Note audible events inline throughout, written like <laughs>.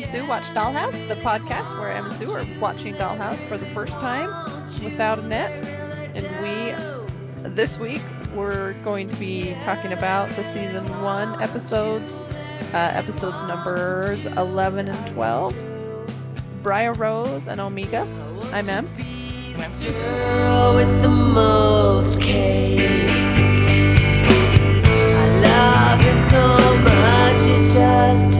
and Sue Watch Dollhouse, the podcast where Em and Sue are watching Dollhouse for the first time without a net. And we, this week, we're going to be talking about the season one episodes, uh, episodes numbers 11 and 12, Briar Rose and Omega. I'm Em. Girl with the most cake. I love him so much it just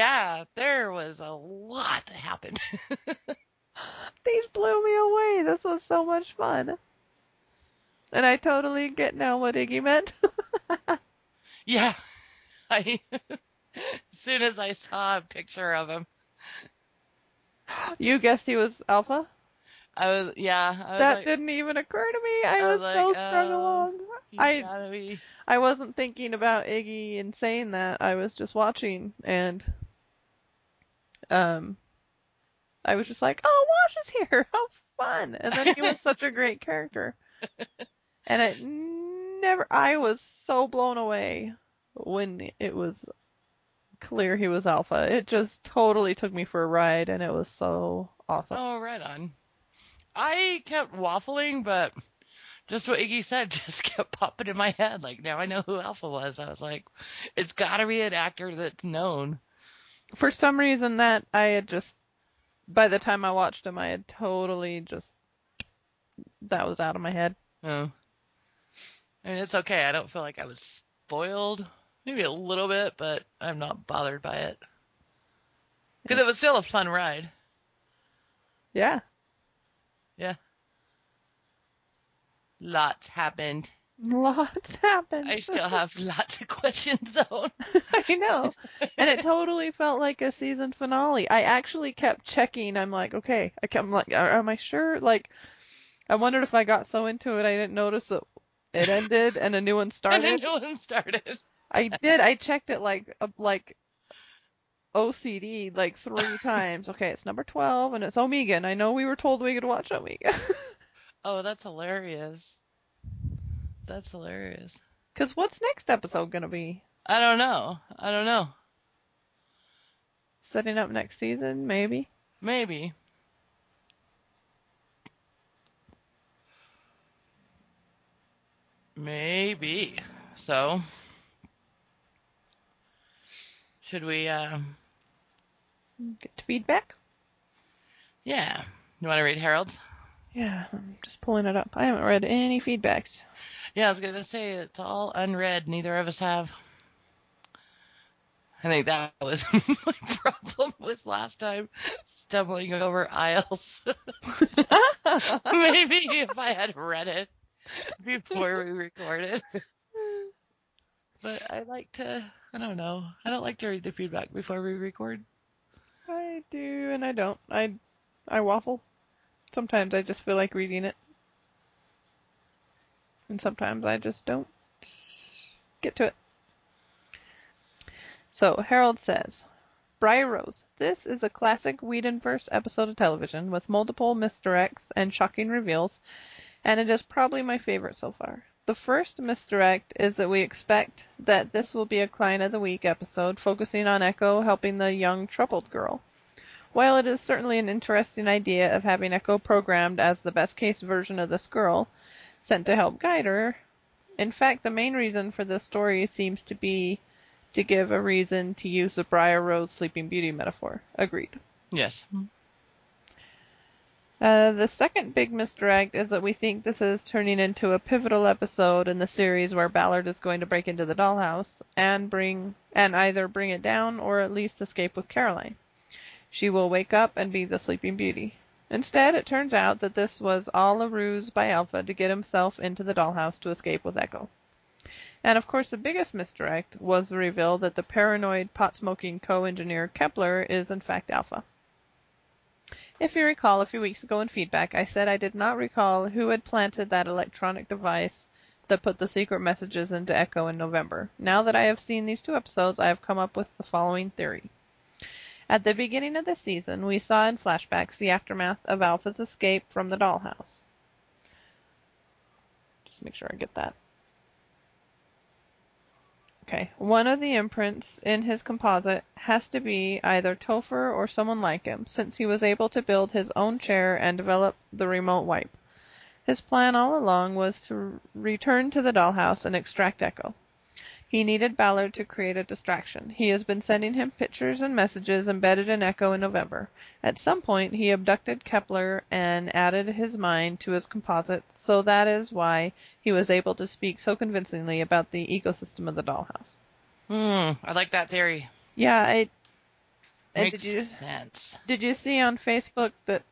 yeah, there was a lot that happened. <laughs> These blew me away. This was so much fun. And I totally get now what Iggy meant. <laughs> yeah, <laughs> I as soon as I saw a picture of him, you guessed he was Alpha? I was yeah. I was that like, didn't even occur to me. I, I was, was so strung oh, along. I. I wasn't thinking about Iggy and saying that. I was just watching and um I was just like, "Oh, Wash is here. <laughs> How fun." And then he was <laughs> such a great character. And it never I was so blown away when it was clear he was Alpha. It just totally took me for a ride and it was so awesome. Oh, right on. I kept waffling, but just what Iggy said <laughs> just kept popping in my head. Like now I know who Alpha was. I was like, it's got to be an actor that's known. For some reason that I had just by the time I watched him I had totally just that was out of my head. Oh. I mean, it's okay. I don't feel like I was spoiled. Maybe a little bit, but I'm not bothered by it. Because it was still a fun ride. Yeah. Yeah. Lots happened. Lots happened. I still have lots of questions though. <laughs> I know. And it totally felt like a season finale. I actually kept checking. I'm like, okay. I kept I'm like, "Are- am I sure? Like, I wondered if I got so into it I didn't notice that it ended and a new one <laughs> started. and then new one started. I did. I checked it like like OCD like three <laughs> times. Okay, it's number twelve and it's Omega. And I know we were told we could watch Omega. Oh, that's hilarious. That's hilarious. Cause what's next episode gonna be? I don't know. I don't know. Setting up next season, maybe. Maybe. Maybe. So, should we, uh, Get feedback. yeah. You want to read Harold's? Yeah, I'm just pulling it up. I haven't read any feedbacks. Yeah, I was to say it's all unread. Neither of us have. I think that was <laughs> my problem with last time, stumbling over aisles. <laughs> Maybe if I had read it before we recorded. But I like to, I don't know, I don't like to read the feedback before we record. I do and I don't. I I waffle. Sometimes I just feel like reading it. And sometimes I just don't get to it. So Harold says, Briar Rose, this is a classic Whedonverse episode of television with multiple misdirects and shocking reveals, and it is probably my favorite so far. The first misdirect is that we expect that this will be a Client of the Week episode focusing on Echo helping the young troubled girl. While it is certainly an interesting idea of having Echo programmed as the best case version of this girl, sent to help guide her, in fact, the main reason for this story seems to be to give a reason to use the Briar Rose Sleeping Beauty metaphor. Agreed. Yes. Uh, the second big misdirect is that we think this is turning into a pivotal episode in the series where Ballard is going to break into the dollhouse and bring and either bring it down or at least escape with Caroline. She will wake up and be the Sleeping Beauty. Instead, it turns out that this was all a ruse by Alpha to get himself into the dollhouse to escape with Echo. And of course, the biggest misdirect was the reveal that the paranoid pot-smoking co-engineer Kepler is in fact Alpha. If you recall a few weeks ago in feedback, I said I did not recall who had planted that electronic device that put the secret messages into Echo in November. Now that I have seen these two episodes, I have come up with the following theory. At the beginning of the season, we saw in flashbacks the aftermath of Alpha's escape from the dollhouse. Just make sure I get that. Okay, one of the imprints in his composite has to be either Topher or someone like him, since he was able to build his own chair and develop the remote wipe. His plan all along was to return to the dollhouse and extract Echo. He needed Ballard to create a distraction. He has been sending him pictures and messages embedded in Echo in November. At some point, he abducted Kepler and added his mind to his composite, so that is why he was able to speak so convincingly about the ecosystem of the dollhouse. Hmm, I like that theory. Yeah, I. Makes did you sense. did you see on Facebook that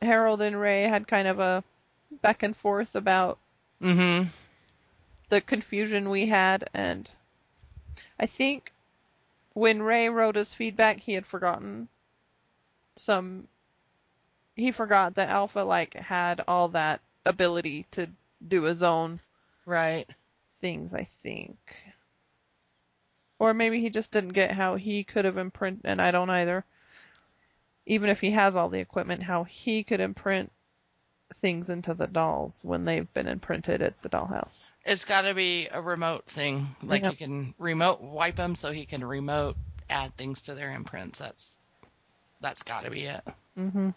Harold and Ray had kind of a back and forth about Mm-hmm. The confusion we had and I think when Ray wrote his feedback he had forgotten some he forgot that Alpha like had all that ability to do his own Right. things, I think. Or maybe he just didn't get how he could have imprint and I don't either. Even if he has all the equipment, how he could imprint things into the dolls when they've been imprinted at the dollhouse. It's got to be a remote thing. Like Yep. you can remote wipe them, so he can remote add things to their imprints. That's that's got to be it. Mm-hmm.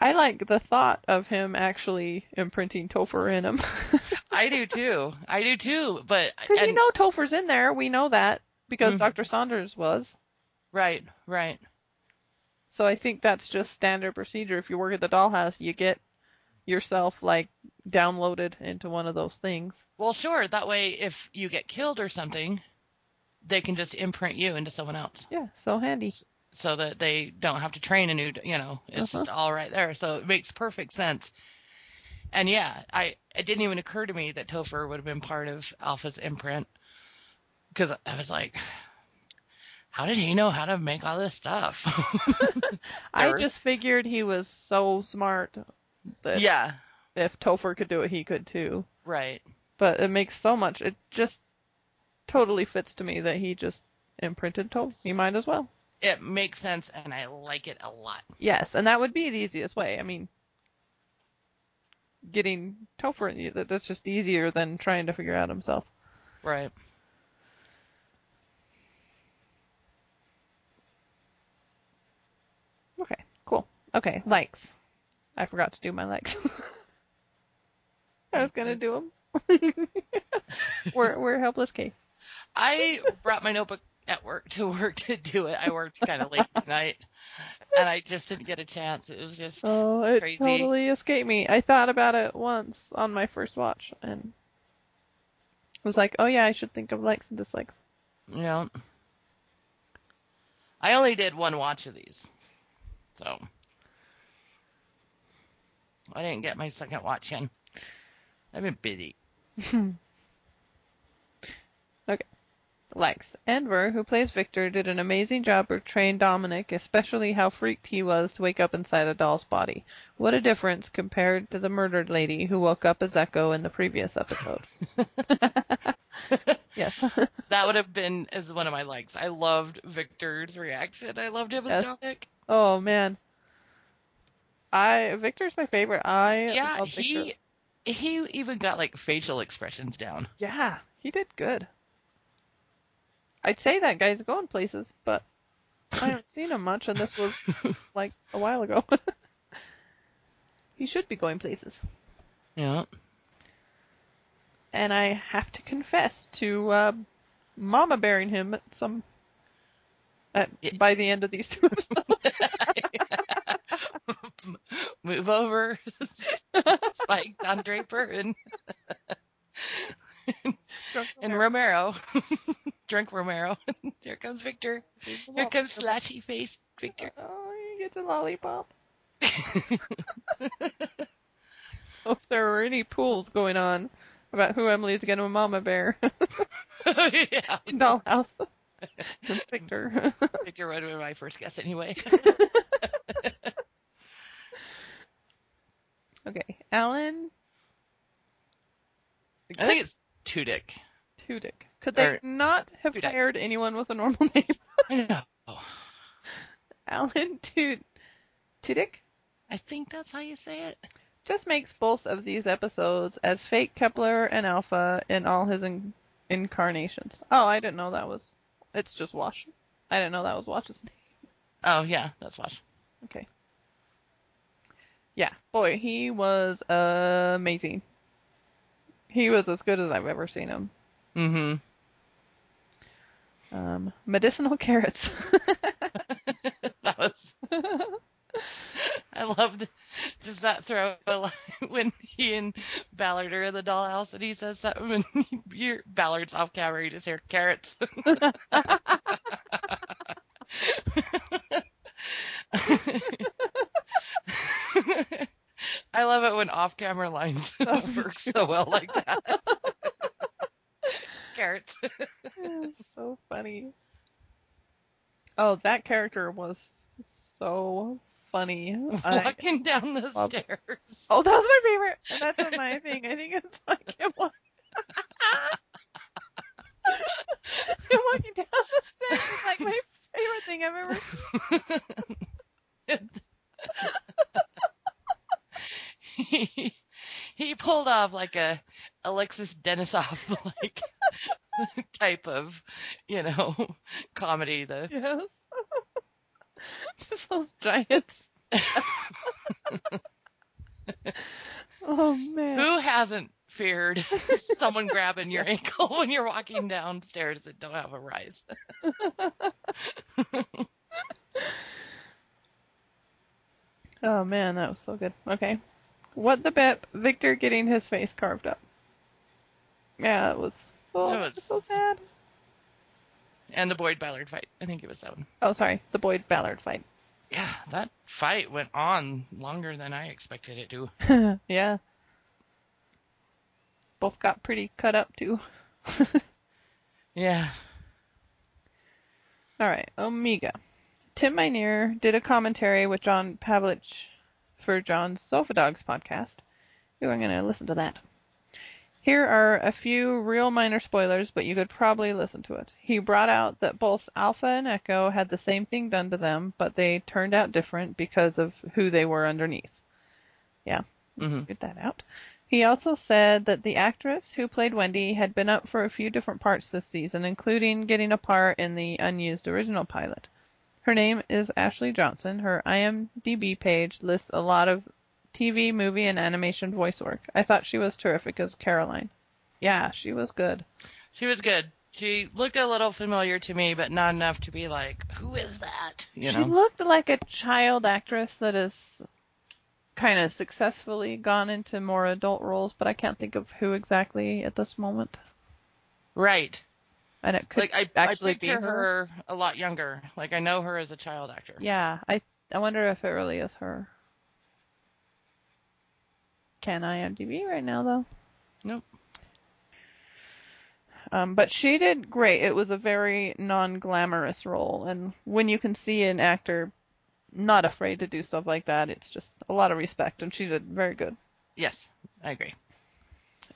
I like the thought of him actually imprinting Topher in him. <laughs> I do too. I do too. But Because you know Topher's in there. We know that because Mhm. Dr. Saunders was. right, right. So I think that's just standard procedure. If you work at the dollhouse, you get yourself like downloaded into one of those things. Well, sure. That way, if you get killed or something, they can just imprint you into someone else, Yeah, so handy. so that they don't have to train a new. You know, it's uh-huh. just all right there. So it makes perfect sense. And yeah, I it didn't even occur to me that Topher would have been part of Alpha's imprint because I was like, how did he know how to make all this stuff? <laughs> <laughs> I just figured he was so smart that yeah, if Topher could do it, he could too. right. But it makes so much. It just totally fits to me that he just imprinted Topher. He might as well. It makes sense, and I like it a lot. Yes, and that would be the easiest way. I mean, getting Topher, that's just easier than trying to figure out himself. Right. Okay, cool. Okay, likes. I forgot to do my likes. <laughs> I was gonna do them. <laughs> we're we're helpless cave. I brought my notebook at work to work to do it. I worked kind of late tonight, and I just didn't get a chance. It was just Oh, it Crazy. totally escaped me. I thought about it once on my first watch and was like, oh yeah, I should think of likes and dislikes. Yeah. I only did one watch of these, so I didn't get my second watch in. I've been busy. Okay. Lex. Enver, who plays Victor, did an amazing job portraying Dominic, especially how freaked he was to wake up inside a doll's body. What a difference compared to the murdered lady who woke up as Echo in the previous episode. <laughs> yes. <laughs> That would have been as one of my likes. I loved Victor's reaction. I loved him as Yes. Dominic. oh man. I Victor's my favorite. I Yeah, love Victor. He he even got like facial expressions down. Yeah, he did good. I'd say that guy's going places, but <laughs> I haven't seen him much, and this was <laughs> like a while ago. <laughs> he should be going places. Yeah. And I have to confess to uh, Mama bearing him at some at, Yeah. by the end of these two episodes. <laughs> Move over, <laughs> Spike, Don Draper, and and Romero. <laughs> Drunk Romero. Here comes Victor. Here comes slashy face Victor. Oh, he gets a lollipop. Oh, if there were any pools going on about who Emily's going to Mama Bear oh, yeah. Dollhouse, it's Victor. Victor would have been my first guess anyway. okay, Alan I think it's Tudyk. Tudyk. Could they Or- not have Tudyk. hired anyone with a normal <laughs> name? I know. Alan Tud- Tudyk I think that's how you say it. just makes both of these episodes as fake Kepler and Alpha in all his in- incarnations. Oh, I didn't know that was. It's just Wash. I didn't know that was Wash's <laughs> name. Oh yeah, that's Wash. Okay. Yeah, boy, he was amazing. He was as good as I've ever seen him. Mm-hmm. Um, medicinal <laughs> carrots. <laughs> that was. <laughs> I loved just that throw when he and Ballard are in the dollhouse and he says something and Ballard's off camera. You just hear carrots. <laughs> I love it when off-camera lines <laughs> Oh, <laughs> work so well like that. carrots. So funny. Oh, that character was so funny. I- Walking down the stairs. oh, that was my favorite. And that's my thing. I think it's like him walking, him walking down the stairs is like my favorite thing I've ever seen. He, <laughs> he pulled off like a Alexis Denisof <laughs> like <laughs> type of, you know, comedy. The Yes. Just those giants. oh man. who hasn't feared someone grabbing your ankle when you're walking downstairs that don't have a rise? Oh man, that was so good. Okay. What the bip? Victor getting his face carved up. Yeah, it was. Oh, It it was was- so sad. And the Boyd Ballard fight. I think it was that one. Oh, sorry, the Boyd Ballard fight. Yeah, that fight went on longer than I expected it to. <laughs> yeah. Both got pretty cut up too. <laughs> Yeah. All right, Omega. Tim Minear did a commentary with John Pavlich for John's Sofa Dogs podcast. Ooh, I'm going to listen to that. Here are a few real minor spoilers, but you could probably listen to it. He brought out that both Alpha and Echo had the same thing done to them, but they turned out different because of who they were underneath. Yeah, hmm get that out. He also said that the actress who played Wendy had been up for a few different parts this season, including getting a part in the unused original pilot. Her name is Ashley Johnson. Her IMDb page lists a lot of TV, movie, and animation voice work. I thought she was terrific as Caroline. Yeah, she was good. She was good. She looked a little familiar to me, but not enough to be like, who is that? You she know? looked like a child actress that has kind of successfully gone into more adult roles, but I can't think of who exactly at this moment. right. And it could Like I, actually I picture be her a lot younger. Like I know her as a child actor. Yeah, I I wonder if it really is her. Can I IMDb right now though? Nope. Um, but she did great. It was a very non-glamorous role, and when you can see an actor not afraid to do stuff like that, it's just a lot of respect, and she did very good. Yes, I agree.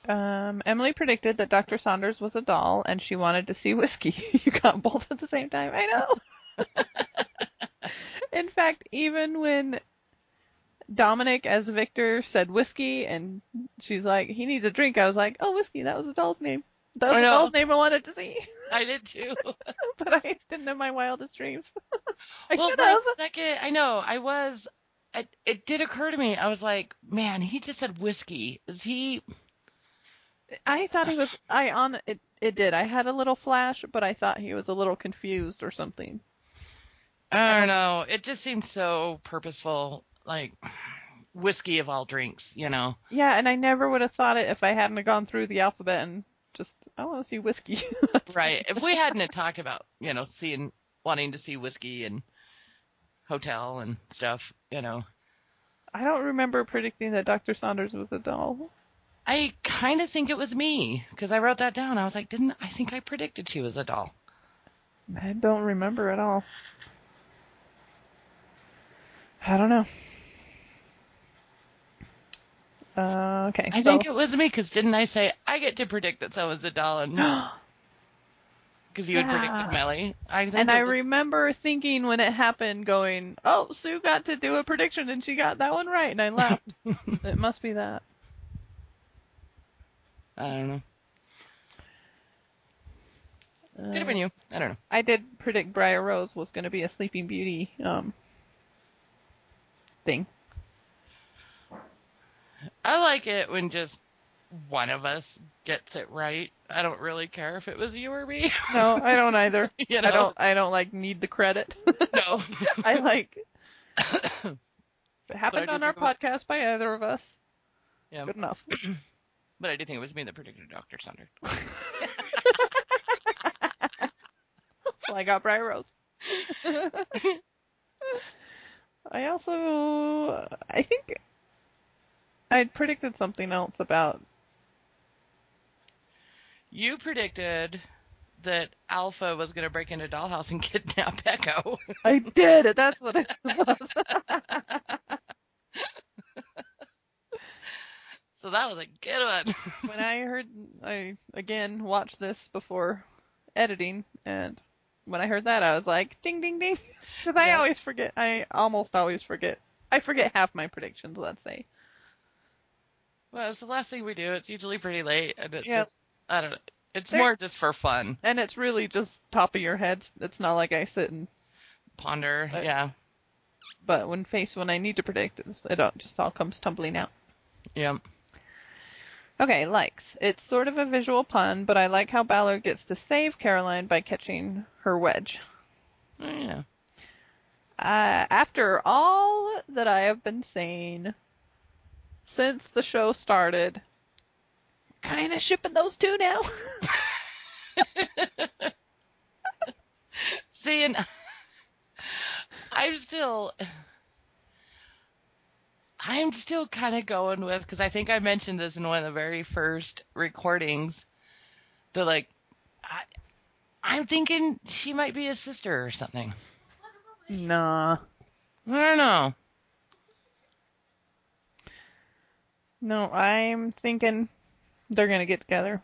Um, Emily predicted that Dr. Saunders was a doll, and she wanted to see whiskey. <laughs> you got both at the same time. I know. <laughs> In fact, even when Dominic as Victor said whiskey, and she's like, he needs a drink, I was like, oh, whiskey, that was a doll's name. That was a know. doll's name I wanted to see, <laughs> I did too. but I didn't have my wildest dreams. I well, for a second, I know I was. It, it did occur to me. I was like, man, he just said whiskey. Is he? I thought he was. <sighs> I on it. It did. I had a little flash, but I thought he was a little confused or something. I don't know. It just seemed so purposeful. Like whiskey of all drinks, you know. Yeah, and I never would have thought it if I hadn't gone through the alphabet and just I want to see whiskey. <laughs> Right. If we hadn't talked about, you know, seeing wanting to see whiskey and hotel and stuff, you know. I don't remember predicting that Dr. Saunders was a doll. I kind of think it was me because I wrote that down. I was like, didn't I think I predicted she was a doll? I don't remember at all. I don't know. Uh, okay, I so think it was me because didn't I say I get to predict that someone's a doll? And <gasps> because you had Yeah. predicted Mellie. I think And I was- remember thinking when it happened, going, "Oh, Sue got to do a prediction and she got that one right," and I laughed. <laughs> it must be that. I don't know. Uh, Could have been you. I don't know. I did predict Briar Rose was going to be a Sleeping Beauty um thing. I like it when just one of us gets it right. I don't really care if it was you or me. <laughs> No, I don't either. <laughs> you know? I don't. I don't like need the credit. No. <laughs> I like. If it happened on our podcast by either of us, yeah. good enough. <clears throat> But I do think it was me that predicted Dr. Sunder. <laughs> well, I got Briar Rose. <laughs> I also, I think, I had predicted something else about. You predicted that Alpha was going to break into Dollhouse and <laughs> kidnap Echo. I did. That's what it was. So that was a good one. <laughs> when I heard, I again watched this before editing, and when I heard that, I was like, ding, ding, ding, <laughs> because I Yeah. always forget. I almost always forget. I forget half my predictions. Let's say. well, it's the last thing we do. It's usually pretty late, and it's Yep. just, I don't know. It's There- more just for fun. And it's really just top of your head. It's not like I sit and. Ponder. Right. Yeah. But when faced when I need to predict, it's, it all, just all comes tumbling out. Yeah. Okay, likes. It's sort of a visual pun, but I like how Ballard gets to save Caroline by catching her wedge. Oh, yeah. Uh, after all that I have been saying since the show started, kind of shipping those two now. <laughs> See, and <laughs> I'm still, I'm still kind of going with because I think I mentioned this in one of the very first recordings. That like, I, I'm thinking she might be a sister or something. nah. I don't know. No, I'm thinking they're gonna get together.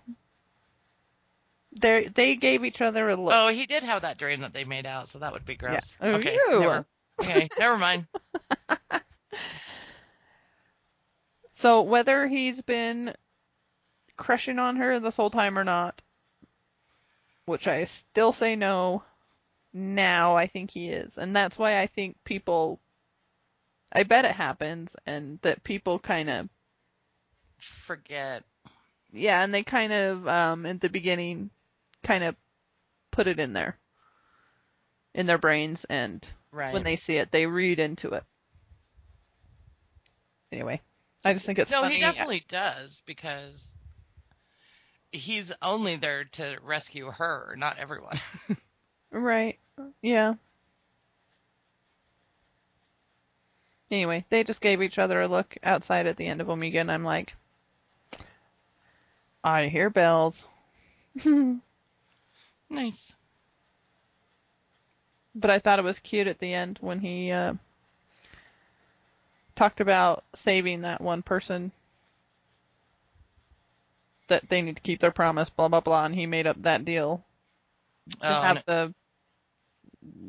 They they gave each other a look. Oh, he did have that dream that they made out, so that would be gross. Oh, okay, never, okay, never mind. <laughs> So whether he's been crushing on her this whole time or not, which I still say no, now I think he is. And that's why I think people I bet it happens and that people kind of Forget. yeah, and they kind of um at the beginning kind of put it in there in their brains and Right. when they see it they read into it. Anyway, I just think it's no, funny. he definitely does because he's only there to rescue her, not everyone. <laughs> Right. Yeah. Anyway, they just gave each other a look outside at the end of Omega, and I'm like, I hear bells. <laughs> nice. But I thought it was cute at the end when he uh, talked about saving that one person that they need to keep their promise, blah blah blah, and he made up that deal to Oh, have the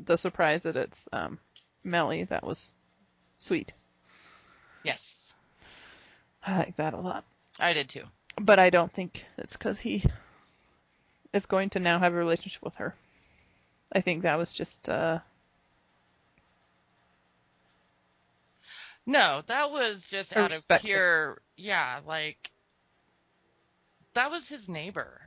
the surprise that it's um, Mellie. That was sweet. yes, I like that a lot. I did too. But I don't think it's because he is going to now have a relationship with her. I think that was just uh, No, that was just out of pure, yeah, like that was his neighbor,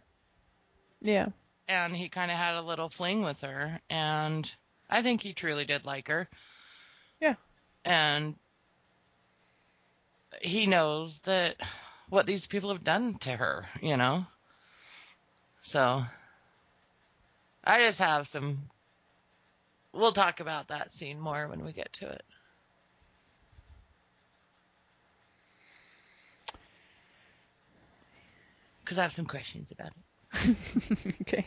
yeah. and he kind of had a little fling with her, and I think he truly did like her. Yeah. and he knows that what these people have done to her, you know. So I just have some. We'll talk about that scene more when we get to it. Because I have some questions about it. <laughs> okay.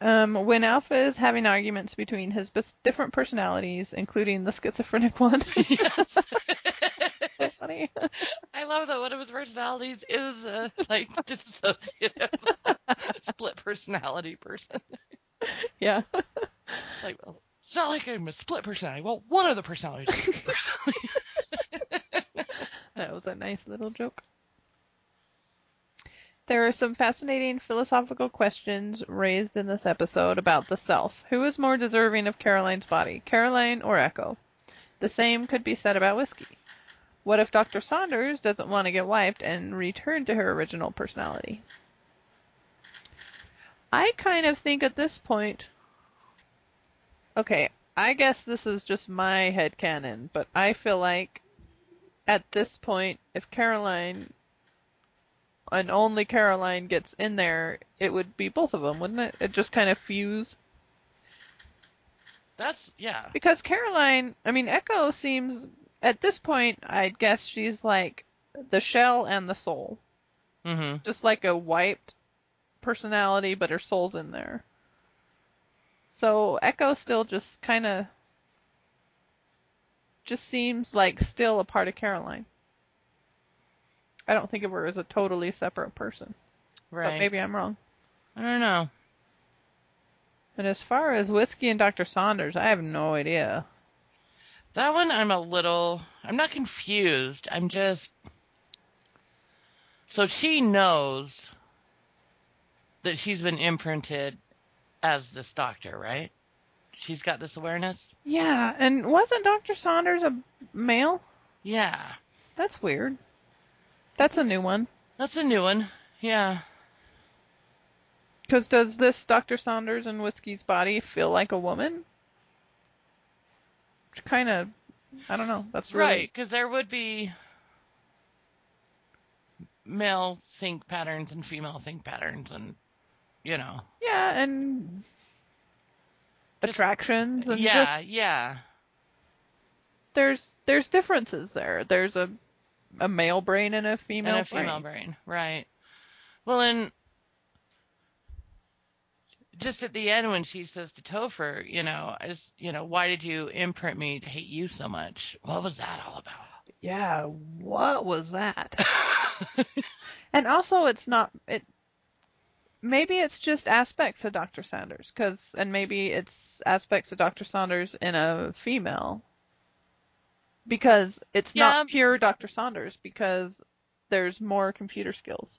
um, when Alpha is having arguments between his different personalities, including the schizophrenic one, <laughs> yes. so funny. <laughs> I love that one of his personalities is uh, like dissociative, split personality person. Yeah. Like, well, it's not like I'm a split personality. Well, one of the personalities is a split personality. That was a nice little joke. There are some fascinating philosophical questions raised in this episode about the self. Who is more deserving of Caroline's body, Caroline or Echo? The same could be said about Whiskey. What if Dr. Saunders doesn't want to get wiped and return to her original personality? I kind of think at this point. Okay, I guess this is just my head headcanon, but I feel like at this point, if Caroline and only Caroline gets in there, it would be both of them, wouldn't it? It just kind of fuse. That's yeah. Because Caroline, I mean, Echo seems, at this point, I'd guess she's like the shell and the soul. hmm Just like a wiped personality, but her soul's in there. So Echo still just kind of just seems like still a part of Caroline. I don't think of her as a totally separate person, Right. but maybe I'm wrong. I don't know. And as far as Whiskey and Dr. Saunders, I have no idea. That one, I'm a little. I'm not confused. I'm just. So she knows that she's been imprinted as this doctor, right? She's got this awareness. Yeah, and wasn't Dr. Saunders a male? Yeah, That's weird. That's a new one. that's a new one. Yeah. Because does this Dr. Saunders and Whiskey's body feel like a woman? Kind of, I don't know. That's really, Right, because there would be male think patterns and female think patterns, and you know, Yeah, and attractions and yeah, just yeah, there's there's differences there. There's a a male brain and a female and a female brain. brain, right? Well, and just at the end when she says to Topher, you know, I just, you know, why did you imprint me to hate you so much? What was that all about? Yeah, what was that? <laughs> and also, it's not it. Maybe it's just aspects of Dr. Saunders, cause and maybe it's aspects of Dr. Saunders in a female. Because it's Yeah. not pure Dr. Saunders, because there's more computer skills.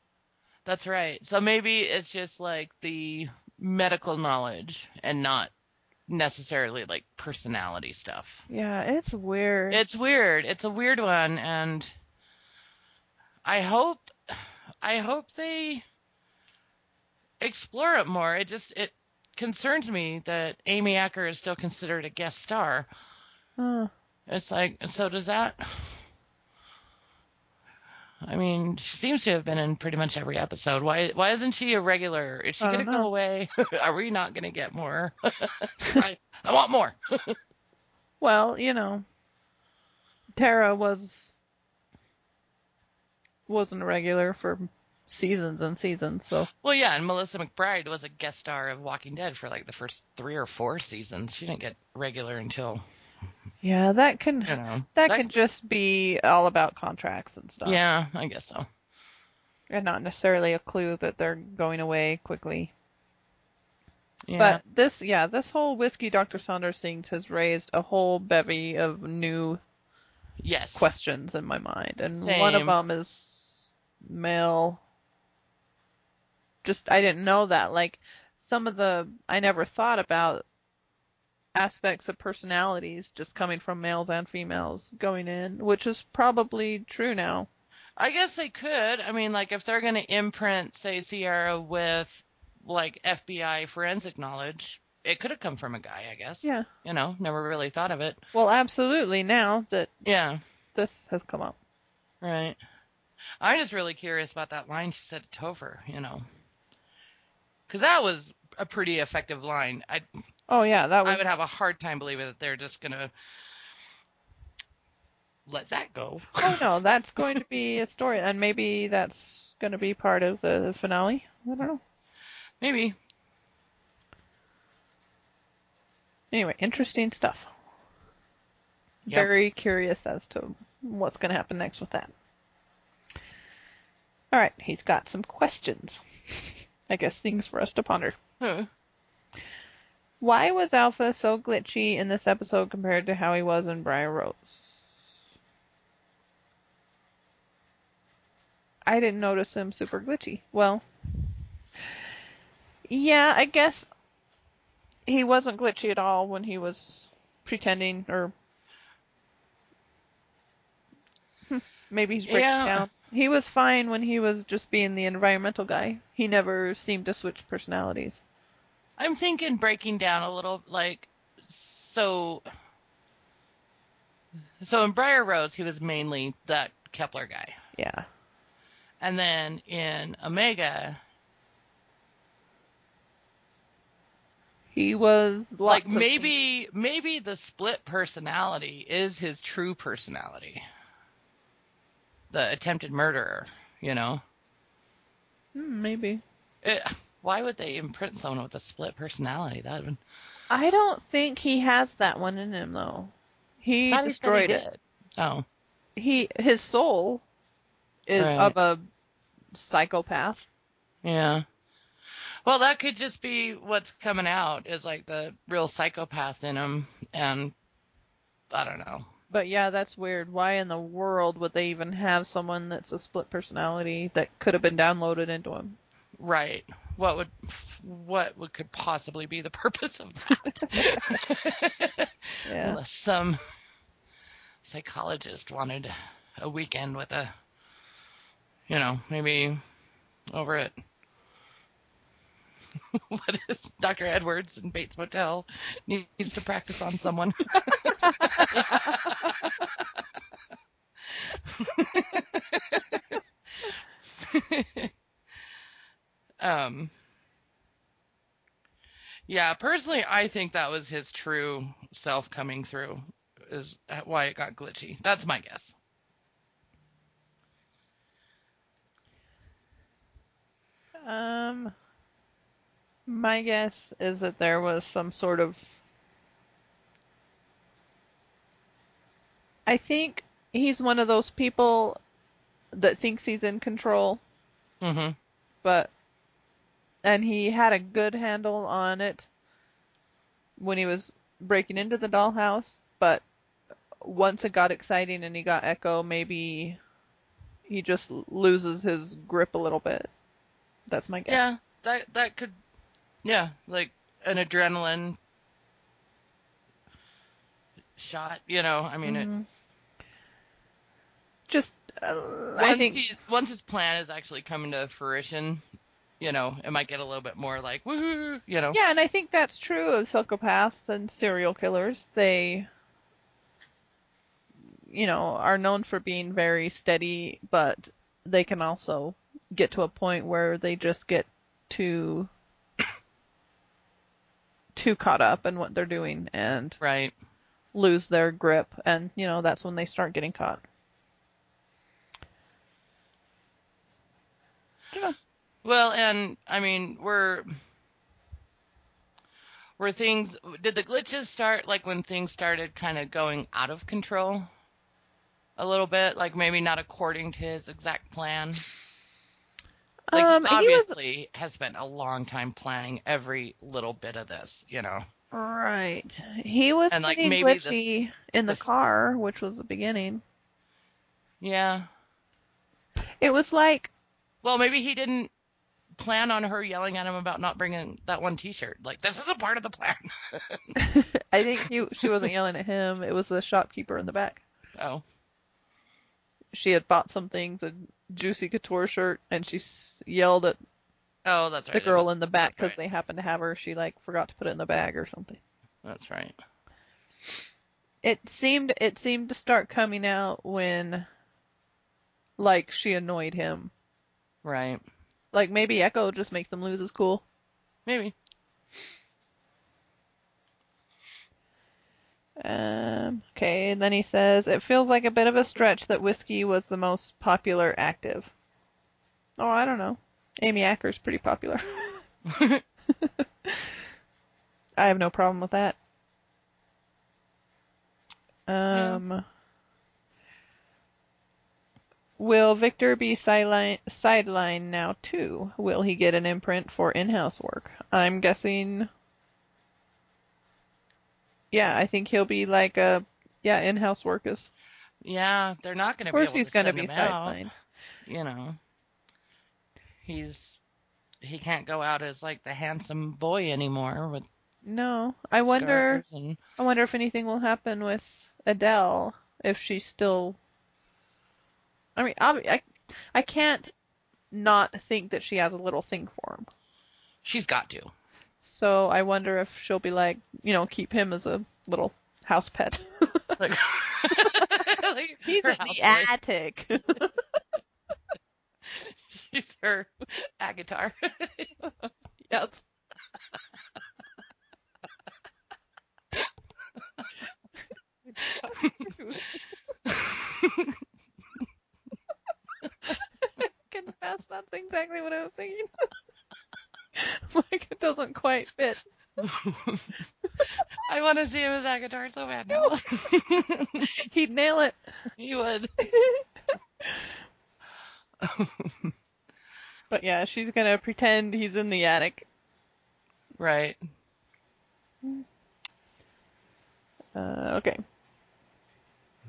That's right. So maybe it's just like the medical knowledge and not necessarily like personality stuff. Yeah, it's weird. It's weird. It's a weird one and I hope I hope they explore it more. It just it concerns me that Amy Acker is still considered a guest star. Huh. It's like so does that I mean, she seems to have been in pretty much every episode. Why why isn't she a regular? Is she gonna don't go away? <laughs> Are we not gonna get more? <laughs> I, I want more. <laughs> Well, you know, Tara was wasn't a regular for seasons and seasons, so Well, yeah, and Melissa McBride was a guest star of Walking Dead for like the first three or four seasons. She didn't get regular until yeah, that can you know that could just be all about contracts and stuff, Yeah, I guess so. and not necessarily a clue that they're going away quickly. Yeah, But this, yeah, this whole whiskey Dr. Saunders thing has raised a whole bevy of new yes, questions in my mind, and one of them is male. Just I didn't know that. Like some of the I never thought about aspects of personalities just coming from males and females going in, which is probably true now. I guess they could. I mean, like if they're gonna imprint, say, Sierra with like FBI forensic knowledge, it could have come from a guy. I guess. Yeah. You know, never really thought of it. Well, absolutely. Now that Yeah. this has come up. Right. I'm just really curious about that line she said to Topher, you know. Because that was a pretty effective line. I Oh yeah, that was I would have a hard time believing that they're just going to let that go. Oh no, <laughs> that's going to be a story, and maybe that's going to be part of the finale. I don't know. Maybe. Anyway, interesting stuff. Yep. Very curious as to what's going to happen next with that. All right, he's got some questions. <laughs> I guess things for us to ponder. Huh. Why was Alpha so glitchy in this episode compared to how he was in Briar Rose? I didn't notice him super glitchy. Well, yeah, I guess he wasn't glitchy at all when he was pretending or Hmm, maybe he's breaking Yeah. down. He was fine when he was just being the environmental guy. He never seemed to switch personalities. I'm thinking breaking down a little, like, so. So in Briar Rose, he was mainly that Kepler guy. Yeah. And then in Omega, He was like maybe maybe the split personality is his true personality. The attempted murderer, you know. Hmm, maybe. It, why would they imprint someone with a split personality? That would I don't think he has that one in him though. He thought he destroyed it. Oh, He his soul is Right. of a psychopath. yeah. Well, that could just be what's coming out is like the real psychopath in him, and I don't know. But yeah, that's weird. Why in the world would they even have someone that's a split personality that could have been downloaded into him? Right. What would what would could possibly be the purpose of that? Yeah. Unless some psychologist wanted a weekend with a, you know, maybe over at <laughs> what is Dr. Edwards in Bates Motel needs to practice on someone. <laughs> um. Yeah, personally, I think that was his true self coming through, is why it got glitchy. That's my guess. Um, my guess is that there was some sort of. I think he's one of those people that thinks he's in control, hmm but. And he had a good handle on it when he was breaking into the dollhouse, but once it got exciting and he got Echo, maybe he just loses his grip a little bit. That's my guess. Yeah, that that could, yeah, like an adrenaline shot. You know, I mean, it, Mhm. Just, uh, once I think, he once his plan is actually coming to fruition, you know, it might get a little bit more like woohoo, you know. yeah, and I think that's true of psychopaths and serial killers. They, you know, are known for being very steady, but they can also get to a point where they just get too, too caught up in what they're doing and Right. lose their grip, and you know that's when they start getting caught. yeah. Well, and I mean, were were things did the glitches start like when things started kind of going out of control a little bit, like maybe not according to his exact plan? Like um, he he was obviously has spent a long time planning every little bit of this, you know. right. He was And, like, maybe this- glitchy in the this- car, which was the beginning. Yeah. It was like Well, maybe he didn't plan on her yelling at him about not bringing that one T-shirt. Like this is a part of the plan. <laughs> I think he she wasn't yelling at him. It was the shopkeeper in the back. oh, She had bought some things, a Juicy Couture shirt, and she s- yelled at oh, that's right. the girl in the back because right. they happened to have her. She like forgot to put it in the bag or something. That's right. It seemed it seemed to start coming out when like she annoyed him. Right. Like maybe Echo just makes him lose his cool. Maybe. Um, okay, and then he says, it feels like a bit of a stretch that Whiskey was the most popular active. Oh, I don't know. Amy Acker's pretty popular. <laughs> I have no problem with that. Um, will Victor be sideline sidelined now too? Will he get an imprint for in-house work? I'm guessing. Yeah, I think he'll be like a yeah in-house workers. Yeah, they're not going to Of be course, he's to gonna send be sidelined. You know, he's he can't go out as like the handsome boy anymore with No, I wonder. and I wonder if anything will happen with Adele if she's still. I mean, I, I, I can't not think that she has a little thing for him. she's got to. So I wonder if she'll be like, you know, keep him as a little house pet. Like, like <laughs> <laughs> He's her in the houseboy. attic. <laughs> She's her Agatar. yep. Confess, that's exactly what I was thinking. <laughs> like it doesn't quite fit. <laughs> I want to see him as Agatar so bad now. <laughs> He'd nail it. he would. But yeah, she's gonna pretend he's in the attic. right. Uh, okay.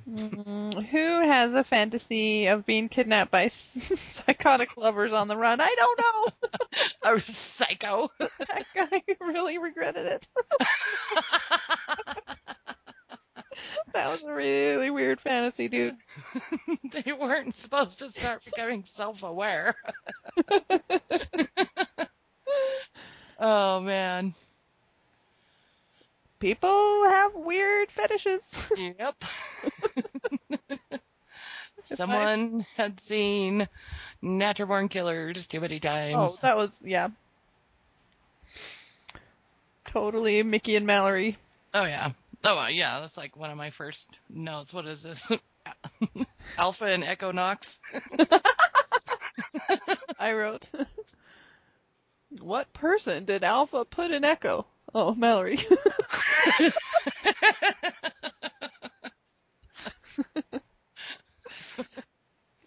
Mm, who has a fantasy of being kidnapped by <laughs> psychotic lovers on the run? I don't know. <laughs> A psycho. that guy really regretted it. <laughs> That was a really weird fantasy, dude. they weren't supposed to start becoming self-aware. oh man. People have weird fetishes. Yep. <laughs> <laughs> Someone had seen Natural Born Killers too many times. Oh, that was yeah. Totally Mickey and Mallory. Oh yeah. Oh uh, yeah, that's like one of my first notes. What is this? <laughs> Alpha and Echo Knox. I wrote. what person did Alpha put in Echo? Oh, Mallory. <laughs>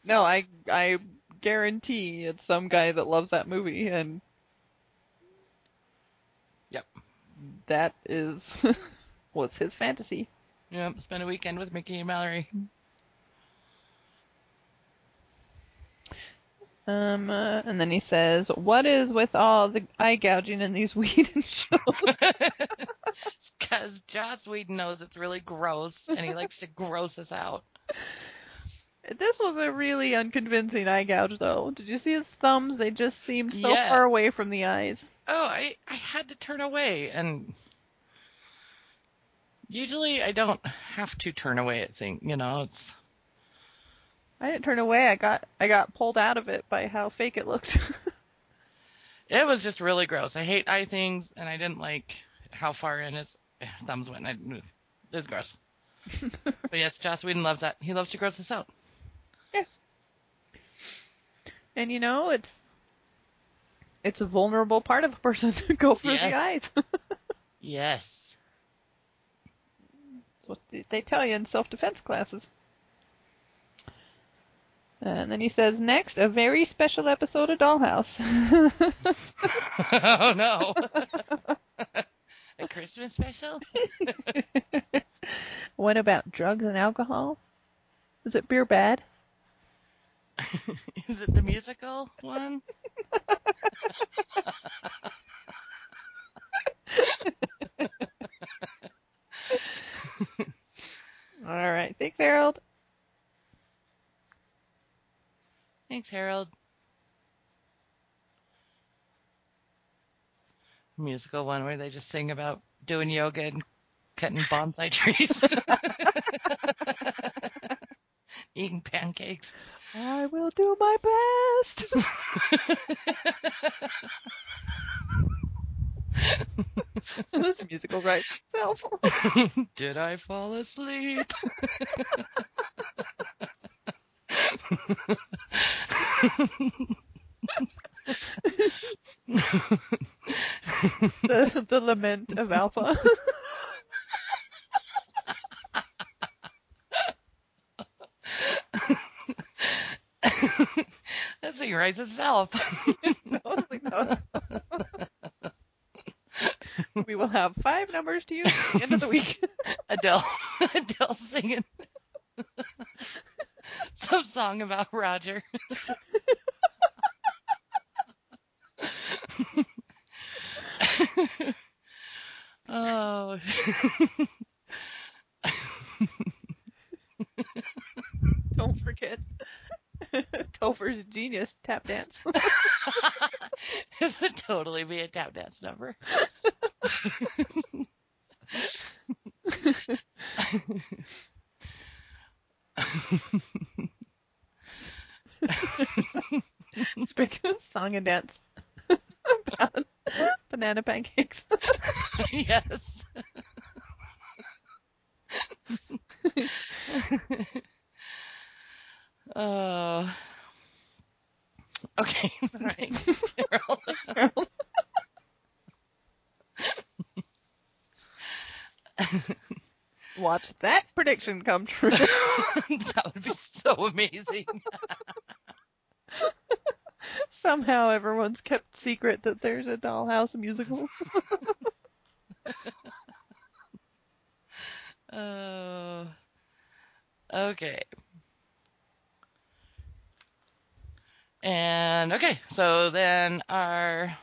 no, I I guarantee it's some guy that loves that movie and Yep. that is <laughs> was his fantasy. Yep. Spend a weekend with Mickey and Mallory. Um, uh, and then he says, "What is with all the eye gouging in these <laughs> Whedon shows?" <laughs> Because Joss Whedon knows it's really gross, and he likes to gross us out. this was a really unconvincing eye gouge, though. Did you see his thumbs? They just seemed so Yes. far away from the eyes. Oh, I I had to turn away, and usually I don't have to turn away at things. You know, it's I didn't turn away. I got I got pulled out of it by how fake it looked. <laughs> it was just really gross. I hate eye things, and I didn't like how far in his <sighs> thumbs went. I, it was gross. <laughs> but yes, Joss Whedon loves that. He loves to gross us out. Yeah. and you know, it's it's a vulnerable part of a person <laughs> to go for the Yes. eyes. Yes. That's what they- they tell you in self-defense classes. Uh, and then he says, next, a very special episode of Dollhouse. <laughs> oh no. <laughs> A Christmas special? <laughs> what about drugs and alcohol? Is it beer bad? Is it the musical one? All right. Thanks, Harold. Thanks, Harold. Musical one where they just sing about doing yoga and cutting bonsai trees. <laughs> Eating pancakes. I will do my best. <laughs> this musical writes <laughs> itself. Did I fall asleep? The, the lament of Alpha. writes itself. totally does. we will have five numbers to you at the end of the week. Adele, Adele singing <laughs> some song about Roger. <laughs> oh. <laughs> Don't forget Topher's genius tap dance. this would totally be a tap dance number. Speaking of song and dance, about banana pancakes. yes. Oh. Okay. Thanks, Carol. <laughs> Watch that prediction come true. <laughs> that would be so amazing. <laughs> Somehow everyone's kept secret that there's a Dollhouse musical. Oh. <laughs> okay. And okay, so then our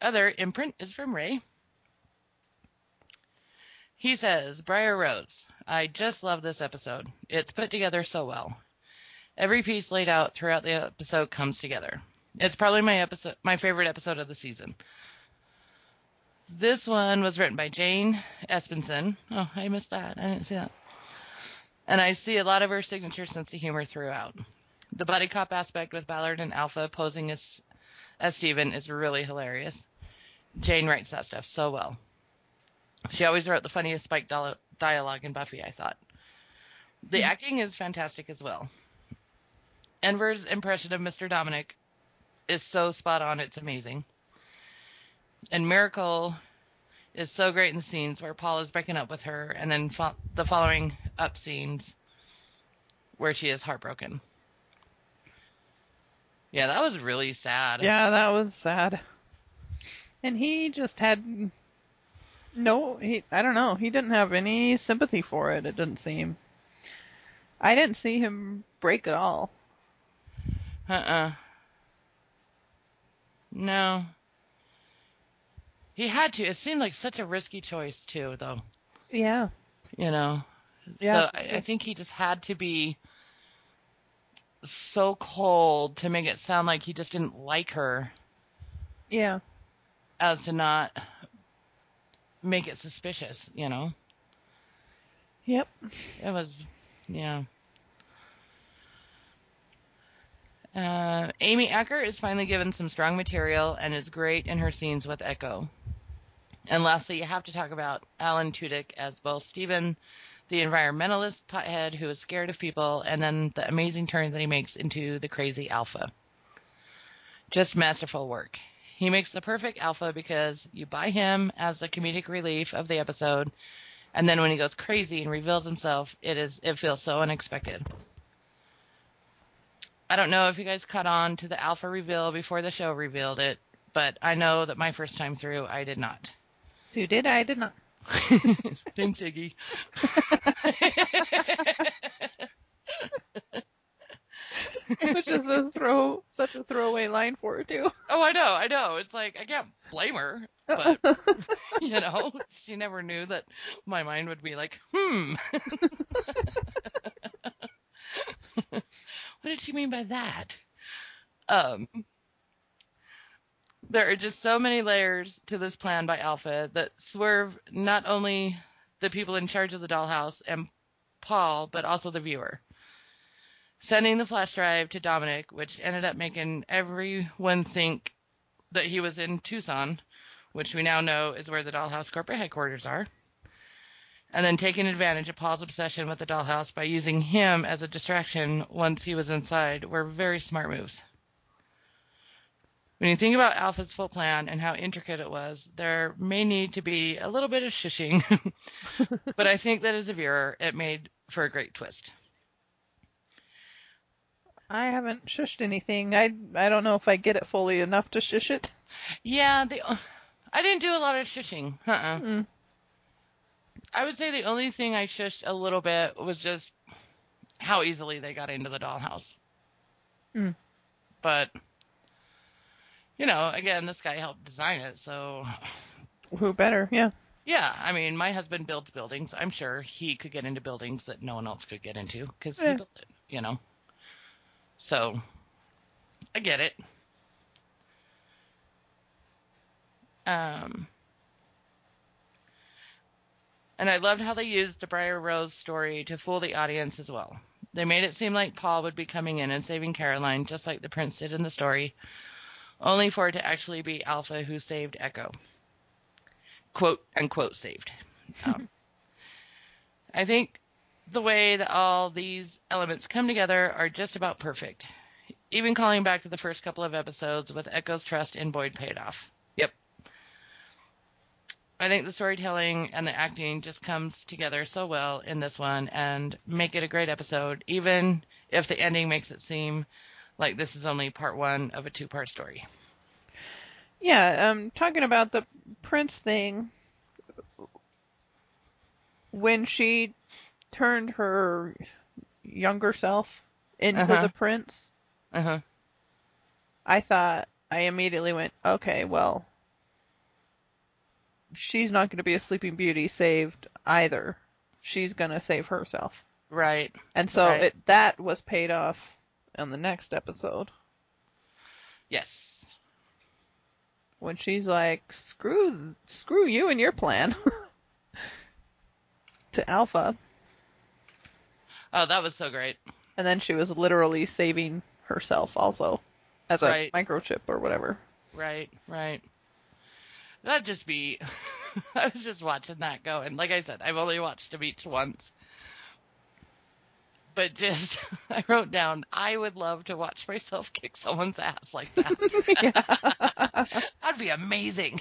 other imprint is from Ray. He says, Briar Rose, I just love this episode. It's put together so well. Every piece laid out throughout the episode comes together. It's probably my episode, my favorite episode of the season. This one was written by Jane Espenson. Oh, I missed that. I didn't see that. And I see a lot of her signature sense of humor throughout. The buddy cop aspect with Ballard and Alpha posing as as Steven is really hilarious. Jane writes that stuff so well. She always wrote the funniest Spike dialogue in Buffy, I thought. The mm-hmm. acting is fantastic as well. Enver's impression of Mr. Dominic is so spot on, it's amazing. And Miracle is so great in the scenes where Paul is breaking up with her, and then fo- the following up scenes where she is heartbroken. Yeah, that was really sad. Yeah, that was sad. And he just had no, he I don't know, he didn't have any sympathy for it, it didn't seem. I didn't see him break at all. Uh-uh. No. He had to. It seemed like such a risky choice too, though. Yeah. You know. Yeah. So I, I think he just had to be so cold to make it sound like he just didn't like her. Yeah. As to not make it suspicious, you know. Yep. It was, yeah. Uh, Amy Acker is finally given some strong material and is great in her scenes with Echo. And lastly, you have to talk about Alan Tudyk as both Steven, the environmentalist pothead who is scared of people, and then the amazing turn that he makes into the crazy alpha. Just masterful work. He makes the perfect alpha because you buy him as the comedic relief of the episode, and then when he goes crazy and reveals himself, it is it feels so unexpected. I don't know if you guys caught on to the alpha reveal before the show revealed it, but I know that my first time through, I did not. Sue did, I did not. <laughs> Thanks, Iggy. <laughs> <laughs> <laughs> it is a throw, such a throwaway line for her too. Oh, I know, I know. It's like I can't blame her, but <laughs> you know, she never knew that my mind would be like, hmm. <laughs> what did she mean by that? Um, there are just so many layers to this plan by Alpha that swerve not only the people in charge of the dollhouse and Paul, but also the viewer. Sending the flash drive to Dominic, which ended up making everyone think that he was in Tucson, which we now know is where the dollhouse corporate headquarters are and then taking advantage of Paul's obsession with the dollhouse by using him as a distraction once he was inside were very smart moves. When you think about Alpha's full plan and how intricate it was, there may need to be a little bit of shushing, <laughs> but I think that as a viewer, it made for a great twist. I haven't shushed anything. I I don't know if I get it fully enough to shush it. Yeah, the I didn't do a lot of shushing. Uh-uh. Mm. I would say the only thing I shushed a little bit was just how easily they got into the dollhouse. Mm. But you know, again, this guy helped design it, so Who better? Yeah. yeah. I mean, my husband builds buildings. I'm sure he could get into buildings that no one else could get into because he built it. You know, so I get it. Um, and I loved how they used the Briar Rose story to fool the audience as well. They made it seem like Paul would be coming in and saving Caroline, just like the prince did in the story, only for it to actually be Alpha who saved Echo. Quote unquote saved. <laughs> Um, I think the way that all these elements come together are just about perfect. Even calling back to the first couple of episodes with Echo's trust in Boyd paid off. Yep. I think the storytelling and the acting just comes together so well in this one and make it a great episode, even if the ending makes it seem like this is only part one of a two part story. Yeah, um talking about the prince thing when she turned her younger self into Uh-huh. the prince, Uh huh. I thought I immediately went, okay, well she's not going to be a sleeping beauty saved either. She's going to save herself. Right. And so Right. it that was paid off in the next episode Yes. when she's like, "Screw screw you and your plan." <laughs> to Alpha. Oh, that was so great. And then she was literally saving herself also as a Right. microchip or whatever. Right, right. That'd just be. <laughs> I was just watching that go, and like I said, I've only watched them each once. But just, <laughs> I wrote down, I would love to watch myself kick someone's ass like that. <laughs> That'd be amazing.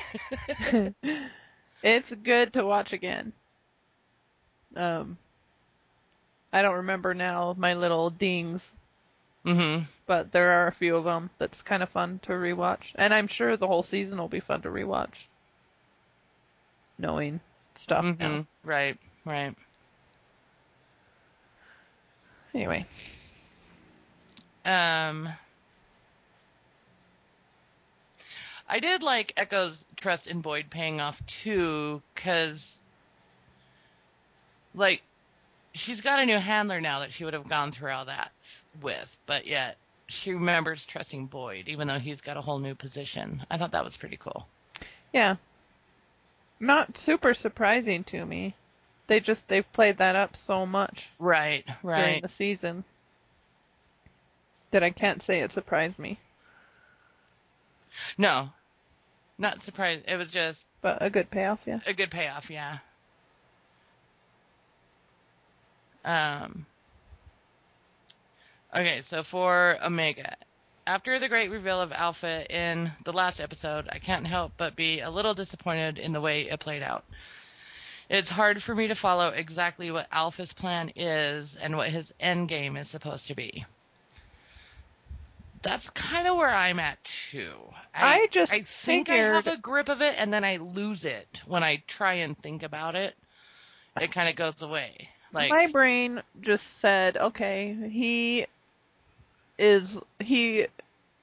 It's good to watch again. Um, I don't remember now my little dings, hmm but there are a few of them that's kind of fun to rewatch, and I'm sure the whole season will be fun to rewatch. Knowing stuff hmm now. Right, right. Anyway, Um, I did like Echo's trust in Boyd paying off too, because, like, she's got a new handler now that she would have gone through all that with, but yet she remembers trusting Boyd, even though he's got a whole new position. I thought that was pretty cool. yeah, not super surprising to me. They just they've played that up so much Right, during right. the season that I can't say it surprised me, No, not surprised. It was just but a good payoff, yeah. a good payoff, yeah. Um. Okay, so for Omega, after the great reveal of Alpha in the last episode, I can't help but be a little disappointed in the way it played out. It's hard for me to follow exactly what Alpha's plan is and what his end game is supposed to be. That's kind of where I'm at too. I just I think I have a grip of it and then I lose it when I try and think about it. It kind of goes away. Like my brain just said, okay, he is he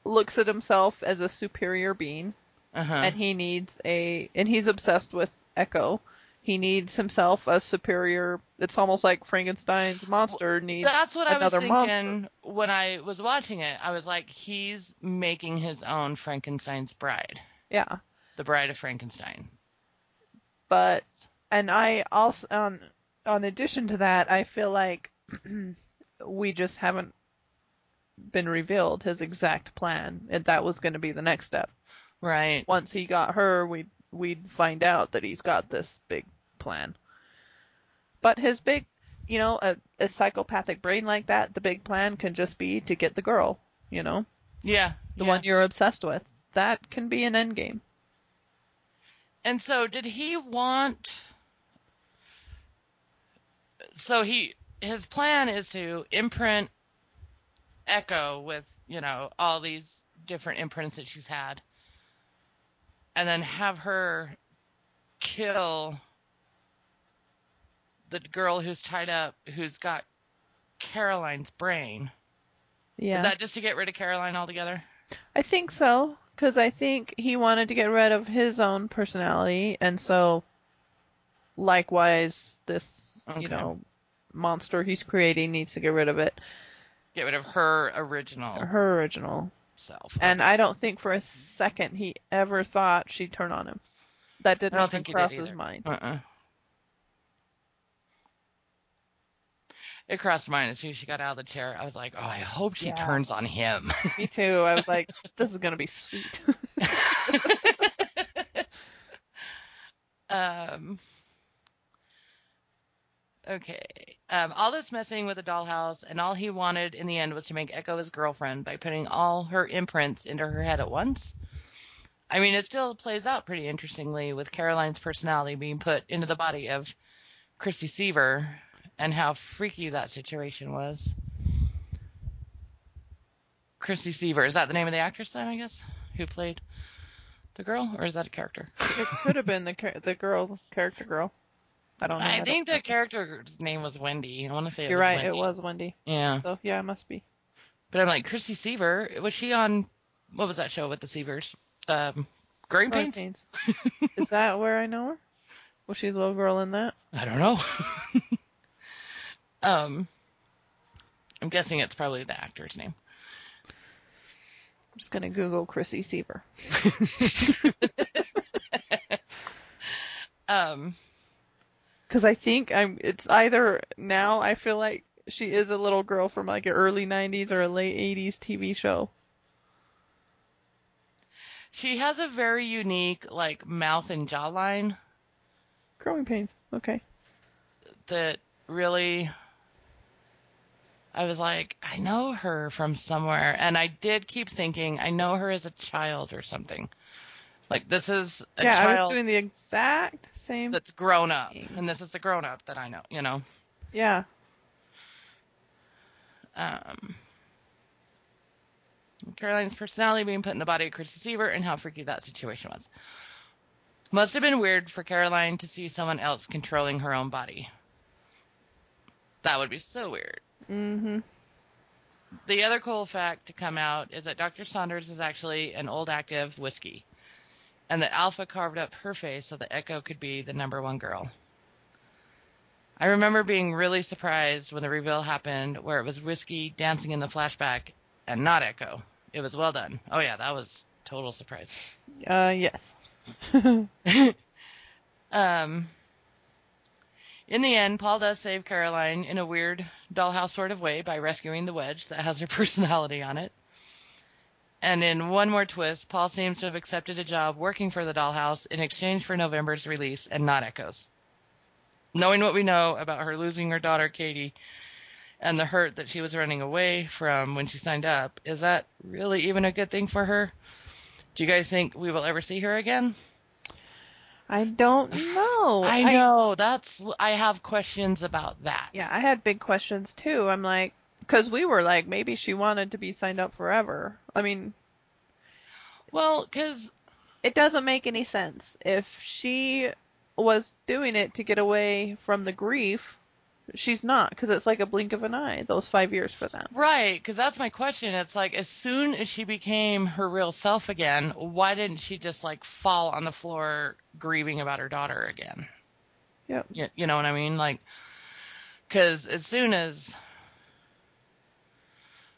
looks at himself as a superior being uh-huh. and he needs a and he's obsessed with Echo. He needs himself a superior it's almost like Frankenstein's monster needs That's what I was thinking monster. when I was watching it. I was like, he's making his own Frankenstein's bride, Yeah. the bride of Frankenstein. But and I also on on addition to that, I feel like <clears throat> we just haven't been revealed his exact plan, and that was going to be the next step. Right. Once he got her, we'd we'd find out that he's got this big plan. But his big, you know, a, a psychopathic brain like that, the big plan can just be to get the girl, you know, Yeah. the yeah. one you're obsessed with. That can be an end game. And so, did he want? So he his plan is to imprint Echo with, you know, all these different imprints that she's had. And then have her kill the girl who's tied up, who's got Caroline's brain. Yeah. Is that just to get rid of Caroline altogether? I think so, because I think he wanted to get rid of his own personality, and so likewise, this Okay. you know monster he's creating needs to get rid of it, Get rid of her original her original. self. And I don't think for a second he ever thought she'd turn on him. That didn't I don't even think cross did his mind. Uh-uh. It crossed mine as soon as she got out of the chair. I was like, oh, I hope she Yeah. turns on him. <laughs> Me too. I was like, this is gonna be sweet. <laughs> um. Okay. Um, all this messing with the dollhouse, and all he wanted in the end was to make Echo his girlfriend by putting all her imprints into her head at once. I mean, it still plays out pretty interestingly with Caroline's personality being put into the body of Chrissy Seaver and how freaky that situation was. Chrissy Seaver, is that the name of the actress then, I guess, who played the girl, or is that a character? it could have been the the girl character girl. I don't know. I don't think the character's name was Wendy. I want to say it You're right. Wendy. It was Wendy. Yeah, So yeah, it must be. but I'm like Chrissy Seaver. Was she on? What was that show with the Seavers? Um, Growing Pains. Pains. <laughs> Is that where I know her? Was she the little girl in that? I don't know. <laughs> um, I'm guessing it's probably the actor's name. I'm just gonna Google Chrissy Seaver. <laughs> Um, Because I think I'm. It's either now I feel like she is a little girl from like an early '90s or a late '80s TV show. she has a very unique like mouth and jawline Growing Pains. Okay. that really I was like, I know her from somewhere. And I did keep thinking, I know her as a child or something. Like this is a yeah, I was doing the exact same. that's grown up. And this is the grown up that I know, you know. Yeah. Um Caroline's personality being put in the body of Chris Seaver and how freaky that situation was. Must have been weird for Caroline to see someone else controlling her own body. That would be so weird. Mm-hmm. The other cool fact to come out is that Dr. Saunders is actually an old active whiskey, and that Alpha carved up her face so that Echo could be the number one girl. I remember being really surprised when the reveal happened, where it was whiskey dancing in the flashback and not Echo. It was well done. Oh yeah, that was total surprise. Uh, yes. <laughs> Um, in the end, Paul does save Caroline in a weird dollhouse sort of way by rescuing the wedge that has her <laughs> personality on it. And in one more twist, Paul seems to have accepted a job working for the dollhouse in exchange for November's release and not Echo's. Knowing what we know about her losing her daughter Katie and the hurt that she was running away from when she signed up, is that really even a good thing for her? Do you guys think we will ever see her again? I don't know. <sighs> I know. That's I have questions about that. Yeah, I had big questions too. I'm like, because we were like, maybe she wanted to be signed up forever. I mean, Well, because it doesn't make any sense. If she was doing it to get away from the grief, she's not, because it's like a blink of an eye, those five years for them. right, because that's my question. It's like as soon as she became her real self again, why didn't she just like fall on the floor grieving about her daughter again? Yep. You, you know what I mean? Like, because as soon as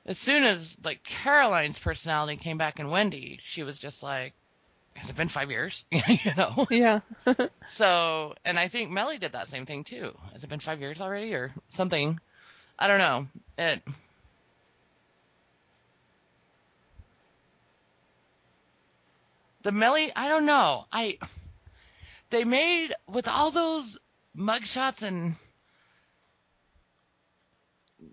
as soon as like Caroline's personality came back in Wendy, she was just like, has it been five years? <laughs> you know. Yeah. <laughs> So, and I think Mellie did that same thing too. Has it been five years already or something? I don't know. It. The Mellie, I don't know. I. They made with all those mugshots and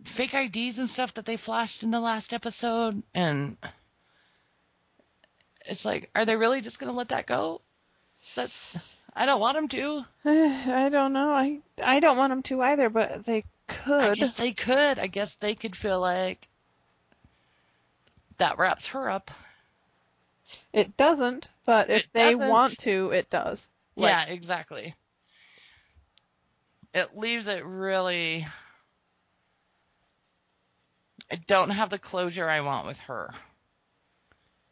fake IDs and stuff that they flashed in the last episode, and it's like, are they really just gonna let that go? That's. I don't want them to. <sighs> I don't know. I I don't want them to either, but they I could. guess they could. I guess they could feel like that wraps her up. It doesn't, but if It they doesn't. want to, it does. Like, yeah, exactly. It leaves it really. I don't have the closure I want with her.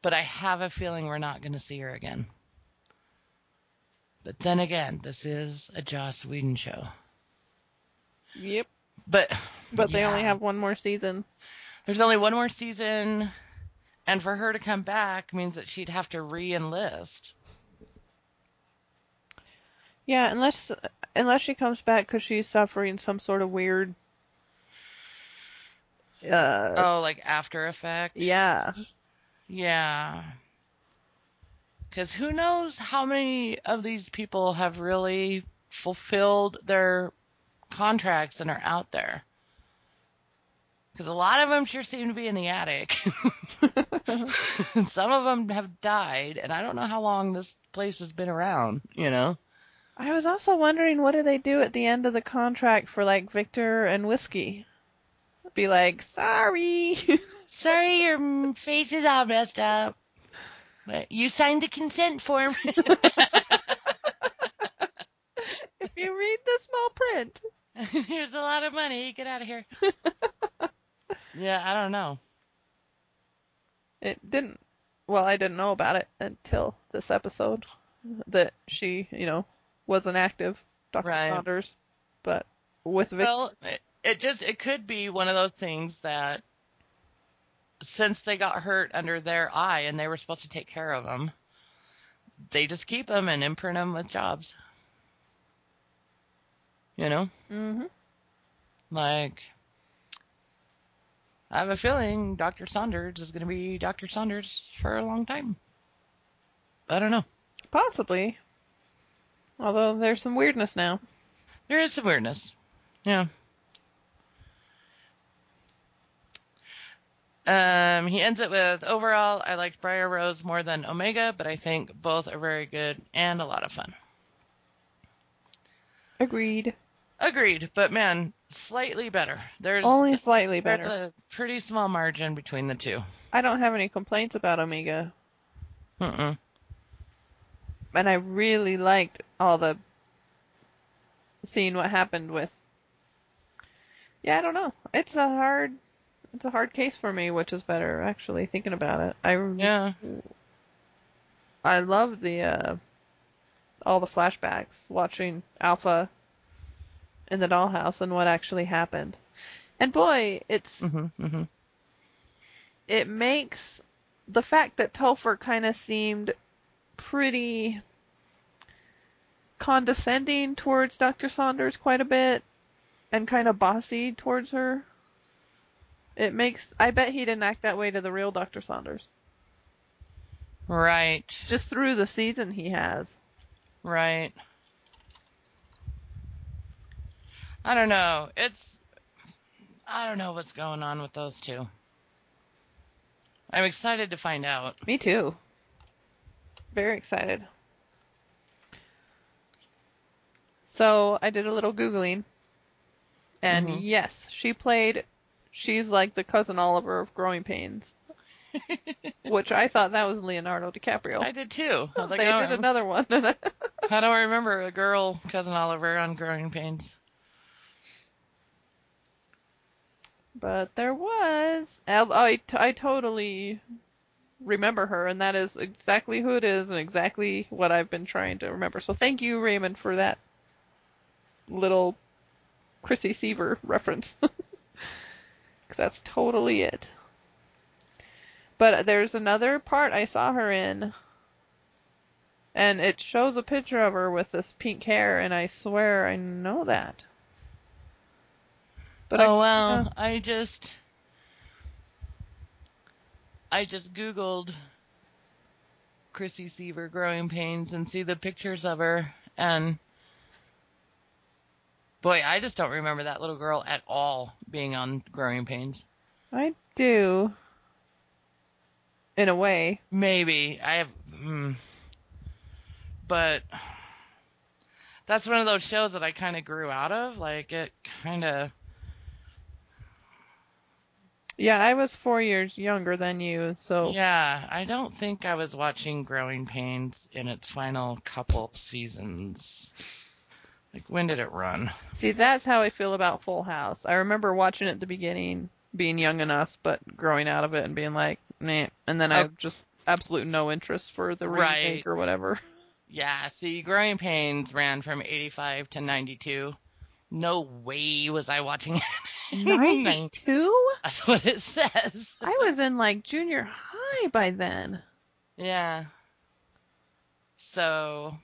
But I have a feeling we're not going to see her again. But then again, this is a Joss Whedon show. Yep. But But they only have one more season. There's only one more season, and for her to come back means that she'd have to re-enlist. Yeah, unless unless she comes back because she's suffering some sort of weird. Uh, Oh, like After Effect. yeah. Yeah. Because who knows how many of these people have really fulfilled their contracts and are out there. Because a lot of them sure seem to be in the attic. <laughs> Some of them have died, and I don't know how long this place has been around, you know? I was also wondering what do they do at the end of the contract for like Victor and Whiskey? Be like, sorry. <laughs> Sorry, your face is all messed up. But you signed the consent form. <laughs> if you read the small print. <laughs> Here's a lot of money. Get out of here. yeah, I don't know. It didn't. Well, I didn't know about it until this episode that she, you know, wasn't active, Dr. Right. Saunders. But with Victor, Well, it, it just it could be one of those things that since they got hurt under their eye and they were supposed to take care of them, they just keep them and imprint them with jobs. You know, hmm like I have a feeling Dr. Saunders is going to be Dr. Saunders for a long time. I don't know. possibly. Although there's some weirdness now. There is some weirdness. Yeah. Um, he ends it with overall, I liked Briar Rose more than Omega, but I think both are very good and a lot of fun. Agreed. Agreed, but man, slightly better. There's Only slightly there's better. There's a pretty small margin between the two. I don't have any complaints about Omega, Mm-mm. and I really liked all the seeing what happened with. Yeah, I don't know. It's a hard, it's a hard case for me. Which is better, actually? Thinking about it, I Yeah. I love the uh, all the flashbacks, watching Alpha in the dollhouse and what actually happened. And boy, it's hmm hmm it makes the fact that Topher kind of seemed pretty condescending towards Dr. Saunders quite a bit and kind of bossy towards her. It makes I bet he didn't act that way to the real Dr. Saunders. Right. Just through the season he has. Right. I don't know. It's I don't know what's going on with those two. I'm excited to find out. Me too. Very excited. So I did a little Googling. And Mhm. yes, she played, she's like the cousin Oliver of Growing Pains. <laughs> which I thought that was Leonardo DiCaprio. I did too. I was like, they I did don't, another one. <laughs> I don't remember a girl cousin Oliver on Growing Pains. but there was. I, I, I totally remember her, and that is exactly who it is and exactly what I've been trying to remember. So thank you, Raymond, for that little Chrissy Seaver reference. <laughs> Because that's totally it. But there's another part I saw her in, and it shows a picture of her with this pink hair, and I swear I know that. But oh I, wow, yeah. I just I just googled Chrissy Seaver growing pains and see the pictures of her and boy, I just don't remember that little girl at all being on growing pains. I do. In a way. Maybe I have, hmm. but that's one of those shows that I kind of grew out of. Like it kind of Yeah, I was four years younger than you, so Yeah, I don't think I was watching Growing Pains in its final couple seasons. Like, when did it run? see that's how I feel about Full House. I remember watching it at the beginning, being young enough, but growing out of it and being like, nah, and then I Oh. have just absolute no interest for the Right. remake or whatever. <laughs> Yeah, see, Growing Pains ran from 85 to 92. No way was I watching it. Ninety-two? <laughs> That's what it says. I was in like junior high by then. Yeah. So,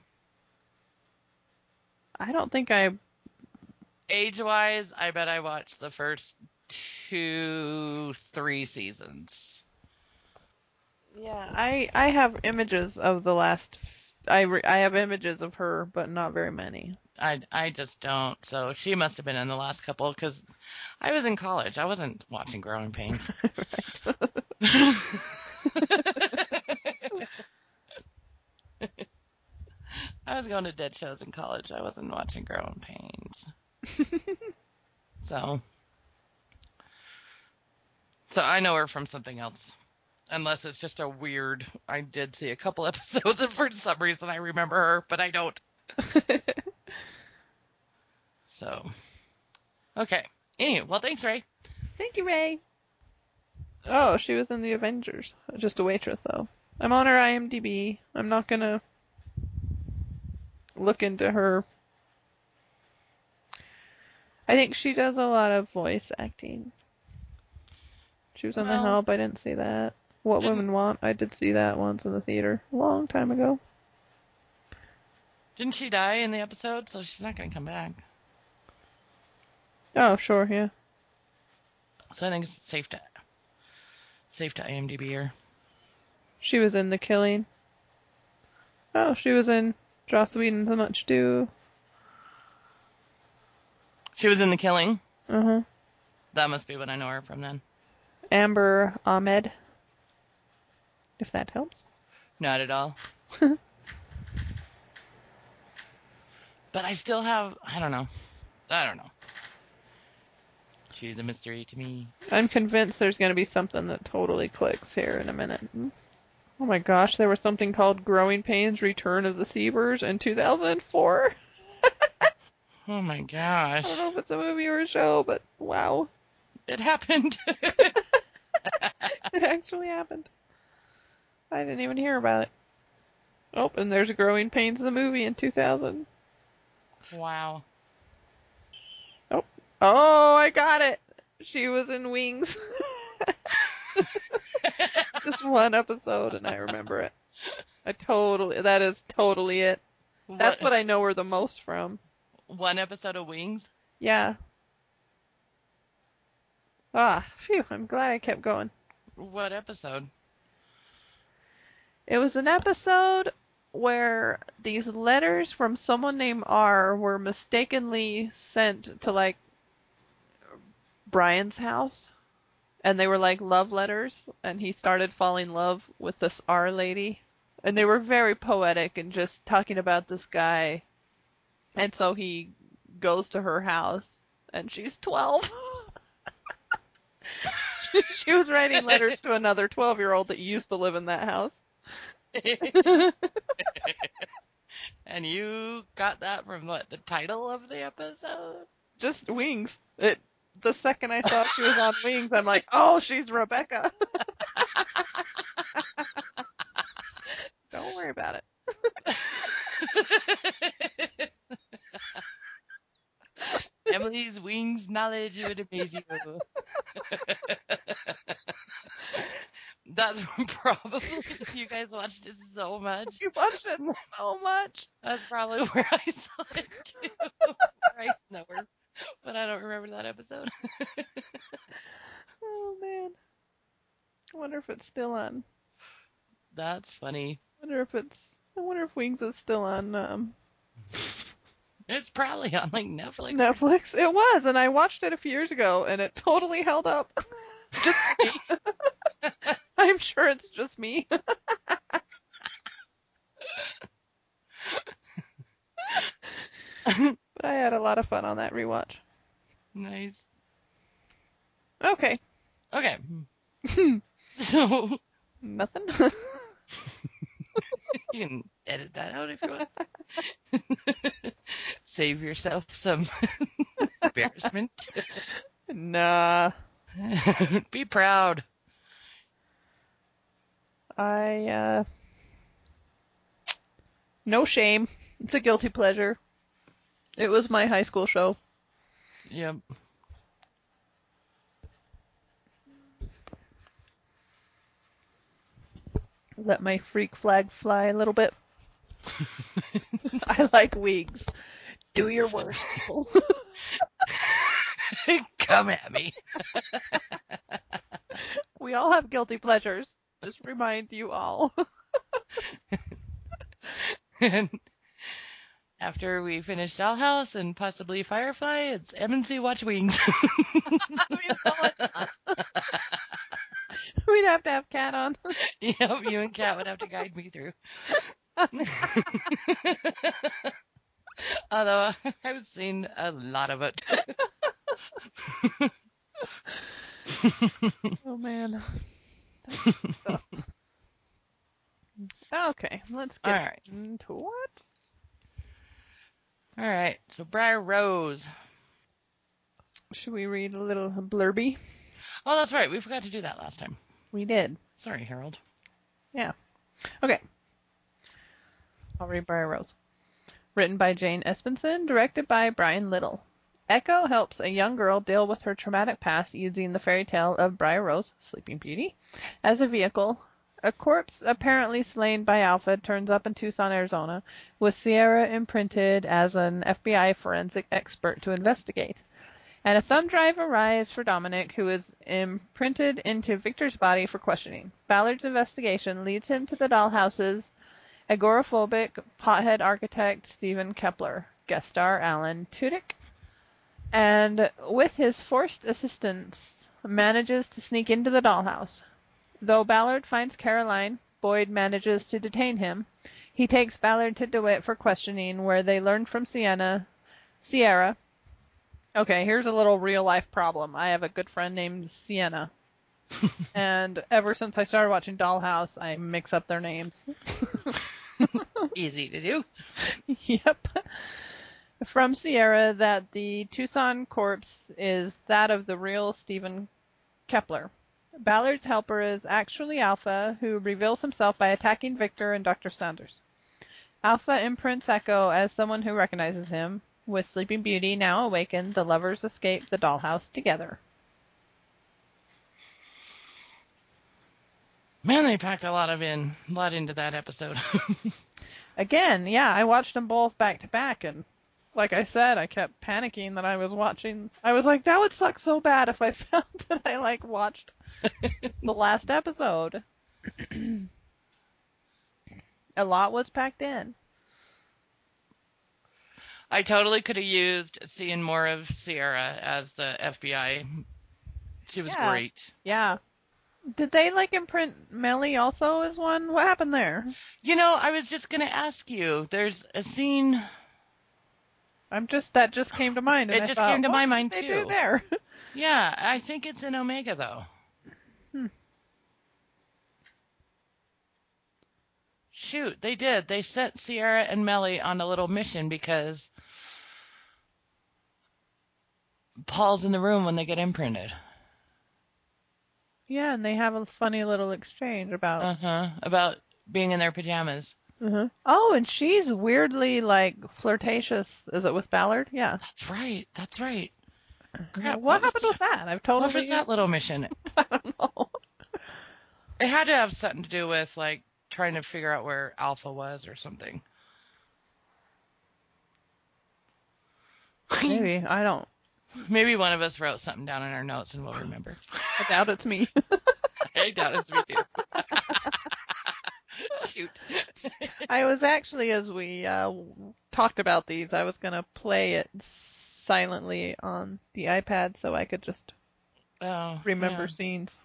I don't think I. age wise, I bet I watched the first two, three seasons. Yeah, I I have images of the last. I re, I have images of her, but not very many. I, I just don't. So she must have been in the last couple because I was in college. I wasn't watching Growing Pains. <laughs> <laughs> <laughs> I was going to dead shows in college. I wasn't watching Growing Pains. <laughs> so, so I know her from something else, unless it's just a weird. I did see a couple <laughs> episodes, and for some reason I remember her, but I don't. <laughs> So, okay. Anyway, well, thanks, Ray. Thank you, Ray. Oh, she was in the Avengers. Just a waitress, though. I'm on her IMDb. I'm not gonna look into her. I think she does a lot of voice acting. She was on Well, The Help. I didn't see that. What didn't- Women Want. I did see that once in the theater, a long time ago. Didn't she die in the episode? So she's not going to come back. Oh, sure, yeah. So I think it's safe to safe to IMDb her. She was in The Killing. Oh, she was in Joss Whedon's Much Ado. She was in The Killing. Uh huh. That must be what I know her from then. Amber Ahmed. If that helps. Not at all. <laughs> but I still have. I don't know. I don't know. She's a mystery to me. I'm convinced there's going to be something that totally clicks here in a minute. Oh my gosh, there was something called Growing Pains Return of the Seavers in 2004. <laughs> Oh my gosh. I don't know if it's a movie or a show, but wow, It happened. <laughs> it actually happened. I didn't even hear about it. Oh, and there's Growing Pains the movie in 2000. wow. Oh, Oh, I got it. She was in Wings. <laughs> Just one episode, and I remember it. I totally, that is totally it. That's what I know her the most from. One episode of Wings. Yeah. Ah, phew, I'm glad I kept going. What episode? It was an episode where these letters from someone named R were mistakenly sent to like Brian's house. And they were like love letters, and he started falling in love with this R lady. And they were very poetic and just talking about this guy. And so he goes to her house, and she's 12. she, <laughs> she was writing letters to another 12 year old that used to live in that house. <laughs> and you got that from what the title of the episode? just wings. It the second I saw she was on wings, I'm like, oh, she's Rebecca. <laughs> Don't worry about it. <laughs> Emily's wings knowledge would amaze you. <laughs> That's probably you guys watched it so much. You watched it so much. That's probably where I saw it too. I know her, <laughs> but I don't remember that episode. <laughs> Oh man. I wonder if it's still on. That's funny. I wonder if it's. I wonder if Wings is still on um, It's probably on like Netflix. Netflix. It was, and I watched it a few years ago, and it totally held up. just me. <laughs> I'm sure it's just me. But I had a lot of fun on that rewatch. Nice. Okay. Okay. <laughs> so Nothing. <laughs> you can edit that out if you want. <laughs> Save yourself some embarrassment. nah. Be proud. I uh no shame. It's a guilty pleasure. It was my high school show. Yep. Let my freak flag fly a little bit. I like wigs. Do your worst, people. <laughs> Come at me. <laughs> we all have guilty pleasures. Just remind you all. <laughs> and after we finish Dollhouse and possibly Firefly, it's M&C Watch Wings. <laughs> <laughs> We'd have to have Cat on. yep, you and Cat would have to guide me through. <laughs> Although I've seen a lot of it. Oh man. Stuff. Okay, let's get All right. into what? All right, so Briar Rose. Should we read a little blurby? Oh, that's right. We forgot to do that last time. We did. Sorry, Harold. Yeah. Okay. I'll read Briar Rose. Written by Jane Espenson, directed by Brian Little. Echo helps a young girl deal with her traumatic past using the fairy tale of Briar Rose, Sleeping Beauty, as a vehicle. A corpse apparently slain by Alpha turns up in Tucson, Arizona, with Sierra imprinted as an FBI forensic expert to investigate. And a thumb drive arrives for Dominic, who is imprinted into Victor's body for questioning. Ballard's investigation leads him to the dollhouse's agoraphobic pothead architect Stephen Kepler, guest star Alan Tudyk, and with his forced assistance manages to sneak into the dollhouse. Though Ballard finds Caroline, Boyd manages to detain him. He takes Ballard to DeWitt for questioning, where they learn from Sienna, Sierra. Okay, here's a little real life problem. I have a good friend named Sienna. <laughs> and ever since I started watching Dollhouse, I mix up their names. <laughs> Easy to do. <laughs> yep. From Sierra that the Tucson corpse is that of the real Stephen Kepler. Ballard's helper is actually Alpha, who reveals himself by attacking Victor and Dr. Saunders. Alpha imprints Echo as someone who recognizes him. With Sleeping Beauty now awakened, the lovers escape the dollhouse together. Man, they packed a lot of in, a lot into that episode. <laughs> Again, yeah, I watched them both back to back, and like I said, I kept panicking that I was watching. I was like, that would suck so bad if I <laughs> found that I like watched the <laughs> last episode. a lot was packed in. I totally could have used seeing more of Sierra as the FBI. She was Yeah. great. Yeah. Did they like imprint Mellie also as one? What happened there? You know, I was just gonna ask you. There's a scene. I'm just that just came to mind. It I just thought, came to my mind, did they too. do there? <laughs> Yeah, I think it's in Omega though. Hmm. Shoot, they did. They sent Sierra and Mellie on a little mission because Paul's in the room when they get imprinted. yeah, and they have a funny little exchange about. Uh huh. About being in their pajamas. Mhm. Oh, and she's weirdly like flirtatious. Is it with Ballard? Yeah. That's right. That's right. Crap, what, was happened with that? I've totally. What was that little mission? <laughs> I don't know. It had to have something to do with like trying to figure out where Alpha was or something. <laughs> Maybe I don't. Maybe one of us wrote something down in our notes and we'll remember. <laughs> I doubt it's me. I doubt it's me too. <laughs> Shoot. I was actually, as we uh, talked about these, I was gonna play it silently on the iPad so I could just Oh, remember yeah. scenes.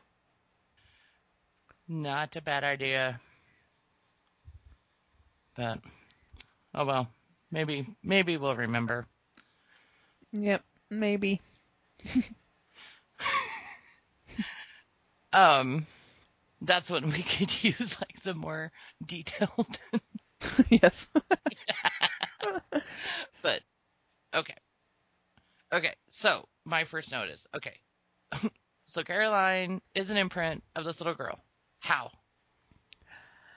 Not a bad idea. But oh well. Maybe maybe we'll remember. Yep, maybe. <laughs> <laughs> Um, that's when we <laughs> could use like the more detailed. <laughs> yes. <laughs> but okay, okay. So my first note is okay. so Caroline is an imprint of this little girl. How?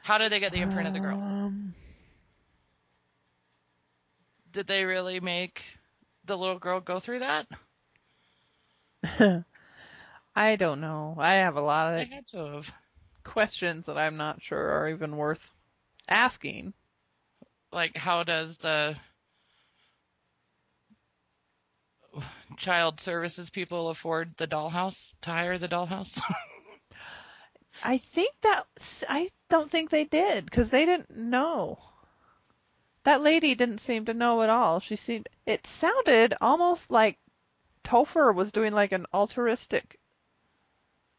How did they get the imprint of the girl? Um, Did they really make the little girl go through that? I don't know. I have a lot They of had to have. Questions that I'm not sure are even worth asking. Like, how does the child services people afford the dollhouse to hire the dollhouse? <laughs> I think that I don't think they did because they didn't know. That lady didn't seem to know at all. She seemed. It sounded almost like Topher was doing like an altruistic,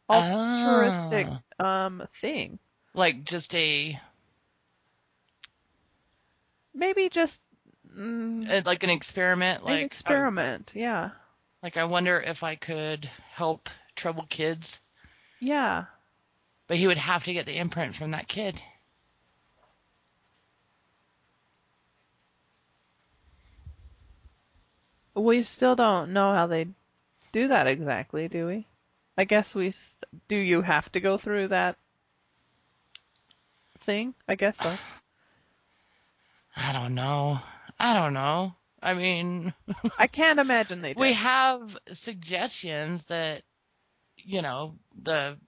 altruistic Ah. um thing. like just a Maybe just mm, uh, like an experiment. Like an experiment. yeah, like I wonder if I could help troubled kids, yeah. but he would have to get the imprint from that kid. We still don't know how they do that exactly, do we? I guess we. Do you have to go through that thing? I guess so. <sighs> I don't know. I don't know. I mean, <laughs> I can't imagine they we have suggestions that you know the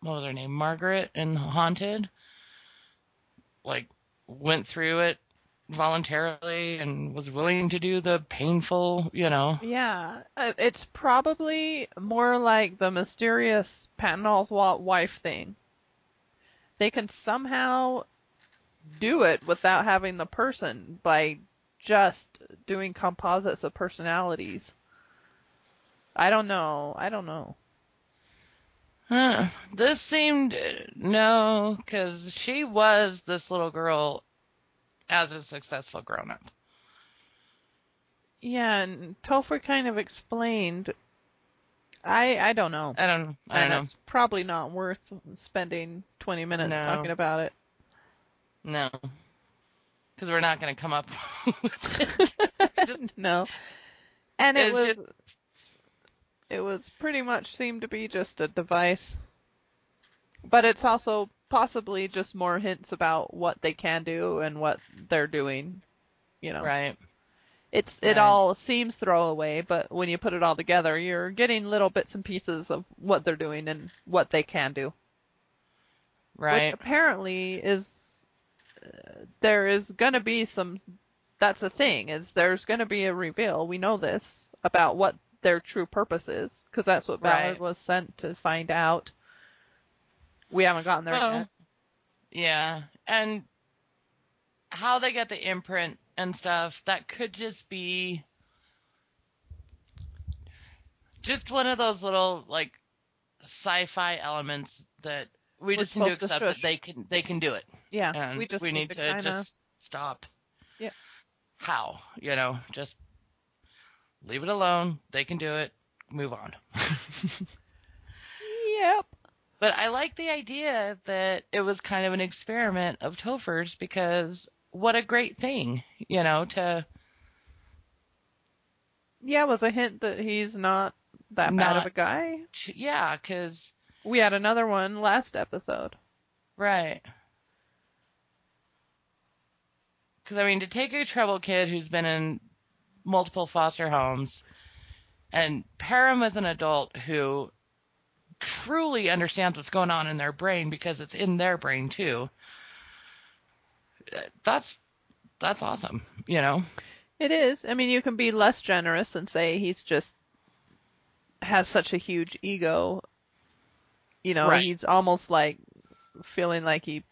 what was her name margaret in haunted like went through it voluntarily and was willing to do the painful you know Yeah, uh, it's probably more like the mysterious Patton Oswalt wife thing. They can somehow do it without having the person by just doing composites of personalities. I don't know. I don't know. Huh. this seemed no because she was this little girl as a successful grown-up Yeah, and Topher kind of explained. I I don't know. i don't i don't and know it's probably not worth spending 20 minutes No. talking about it. no because we're not going to come up <laughs> with <laughs> it just no. And it was just- it was pretty much seemed to be just a device. But it's also possibly just more hints about what they can do and what they're doing. You know. right It's it Right. all seems throwaway, but when you put it all together, you're getting little bits and pieces of what they're doing and what they can do. right Which apparently is uh, there is gonna be some. That's a thing. Is there's gonna be a reveal. We know this about what their true purpose is because that's what Ballard Right. was sent to find out. We haven't gotten there Well, yet. Yeah, and how they get the imprint and stuff, that could just be just one of those little like sci-fi elements that we We're just need to supposed to accept that they can they can do it. Yeah, And we just need, need to, to, kinda, just stop. Yeah. How? You know, just leave it alone. They can do it. Move on. <laughs> Yep. But I like the idea that it was kind of an experiment of Topher's because what a great thing, you know, to Yeah, it was a hint that he's not that bad of a guy. to yeah, because We had another one last episode. right. Because I mean, to take a troubled kid who's been in multiple foster homes and pair him with an adult who truly understands what's going on in their brain because it's in their brain too. That's that's awesome, you know. It is. I mean, you can be less generous and say he's just has such a huge ego. You know, Right. he's almost like feeling like he,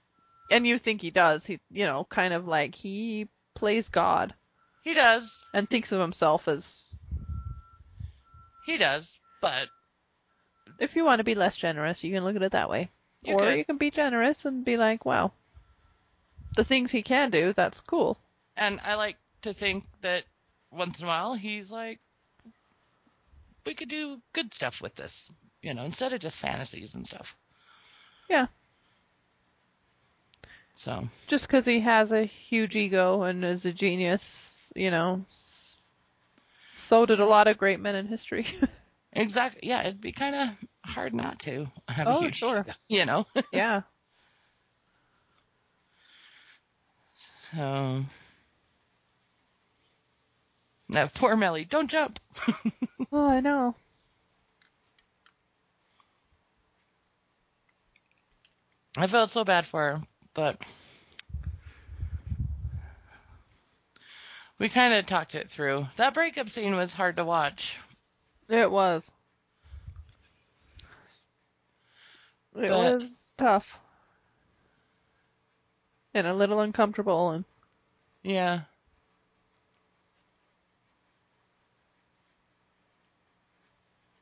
and you think he does. He, you know, kind of like he plays God He does. and thinks of himself as. He does. But If you want to be less generous, you can look at it that way, You or could. you can be generous and be like, wow, the things he can do, that's cool. and I like to think that once in a while he's like we could do good stuff with this. you know, instead of just fantasies and stuff. Yeah. So, Just because he has a huge ego and is a genius, you know. So did a lot of great men in history. <laughs> exactly. Yeah, it'd be kind of hard not to have Oh, a huge, sure. <laughs> you know. yeah. <laughs> Um, that poor Mellie, don't jump. <laughs> Oh, I know. I felt so bad for her, but we kind of talked it through. That breakup scene was hard to watch. It was. It But- was tough. And a little uncomfortable and Yeah.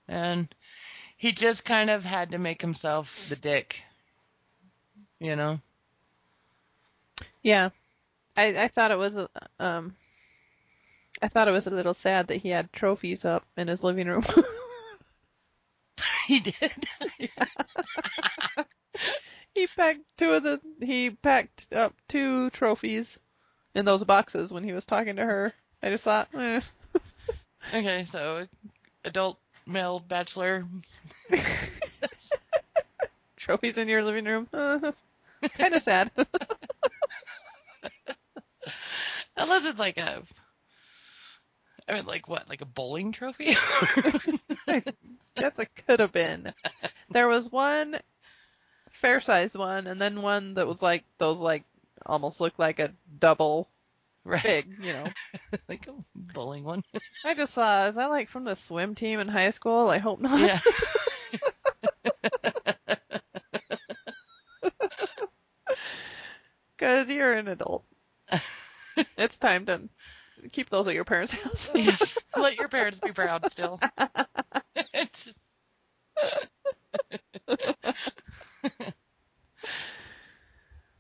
And he just kind of had to make himself the dick. You know? yeah. I I thought it was uh, um I thought it was a little sad that he had trophies up in his living room. <laughs> He did. <laughs> he packed two of the he packed up two trophies in those boxes when he was talking to her. I just thought, eh. <laughs> okay, so adult male bachelor. trophies in your living room. Uh, kind of sad. Unless it's like a. I mean, like what? Like a bowling trophy? <laughs> That's a could have been. There was one fair sized one, and then one that was like those like almost looked like a double right. You know. <laughs> like a bowling one. <laughs> I just saw. Is that like from the swim team in high school? I hope not. Yeah. Because you're an adult. it's time to keep those at your parents' <laughs> house. yes. <laughs> Let your parents be proud still. <laughs>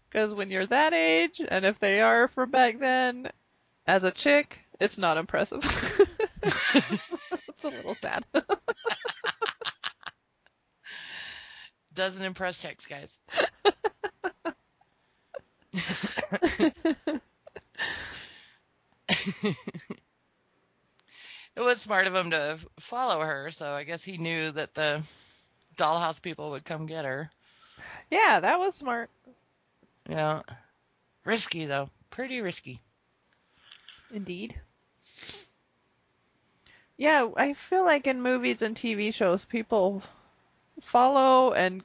Because when you're that age, and if they are from back then, as a chick, it's not impressive. it's a little sad. doesn't impress checks, guys. <laughs> it was smart of him to follow her, so I guess he knew that the dollhouse people would come get her. yeah, that was smart. Yeah. Risky though. Pretty risky. Indeed. Yeah, I feel like in movies and TV shows, people follow and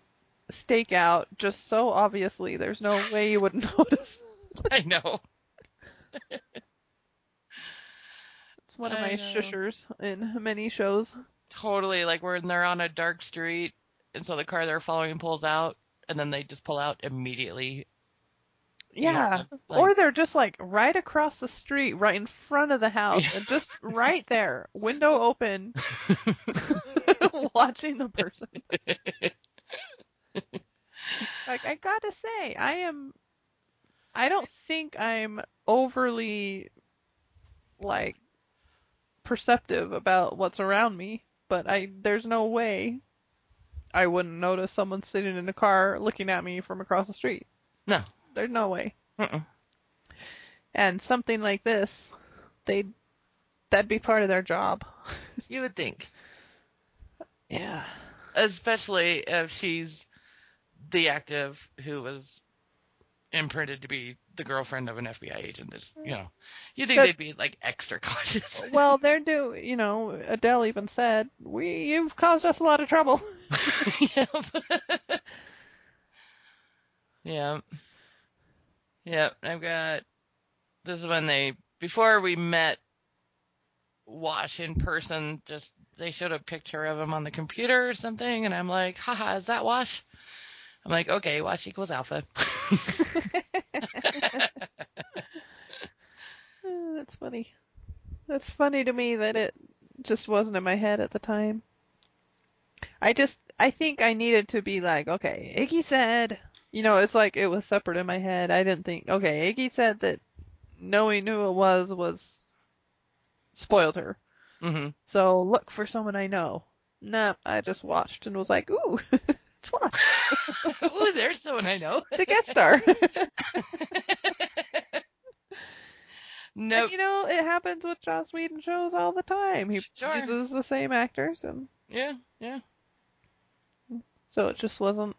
stake out just so obviously. There's no way you wouldn't <laughs> notice. <laughs> I know. It's one of I my know. shushers in many shows. Totally like when they're on a dark street and so the car they're following pulls out and then they just pull out immediately. Yeah. Like- or they're just like right across the street, right in front of the house, Yeah. and just <laughs> right there, window open, <laughs> watching the person. <laughs> like I gotta say, I am. I don't think I'm overly like perceptive about what's around me, but I there's no way I wouldn't notice someone sitting in a car looking at me from across the street. No. There's no way. Mm-mm. And something like this, they that'd be part of their job. <laughs> You would think. Yeah. especially if she's the active who was imprinted to be the girlfriend of an FBI agent. That's you mm. know, you think That- they'd be like extra <laughs> cautious. Well, they're do you know, Adele even said, "We you've caused us a lot of trouble." <laughs> yep. yep. Yep. I've got this is when they before we met Wash in person. Just they showed a picture of him on the computer or something, and I'm like, haha, is that Wash? I'm like, okay, Wash equals Alpha. Uh, <laughs> That's funny. That's funny to me that it just wasn't in my head at the time. I just I think I needed to be like, okay, Iggy said, you know, it's like it was separate in my head. I didn't think, okay, Iggy said that knowing who it was was spoiled her. Mm-hmm. So look for someone I know. nah, I just watched and was like, ooh, <laughs> Ooh, there's someone I know. the guest star. Nope. You know, it happens with Joss Whedon shows all the time. He Sure. uses the same actors, and Yeah, yeah. so it just wasn't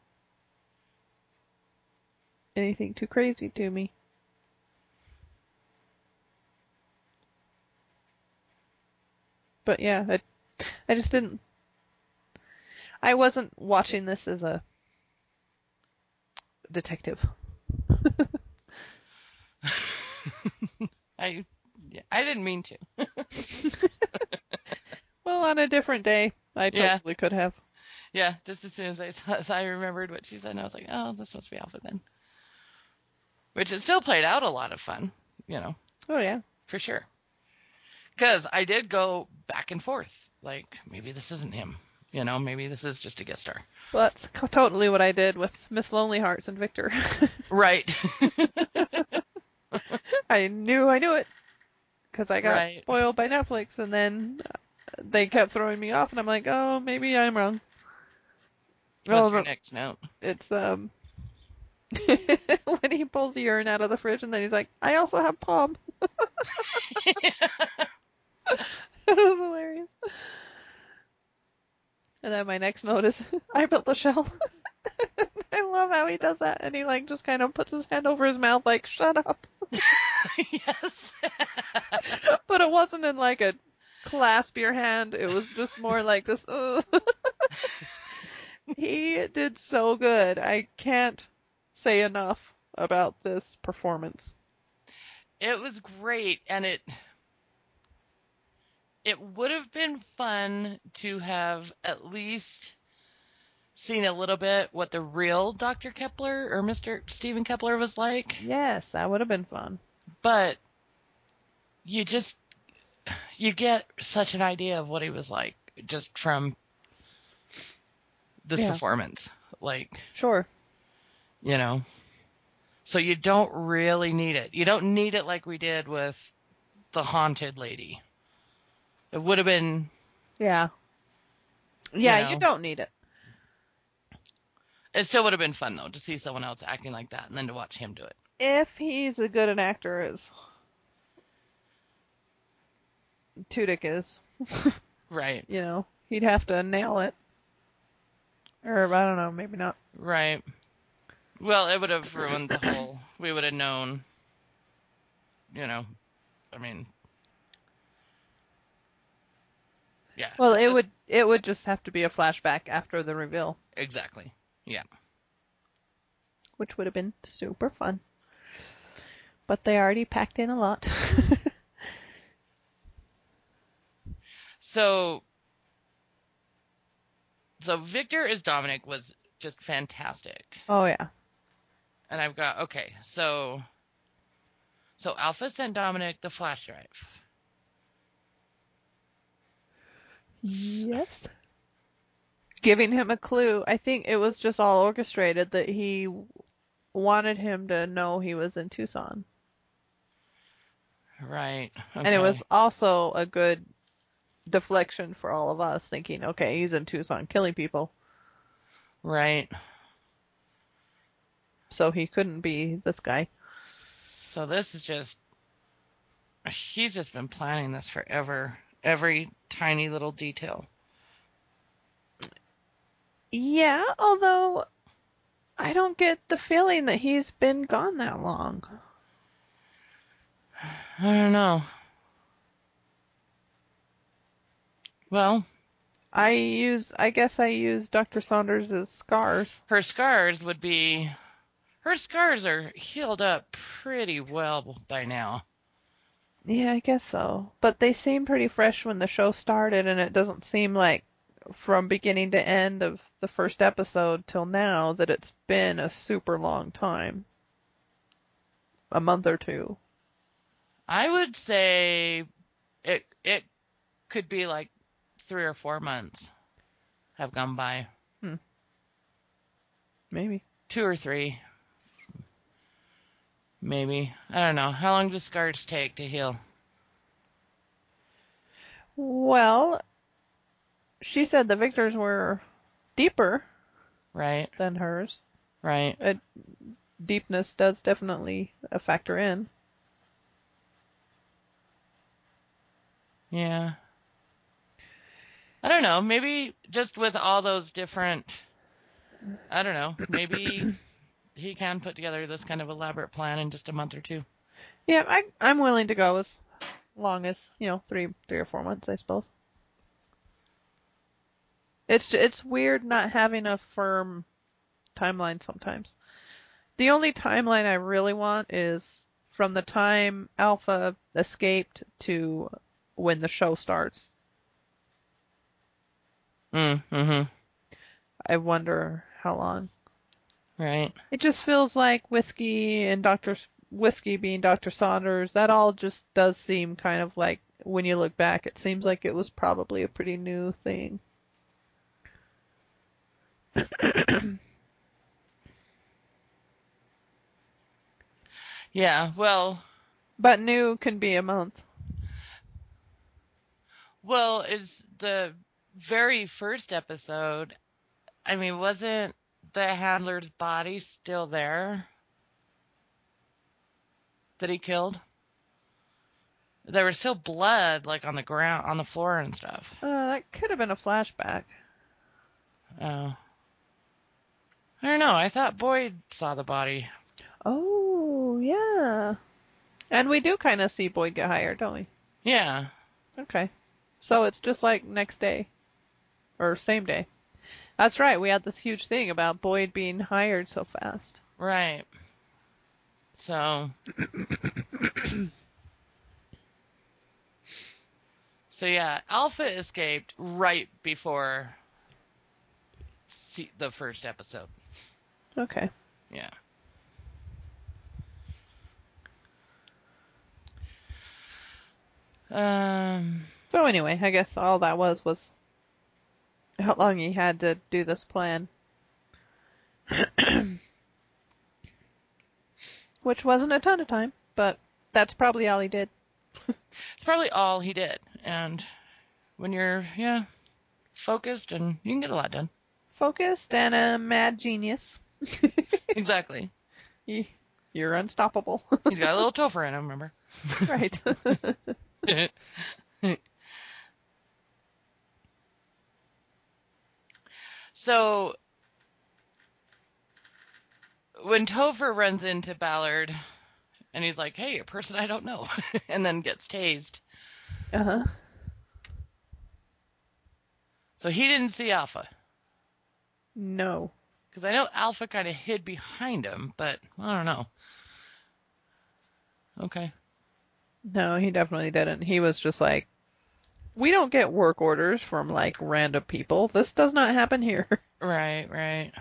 anything too crazy to me. But yeah, it, I just didn't. I wasn't watching this as a detective. <laughs> I yeah, I didn't mean to. <laughs> Well, on a different day, I Yeah. totally could have. Yeah, just as soon as I saw, as I remembered what she said, and I was like, oh, this must be Alpha then. Which it still played out a lot of fun, you know, Oh yeah. for sure. Because I did go back and forth, like maybe this isn't him, you know, maybe this is just a guest star. Well, that's totally what I did with Miss Lonely Hearts and Victor. <laughs> Right. <laughs> I knew I knew it because I got Right. spoiled by Netflix, and then they kept throwing me off, and I'm like, oh, maybe I'm wrong. What's Oh, your next note? it's um <laughs> when he pulls the urine out of the fridge, and then he's like, I also have palm. That was hilarious. And then my next note is, <laughs> I built the shell. <laughs> I love how he does that, and he like just kind of puts his hand over his mouth, like, shut up. <laughs> yes. but it wasn't in like a clasp your hand. It was just more like this. He did so good. I can't say enough about this performance. it was great and it it would have been fun to have at least seen a little bit what the real Dr. Kepler or Mr. Stephen Kepler was like, Yes, that would have been fun. but you just you get such an idea of what he was like just from this Yeah. performance. Like, Sure. you know. So you don't really need it. You don't need it like we did with the haunted lady. It would have been Yeah. Yeah, you, know. don't need it. It still would have been fun though to see someone else acting like that and then to watch him do it. If he's as good an actor as Tudyk is, <laughs> Right, you know, he'd have to nail it. Or I don't know, maybe not. right. Well, it would have ruined the whole. We would have known. You know, I mean, yeah. Well, it this- would it would just have to be a flashback after the reveal, exactly. Yeah, which would have been super fun. But they already packed in a lot. <laughs> So, so Victor as Dominic was just fantastic, oh yeah. and I've got okay. So, so Alpha sent Dominic the flash drive. Yes. Giving him a clue. I think it was just all orchestrated that he wanted him to know he was in Tucson. Right. And it was also a good deflection for all of us thinking, okay, he's in Tucson killing people, right. so he couldn't be this guy. So this is just he's just been planning this forever. Every tiny little detail. Yeah, although I don't get the feeling that he's been gone that long. I don't know. Well, I use, I guess I use Dr. Saunders' scars. her scars would be her scars are healed up pretty well by now. Yeah, I guess so. But they seem pretty fresh when the show started, and it doesn't seem like from beginning to end of the first episode till now that it's been a super long time. A month or two. I would say it it could be like three or four months have gone by. Hmm. Maybe. Two or three. Maybe. I don't know. How long do scars take to heal? Well, she said the victors were deeper Right, than hers. right. Deepness does definitely a factor in. Yeah. I don't know. Maybe just with all those different, I don't know. Maybe <coughs> he can put together this kind of elaborate plan in just a month or two. Yeah, I I'm willing to go as long as you know three three or four months, I suppose. It's it's weird not having a firm timeline sometimes. The only timeline I really want is from the time Alpha escaped to when the show starts. Mm, mm-hmm. I wonder how long. Right. It just feels like whiskey and Doctor whiskey being Doctor Saunders. That all just does seem kind of like when you look back, it seems like it was probably a pretty new thing. <clears throat> Yeah. Well, But new can be a month. well, is the very first episode, I mean, wasn't the handler's body still there that he killed? There was still blood, like on the ground, on the floor and stuff. Uh, that could have been a flashback. Oh. I don't know. I thought Boyd saw the body. Oh, yeah. And we do kind of see Boyd get hired, don't we? Yeah. Okay. So it's just like next day. Or same day. That's right, we had this huge thing about Boyd being hired so fast. Right. So. so yeah, Alpha escaped right before the first episode. Okay. Yeah. Um. So anyway, I guess all that was was how long he had to do this plan. <clears throat> Which wasn't a ton of time, but that's probably all he did. <laughs> It's probably all he did. And when you're, yeah, focused and you can get a lot done. Focused and a mad genius. <laughs> Exactly. <laughs> You- You're unstoppable. He's got a little Topher in him, remember? right. So when Topher runs into Ballard and he's like, hey, a person I don't know, <laughs> and then gets tased. uh huh. So he didn't see Alpha. No. Because I know Alpha kind of hid behind him, but I don't know. Okay. No, he definitely didn't. He was just like, we don't get work orders from like random people. This does not happen here. <laughs> Right, right.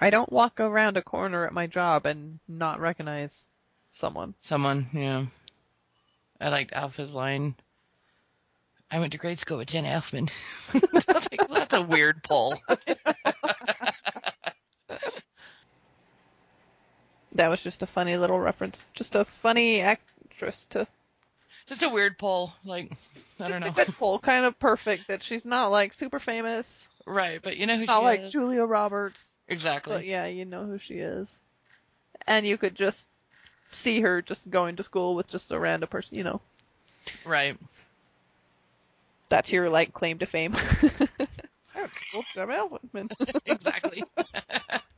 I don't walk around a corner at my job and not recognize someone. Someone, yeah. I liked Alpha's line. I went to grade school with Jen Elfman. <laughs> Like, well, that's a weird pull. <laughs> That was just a funny little reference. Just a funny actress to. Just a weird pull. Like, I Just don't know. a good pull, kind of perfect. That she's not like super famous. Right, but you know who Not she like is. Julia Roberts. Exactly. But yeah, you know who she is. And you could just see her just going to school with just a random person. You know, Right. that's your like claim to fame. I went to school with Jen Elfman. exactly. <laughs>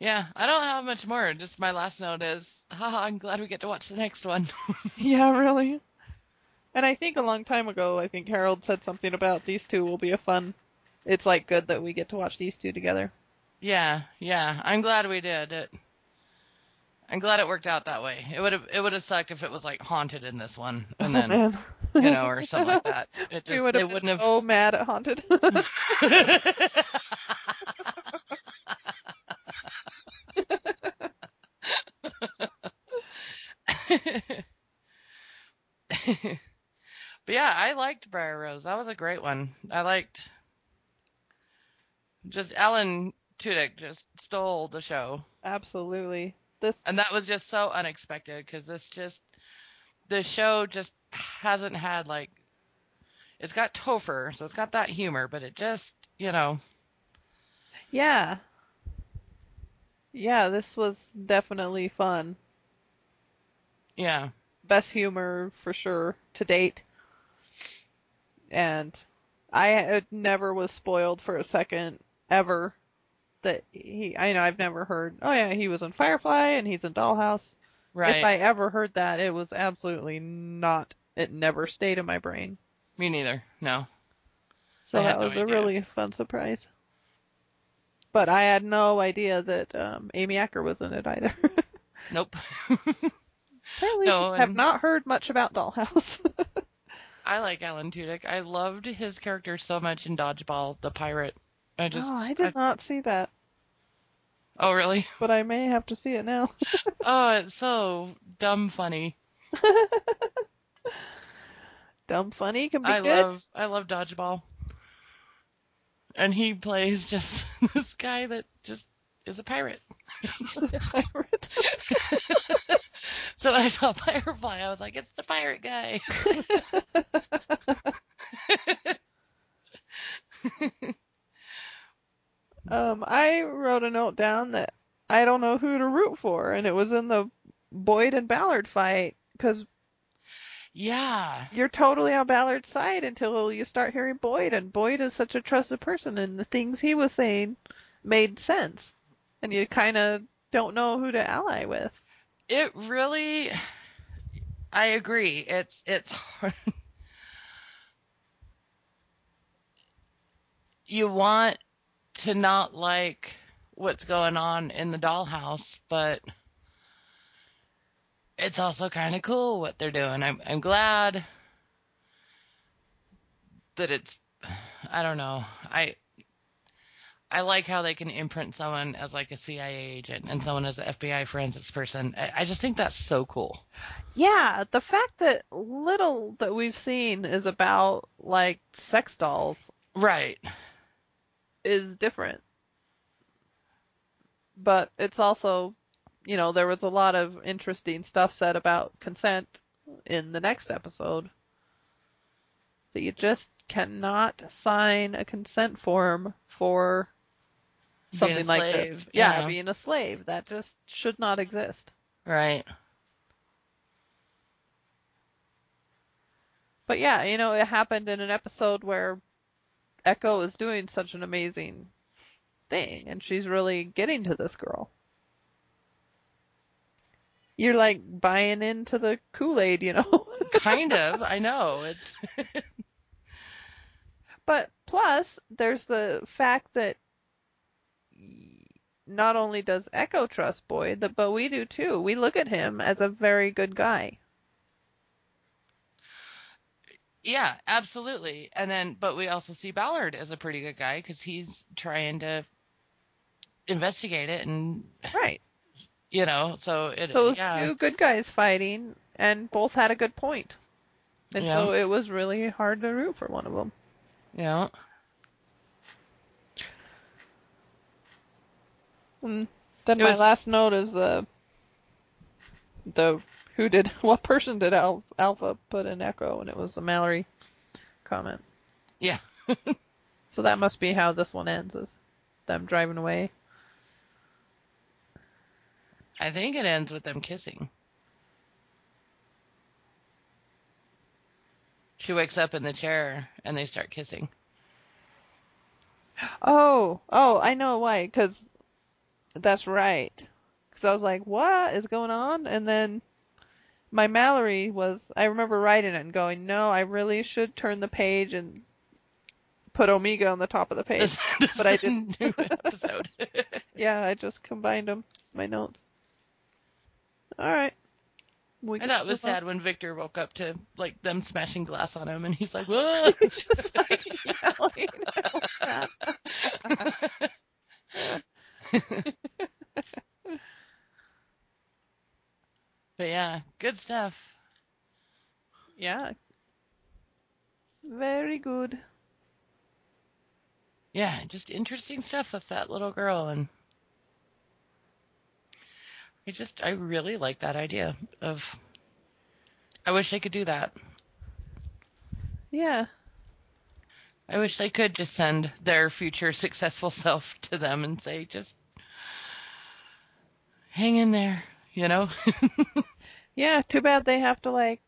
yeah, I don't have much more. Just my last note is, <laughs> haha, I'm glad we get to watch the next one. <laughs> Yeah, really. And I think a long time ago, I think Harold said something about these two will be a fun. It's like good that we get to watch these two together. yeah, yeah, I'm glad we did it. I'm glad it worked out that way. It would have it would have sucked if it was like haunted in this one, and then <laughs> Man. you know, or something like that. It we just would they have been wouldn't have. so mad at Haunted. <laughs> but yeah, I liked Briar Rose. That was a great one. I liked just Alan Tudyk just stole the show, Absolutely. This and that was just so unexpected because this just the show just hasn't had like it's got Topher, so it's got that humor, but it just you know Yeah. Yeah, this was definitely fun. Yeah Best humor for sure to date. And I never was spoiled for a second ever that he, I know I've never heard, oh yeah, he was in Firefly and he's in Dollhouse. right. If I ever heard that, it was absolutely not, it never stayed in my brain. Me neither. No. So that no was a really fun surprise. But I had no idea that um, Amy Acker was in it either. <laughs> Nope. <laughs> Apparently, No, just have not heard much about Dollhouse. <laughs> I like Alan Tudyk. I loved his character so much in Dodgeball, the pirate. I just oh, I did not see that, Oh really? but I may have to see it now. <laughs> Oh, it's so dumb funny. <laughs> Dumb funny can be I good. love I love Dodgeball. And he plays just this guy that just is a pirate. He's a pirate. So when I saw <laughs> Firefly, I was like, it's the pirate guy. <laughs> um, I wrote a note down that I don't know who to root for, and it was in the Boyd and Ballard fight because yeah. you're totally on Ballard's side until you start hearing Boyd, and Boyd is such a trusted person, and the things he was saying made sense, and you kind of don't know who to ally with. It really I agree. It's it's hard. <laughs> You want to not like what's going on in the dollhouse, but it's also kind of cool what they're doing. I'm I'm glad that it's I don't know. I I like how they can imprint someone as like a CIA agent and someone as an FBI forensics person. I, I just think that's so cool. Yeah, the fact that little that we've seen is about like sex dolls Right. is different. But it's also, you know, there was a lot of interesting stuff said about consent in the next episode. That you just cannot sign a consent form for something like this. Yeah, yeah. being a slave. That just should not exist. Right. But yeah, you know, it happened in an episode where Echo is doing such an amazing thing and she's really getting to this girl. You're like buying into the Kool-Aid, you know. <laughs> Kind of. I know. It's <laughs> but plus, there's the fact that not only does Echo trust Boyd, but we do too. We look at him as a very good guy. yeah, absolutely. And then, but we also see Ballard as a pretty good guy because he's trying to investigate it, and Right. <laughs> you know, so it. So it yeah. two good guys fighting, and both had a good point. And Yeah. so it was really hard to root for one of them. Yeah. And then It my was- last note is the the who did <laughs> what person did Al, Alpha put in Echo, and it was the Mallory comment. Yeah. <laughs> So that must be how this one ends, is them driving away. I think it ends with them kissing. She wakes up in the chair and they start kissing. <gasps> Oh, oh, I know why, because that's right. Because I was like, what is going on? And then my Mallory was, I remember writing it and going, no, I really should turn the page and put Omega on the top of the <laughs> page. But I a new episode. <laughs> Yeah, I just combined them, my notes. All right. We I thought it was on. sad when Victor woke up to like them smashing glass on him, and he's like, <laughs> "Whoa!" It's just like yelling. But yeah, good stuff. Yeah. Very good. Yeah, just interesting stuff with that little girl, and I just I really like that idea of I wish they could do that. Yeah. I wish they could just send their future successful <laughs> self to them and say, just hang in there, you know? <laughs> Yeah, too bad they have to like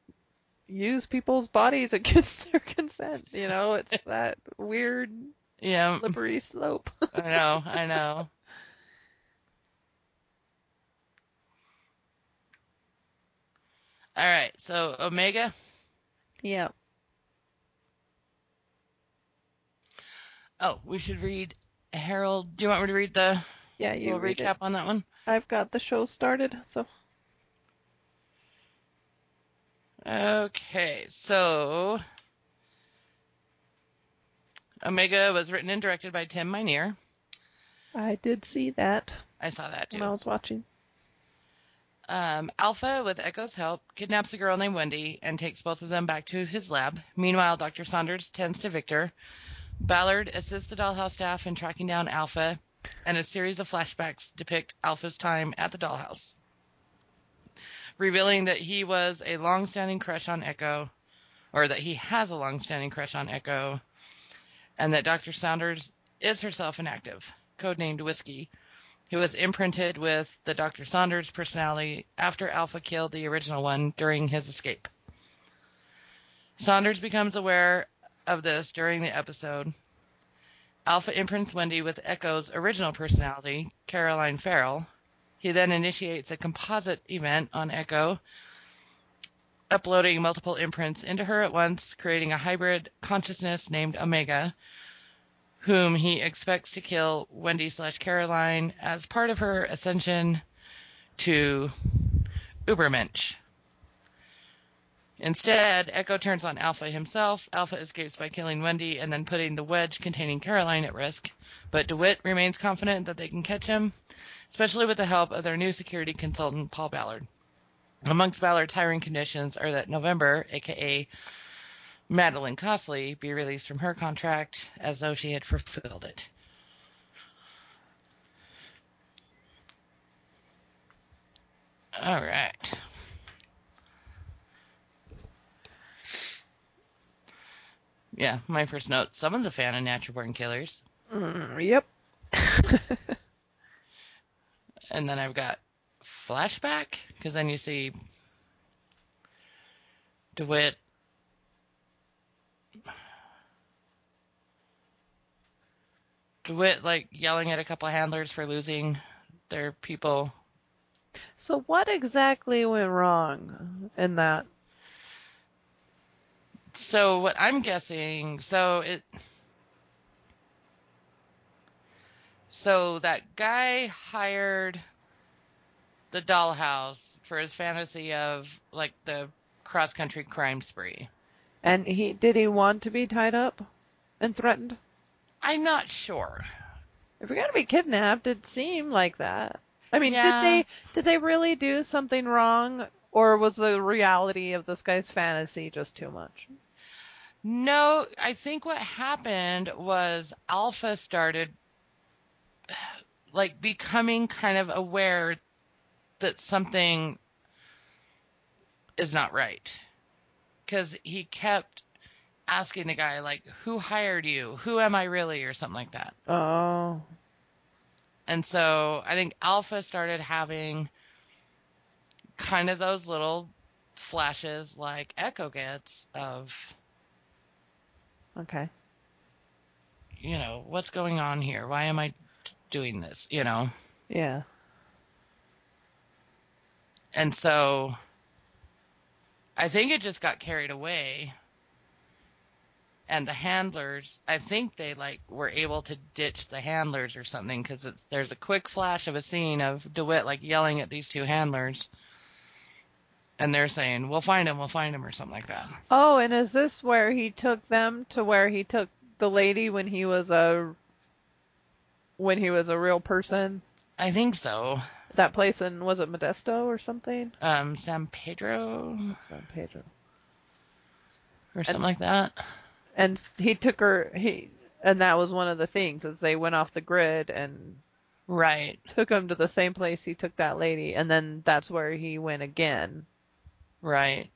use people's bodies against <laughs> their consent. You know, it's that weird yeah, slippery slope. <laughs> I know, I know. All right, so Omega. yeah. Oh, we should read Harold. Do you want me to read the Yeah, you recap it. on that one? I've got the show started, so Okay, so Omega was written and directed by Tim Minear. I did see that I saw that when I was watching. Um, Alpha, with Echo's help, kidnaps a girl named Wendy and takes both of them back to his lab. Meanwhile, Dr. Saunders tends to Victor. Ballard assists the dollhouse staff in tracking down Alpha, and a series of flashbacks depict Alpha's time at the dollhouse, revealing that he was a long-standing crush on Echo, or that he has a long-standing crush on Echo, and that Dr. Saunders is herself inactive, codenamed Whiskey, who was imprinted with the Dr. Saunders personality after Alpha killed the original one during his escape. Saunders becomes aware of this during the episode. Alpha imprints Wendy with Echo's original personality, Caroline Farrell. He then initiates a composite event on Echo, uploading multiple imprints into her at once, creating a hybrid consciousness named Omega, whom he expects to kill Wendy slash Caroline as part of her ascension to Ubermensch. Instead, Echo turns on Alpha himself. Alpha escapes by killing Wendy and then putting the wedge containing Caroline at risk. But DeWitt remains confident that they can catch him, especially with the help of their new security consultant, Paul Ballard. Amongst Ballard's hiring conditions are that November, aka Madeline Costley, be released from her contract as though she had fulfilled it. All right. Yeah, my first note. Someone's a fan of Natural Born Killers. Mm, yep. <laughs> And then I've got flashback, because then you see DeWitt. DeWitt, like, yelling at a couple of handlers for losing their people. so what exactly went wrong in that? So, what I'm guessing, so it. So, that guy hired the dollhouse for his fantasy of, like, the cross country crime spree. And he did he want to be tied up and threatened? I'm not sure. If you're gonna be kidnapped, it seemed like that. I mean, Yeah. did they did they really do something wrong, or was the reality of this guy's fantasy just too much? No, I think what happened was Alpha started <sighs> like becoming kind of aware that something is not right. Cuz he kept asking the guy like who hired you? Who am I really or something like that. Oh, And so I think Alpha started having kind of those little flashes like Echo gets of okay. you know, what's going on here? Why am I doing this? You know? Yeah. And so I think it just got carried away. And the handlers, I think they like were able to ditch the handlers or something because it's there's a quick flash of a scene of DeWitt like yelling at these two handlers, and they're saying, "We'll find him, we'll find him," or something like that. Oh, and is this where he took them to where he took the lady when he was a when he was a real person? I think so. That place in was it Modesto or something? Um, San Pedro San Pedro. or something like that. And he took her. He and that was one of the things is they went off the grid and Right. took him to the same place he took that lady, and then that's where he went again. Right.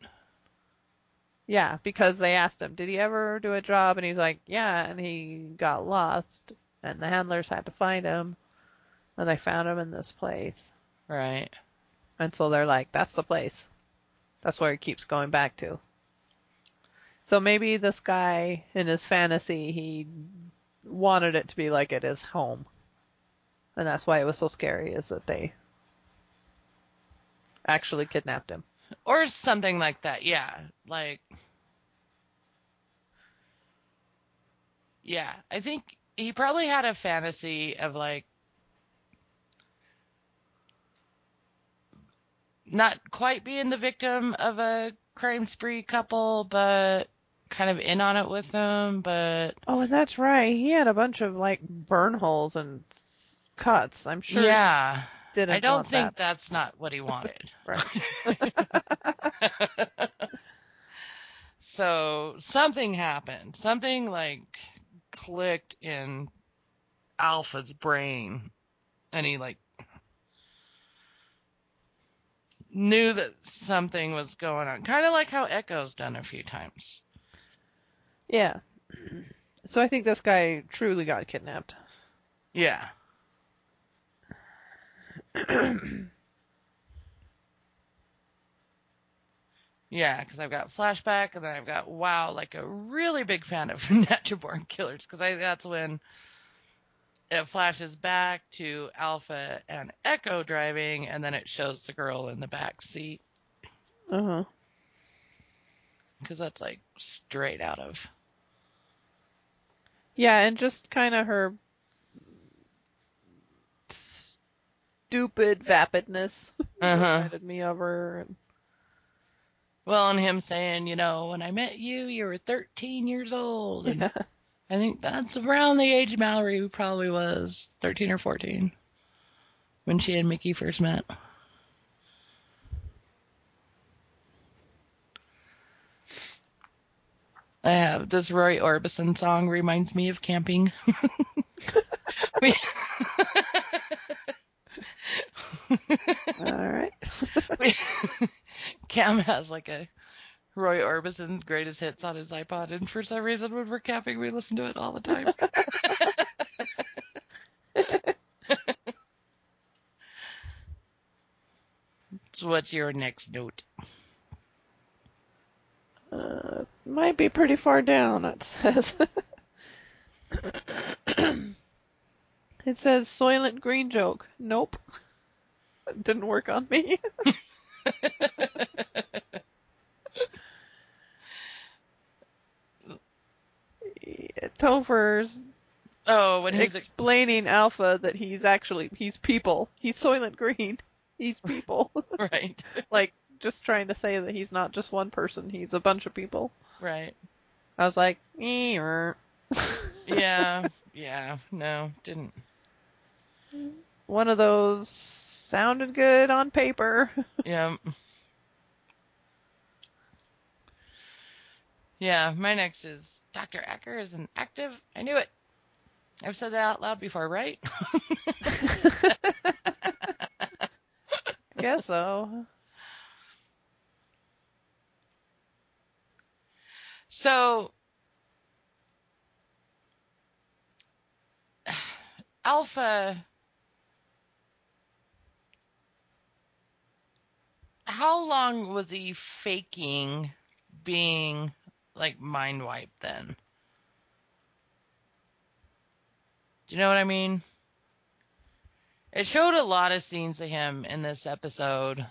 Yeah, because they asked him, did he ever do a job? And he's like, yeah, and he got lost, and the handlers had to find him, and they found him in this place. Right. And so they're like, that's the place. That's where he keeps going back to. So maybe this guy, in his fantasy, he wanted it to be like it is home. And that's why it was so scary, is that they actually kidnapped him. Or something like that. Yeah. Like, yeah. I think he probably had a fantasy of like, not quite being the victim of a crime spree couple, but kind of in on it with them. But Oh, and that's right. He had a bunch of like burn holes and cuts. I'm sure. yeah, Didn't I don't think that. that's not what he wanted. <laughs> Right. <laughs> so something happened. Something like clicked in Alpha's brain, and he like knew that something was going on. Kind of like how Echo's done a few times. Yeah. <clears throat> So I think this guy truly got kidnapped. Yeah. <clears throat> Yeah, because I've got flashback, and then I've got wow, like a really big fan of <laughs> Natural Born Killers, because that's when it flashes back to Alpha and Echo driving, and then it shows the girl in the back seat, Uh huh. because that's like straight out of. Yeah, and just kind of her stupid vapidness <laughs> Uh-huh. reminded me of her. and- Well, and him saying, you know, when I met you, you were 13 years old. And Yeah. I think that's around the age Mallory probably was 13 or 14 when she and Mickey first met. I have this Roy Orbison song reminds me of camping. <laughs> <laughs> All right. <laughs> Cam has like a Roy Orbison greatest hits on his iPod, and for some reason when we're camping, we listen to it all the time. <laughs> so what's your next note? Uh, might be pretty far down, it says. <laughs> it says Soylent Green joke. Nope. Didn't work on me. <laughs> Topher's Oh, when he's explaining Alpha that he's actually he's people. He's Soylent Green. <laughs> He's people. <laughs> right, like just trying to say that he's not just one person. He's a bunch of people. right, I was like, yeah, yeah, no, didn't. One of those sounded good on paper. <laughs> Yeah. Yeah, my next is Dr. Acker is an active. I knew it. I've said that out loud before, right? I <laughs> guess so. So, <sighs> Alpha. How long was he faking being like mind wiped then? Do you know what I mean? It showed a lot of scenes of him in this episode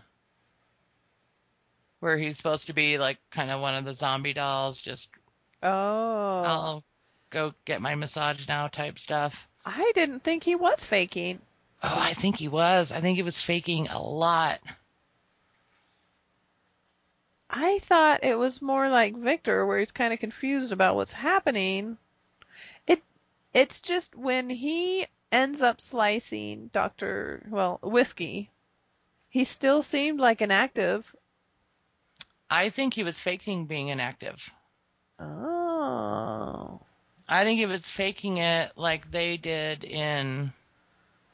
where he's supposed to be like kind of one of the zombie dolls, just Oh. I'll go get my massage now type stuff. I didn't think he was faking. Oh, I think he was. I think he was faking a lot. I thought it was more like Victor where he's kind of confused about what's happening. It it's just when he ends up slicing Dr. well, whiskey. He still seemed like an active. I think he was faking being inactive. Oh. I think he was faking it like they did in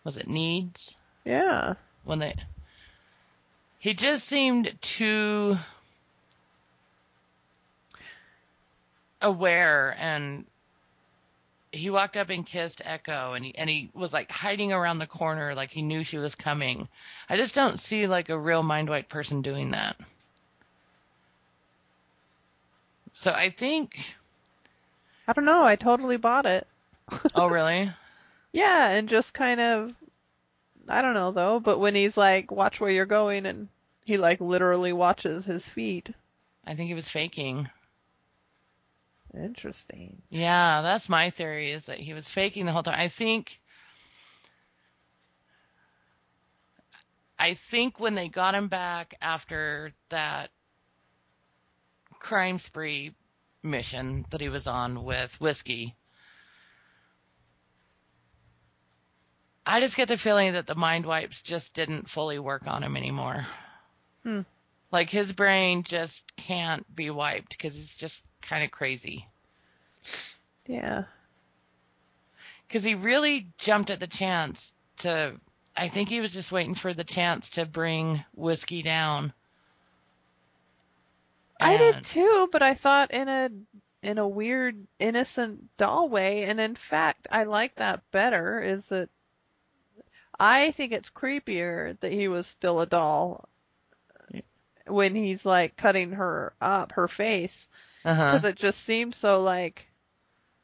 was it Needs Yeah. when they he just seemed too aware and he walked up and kissed Echo and he and he was like hiding around the corner like he knew she was coming. I just don't see like a real mind white person doing that. So I think I don't know. I totally bought it. <laughs> oh really? Yeah, and just kind of, I don't know though, but when he's like, watch where you're going, and he like literally watches his feet. I think he was faking. Interesting. Yeah, that's my theory is that he was faking the whole time. I think I think when they got him back after that crime spree mission that he was on with Whiskey, I just get the feeling that the mind wipes just didn't fully work on him anymore. Hmm. Like his brain just can't be wiped because it's just kind of crazy. Yeah. Because he really jumped at the chance to. I think he was just waiting for the chance to bring whiskey down. I did too, but I thought in a in a weird innocent doll way, and in fact, I like that better. Is that I think it's creepier that he was still a doll when he's like cutting her up, her face, Uh-huh. because it just seemed so like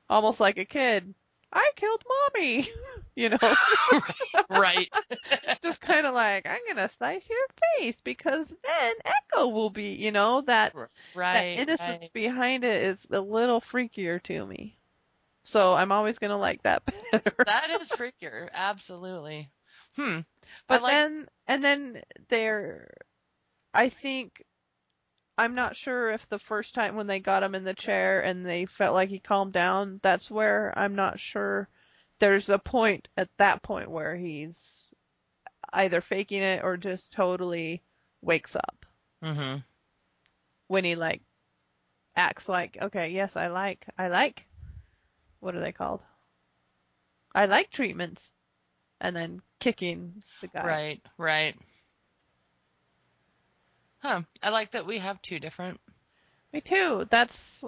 almost like a kid. I killed mommy, <laughs> you know, <laughs> right. <laughs> just kind of like I'm gonna slice your face because then Echo will be, you know, that Right. that innocence right. behind it is a little freakier to me. So I'm always gonna like that better. That is freakier. Absolutely. Hmm. but I like, then and then there, I think I'm not sure if the first time when they got him in the chair and they felt like he calmed down, that's where I'm not sure. There's a point at that point where he's either faking it or just totally wakes up hmm when he like acts like, okay, yes, I like, I like, what are they called? I like treatments, and then kicking the guy. Right. Right. Huh. I like that we have two different. Me too. That's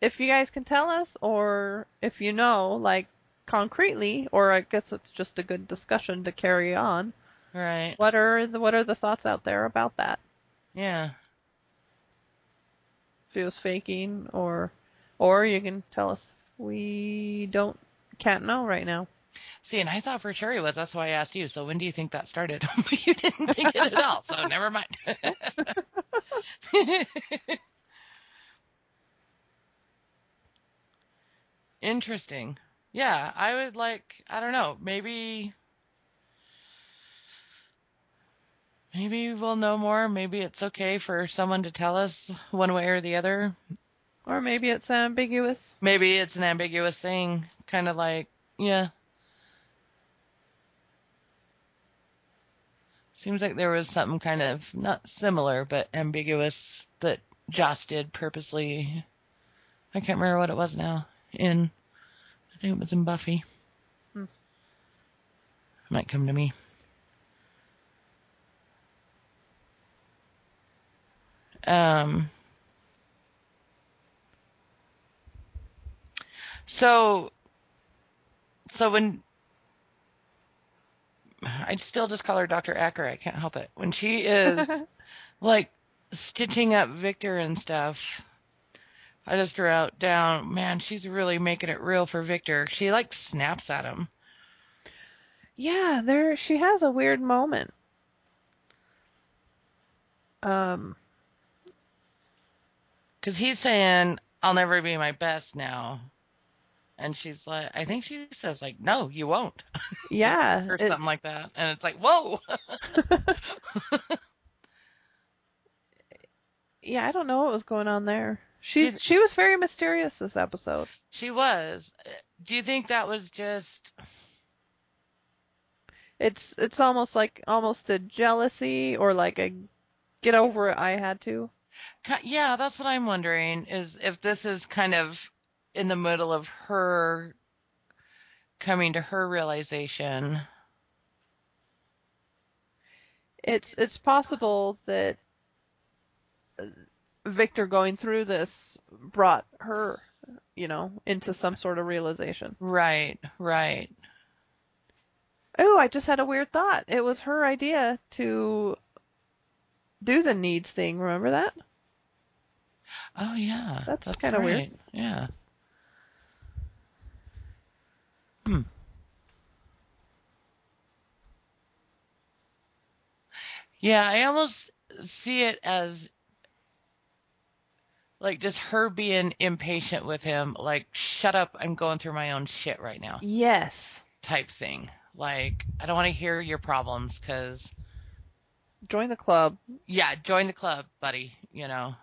if you guys can tell us, or if you know, like concretely, or I guess it's just a good discussion to carry on. Right. What are the what are the thoughts out there about that? Yeah. If it was faking, or or you can tell us. We don't can't know right now. See, and I thought for sure he was. That's why I asked you. So when do you think that started? <laughs> but you didn't think it at all. So never mind. <laughs> Interesting. Yeah, I would like, I don't know, maybe, maybe we'll know more. Maybe it's okay for someone to tell us one way or the other. Or maybe it's ambiguous. Maybe it's an ambiguous thing, kind of like, yeah. Seems like there was something kind of not similar, but ambiguous that Joss did purposely. I can't remember what it was now. In, I think it was in Buffy. Hmm. Might come to me. Um. So, so when I still just call her Dr. Acker, I can't help it. When she is <laughs> like stitching up Victor and stuff, I just wrote down, man, she's really making it real for Victor. She like snaps at him. Yeah, there she has a weird moment. Um, Cause he's saying, I'll never be my best now. And she's like, I think she says like, no, you won't, <laughs> yeah, or it- something like that. And it's like, whoa. <laughs> yeah, I don't know what was going on there. She's Did- she was very mysterious this episode. She was. Uh, do you think that was just It's it's almost like almost a jealousy or like a get over it. I had to. Yeah, that's what I'm wondering is if this is kind of in the middle of her coming to her realization. It's it's possible that uh, Victor going through this brought her, you know, into some sort of realization. Right, right. Oh, I just had a weird thought. It was her idea to do the needs thing. Remember that? Oh yeah, That's kinda weird. Yeah. Hmm. Yeah, I almost see it as like just her being impatient with him, like shut up, I'm going through my own shit right now, Yes. type thing. Like I don't want to hear your problems because Join the club. yeah, join the club, buddy. You know.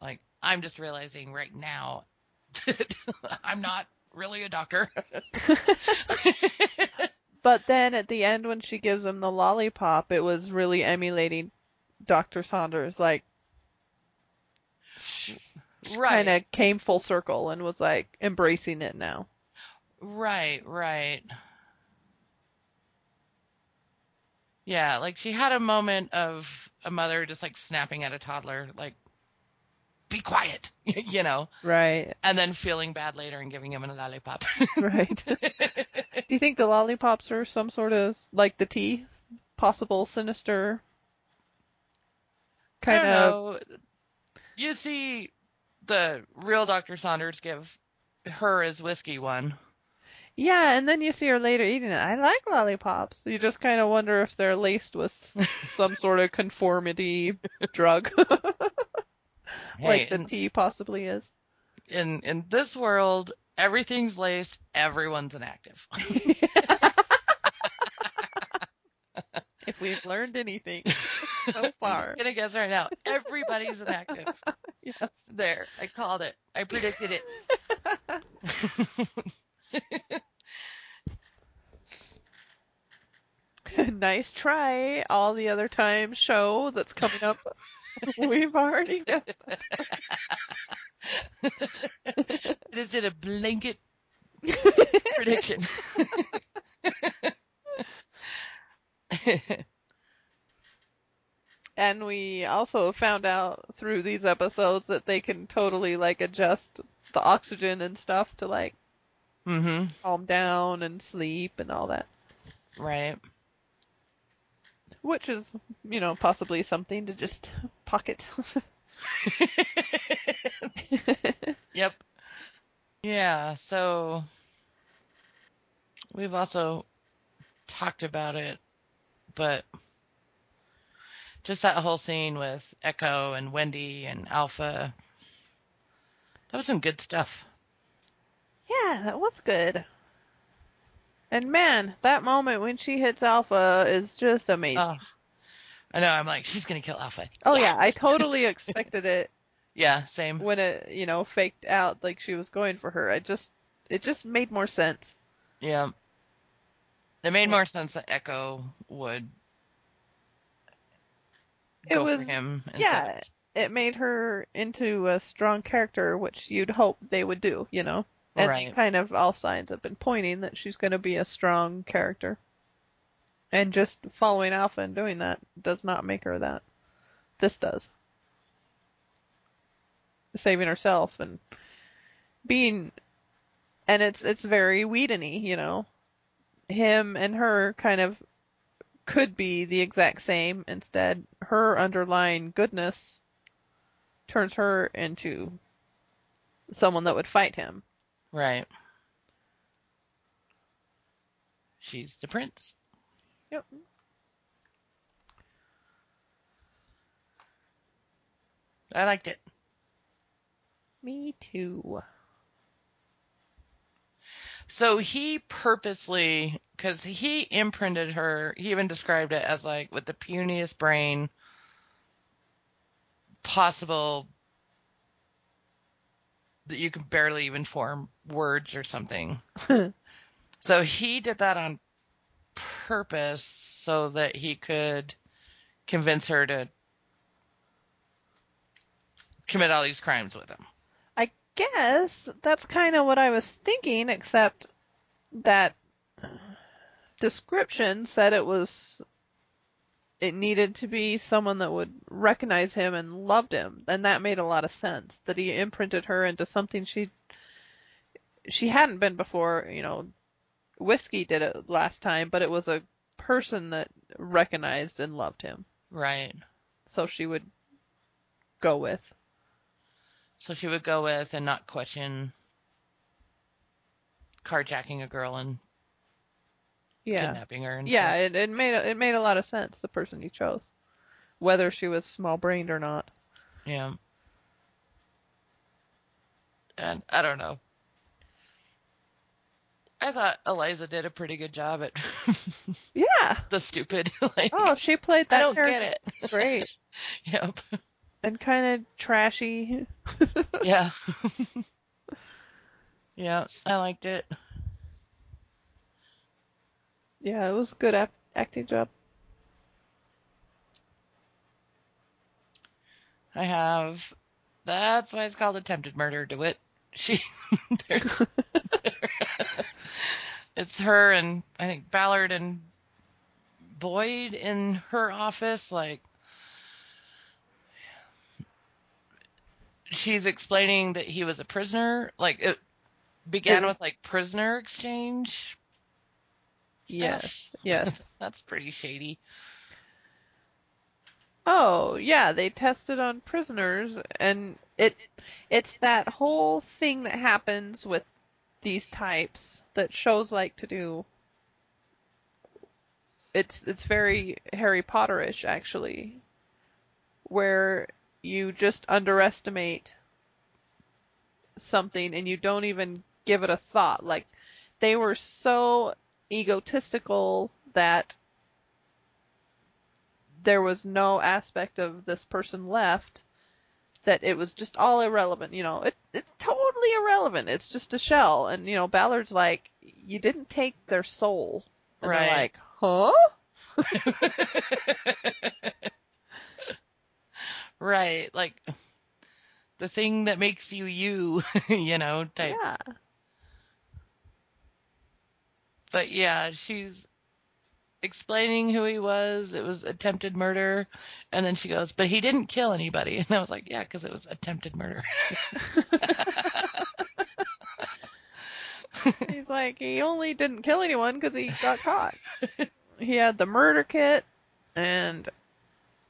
Like, I'm just realizing right now that <laughs> I'm not really a doctor. <laughs> But then at the end, when she gives him the lollipop, it was really emulating Dr. Saunders. Like, kind of came full circle and was like embracing it now. Right, right. Yeah, like she had a moment of a mother just like snapping at a toddler, like, be quiet, <laughs> you know, Right. and then feeling bad later and giving him a lollipop. <laughs> Right. <laughs> Do you think the lollipops are some sort of like the tea, possible sinister kind of? know. You see the real Dr. Saunders give her his whiskey one. Yeah, and then you see her later eating it. I like lollipops. You just kind of wonder if they're laced with some sort of conformity drug, Hey, like the in, tea possibly is. in in this world, everything's laced, everyone's inactive. <laughs> <laughs> If we've learned anything <laughs> so I'm far, just gonna guess right now, everybody's inactive. yes. There, I called it. I predicted it. nice try. All the other time show that's coming up, we've already got. I just did a blanket <laughs> prediction. <laughs> And we also found out through these episodes that they can totally like adjust the oxygen and stuff to like mhm. calm down and sleep and all that. Right. Which is, you know, possibly something to just pocket. <laughs> Yep. Yeah, so we've also talked about it, but just that whole scene with Echo and Wendy and Alpha, that was some good stuff. yeah, that was good. And man, that moment when she hits Alpha is just amazing. Oh, I know, I'm like, she's gonna kill Alpha. oh yeah, I totally <laughs> expected it Yeah, same. when it, you know, faked out like she was going for her. I just, it just made more sense. Yeah. It made more sense that Echo would It go was- for him. Yeah, it made her into a strong character, which you'd hope they would do, you know? And Right. kind of all signs have been pointing that she's going to be a strong character. And just following Alpha and doing that does not make her that. This does. Saving herself and being, and it's it's very Whedon-y, you know. Him and her kind of could be the exact same. Instead, her underlying goodness turns her into someone that would fight him. Right. She's the prince. Yep. I liked it. Me too. So he purposely, because he imprinted her, he even described it as like with the puniest brain possible that you can barely even form words or something. <laughs> so he did that on purpose so that he could convince her to commit all these crimes with him. I guess that's kind of what I was thinking, except that description said it was it needed to be someone that would recognize him and loved him, and that made a lot of sense. That he imprinted her into something she she hadn't been before. You know, whiskey did it last time, but it was a person that recognized and loved him, Right. so she would go with. So she would go with and not question carjacking a girl and Yeah, kidnapping her and yeah. stuff. It, it made it made a lot of sense. The person you chose, whether she was small brained or not. Yeah. And I don't know. I thought Eliza did a pretty good job at <laughs> Yeah. the stupid. <laughs> Like, Oh, she played that. I don't character get it. great <laughs> Yep. and kind of trashy. Yeah. yeah, I liked it. Yeah, it was a good ap- acting job. I have. That's why it's called attempted murder. DeWitt. it. She. It's her and I think Ballard and Boyd in her office. Like. She's explaining that he was a prisoner. Like it began It- with like prisoner exchange. Yes, yes. <laughs> That's pretty shady. Oh, yeah, they tested on prisoners and it it's that whole thing that happens with these types that shows like to do. It's it's very Harry Potterish actually where you just underestimate something and you don't even give it a thought. Like they were so egotistical that there was no aspect of this person left that it was just all irrelevant. You know, it, it's totally irrelevant. It's just a shell. And, you know, Ballard's like, you didn't take their soul. And Right. they're like, huh? <laughs> right. Like the thing that makes you you, <laughs> you know, type. Yeah. But yeah, she's explaining who he was. It was attempted murder. And then she goes, but he didn't kill anybody. <laughs> And I was like, yeah, because it was attempted murder. <laughs> He's like, he only didn't kill anyone because he got caught. he had the murder kit and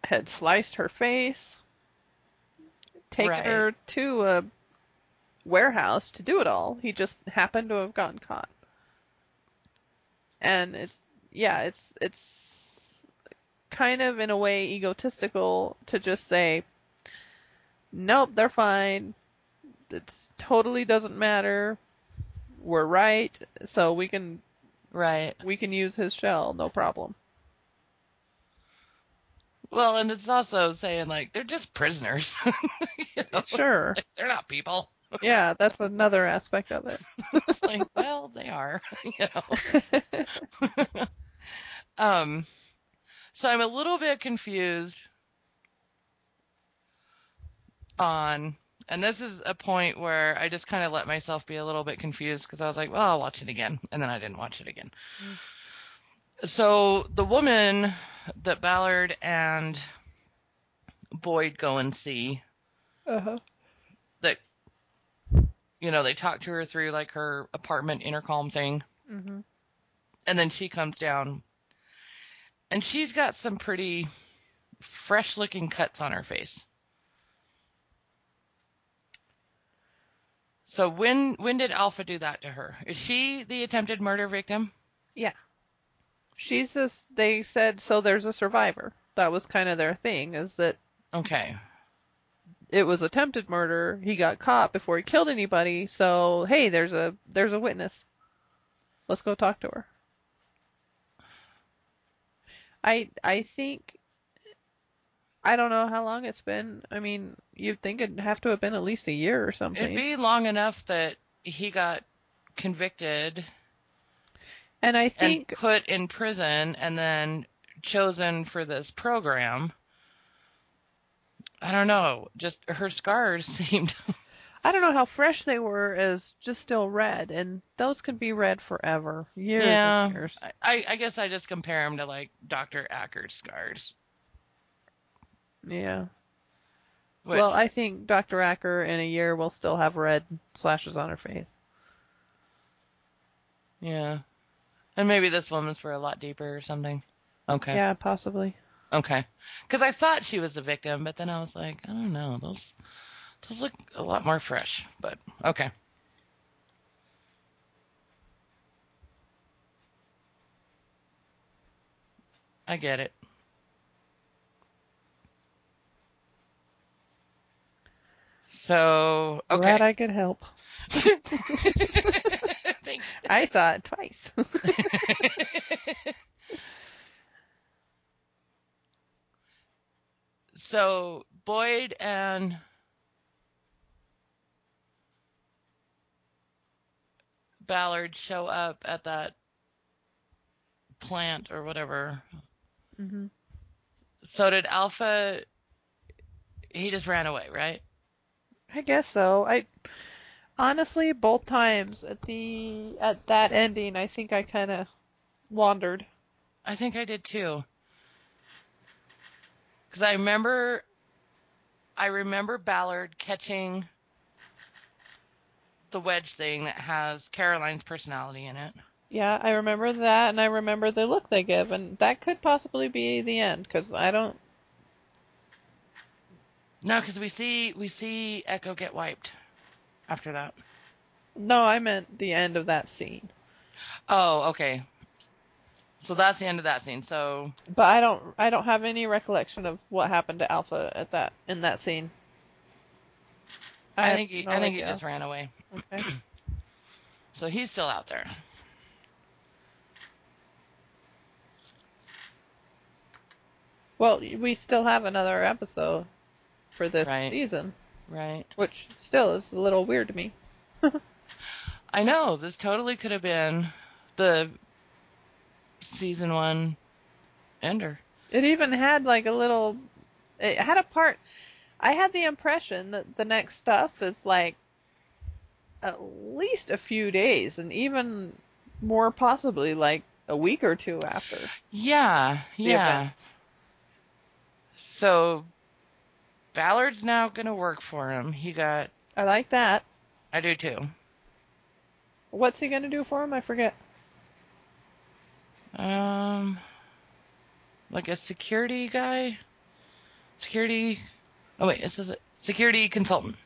had sliced her face, taken Right. her to a warehouse to do it all. He just happened to have gotten caught. And it's yeah, it's it's kind of in a way egotistical to just say, nope, they're fine. It's totally doesn't matter. We're right, so we can right. we can use his shell, no problem. Well, and it's also saying like they're just prisoners. <laughs> You know, Sure. like, they're not people. <laughs> Yeah, that's another aspect of it. It's like, well, they are, <laughs> you know. Um, so I'm a little bit confused on, and this is a point where I just kind of let myself be a little bit confused because I was like, well, I'll watch it again, and then I didn't watch it again. So the woman that Ballard and Boyd go and see, Uh-huh. that you know they talk to her through like her apartment intercom thing hmm and then she comes down and she's got some pretty fresh looking cuts on her face so when when did alpha do that to her is she the attempted murder victim Yeah. She's this. They said so. There's a survivor. That was kind of their thing. Is that okay it was attempted murder. He got caught before he killed anybody. So hey, there's a there's a witness. Let's go talk to her. I I think I don't know how long it's been. I mean, you'd think it'd have to have been at least a year or something. it'd be long enough that he got convicted and I and think put in prison and then chosen for this program i don't know just her scars <laughs> seemed I don't know how fresh they were as just still red, and those could be red forever, years Yeah. and years. I, I guess I just compare them to like Dr. Acker's scars. Yeah. Which, Well, I think Dr. Acker in a year will still have red slashes on her face. yeah. And maybe this woman's were a lot deeper or something. Okay. Yeah, possibly. Okay. Because I thought she was the victim, but then I was like, I don't know. Those those look a lot more fresh. But okay. I get it. So okay. Glad I could help. <laughs> Thanks. I saw it twice. <laughs> So Boyd and Ballard show up at that plant or whatever. hmm So did Alpha. He just ran away, right? I guess so. I honestly both times at the at that ending, I think I kind of wandered. I think I did too. Because I remember, I remember Ballard catching the wedge thing that has Caroline's personality in it. Yeah, I remember that, and I remember the look they give, and that could possibly be the end because I don't. No, because we see we see Echo get wiped after that. No, I meant the end of that scene. Oh, okay. So that's the end of that scene. So But I don't. I don't have any recollection of what happened to Alpha at that in that scene. I, have think he, I think he just ran away. Okay. <clears throat> So he's still out there. Well, we still have another episode for this Right. season, Right. which still is a little weird to me. <laughs> I know this totally could have been the season one ender. It even had like a little. It had a part. I had the impression that the next stuff is like at least a few days, and even more possibly like a week or two after Yeah, yeah. events. So Ballard's now gonna work for him. He got. I like that. I do too. What's he gonna do for him? I forget. Um, like a security guy. Security. Oh wait, this is a security consultant.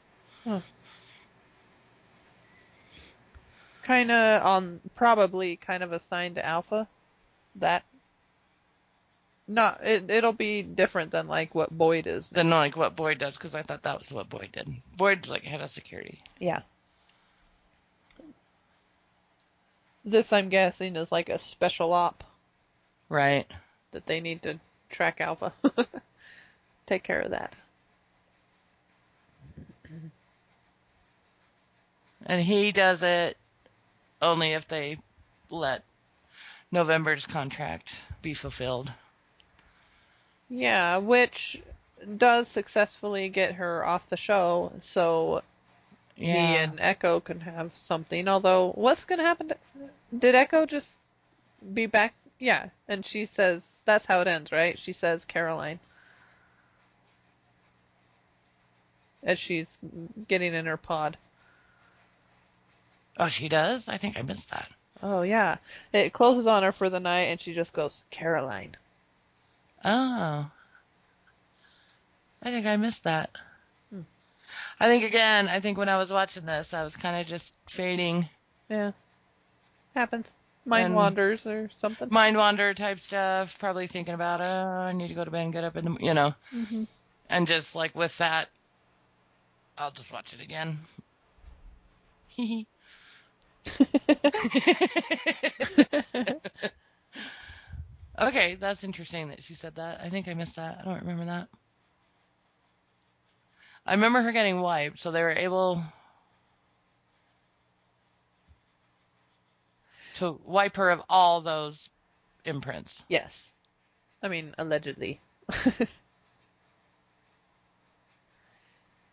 Kind of on probably kind of assigned to Alpha. That. Not it. It'll be different than like what Boyd is. now. Than like what Boyd does, because I thought that was what Boyd did. Boyd's like head of security. Yeah. This, I'm guessing, is like a special op Right. that they need to track Alpha. <laughs> Take care of that. And he does it only if they let November's contract be fulfilled. Yeah, which does successfully get her off the show, so he and Echo can have something. Although, what's gonna happen? To, did Echo just be back? Yeah, and she says that's how it ends, right? She says Caroline as she's getting in her pod. Oh, she does? I think I missed that. Oh yeah, it closes on her for the night, and she just goes Caroline. Oh. I think I missed that. Hmm. I think again, I think when I was watching this, I was kind of just fading Yeah, happens. Mind And- wanders or something. mind wander type stuff, probably thinking about, oh, I need to go to bed and get up in the, you know, hmm and just like with that, I'll just watch it again. <laughs> <laughs> Okay, that's interesting that she said that. I think I missed that. I don't remember that. I remember her getting wiped, so they were able to wipe her of all those imprints. yes, I mean allegedly. <laughs>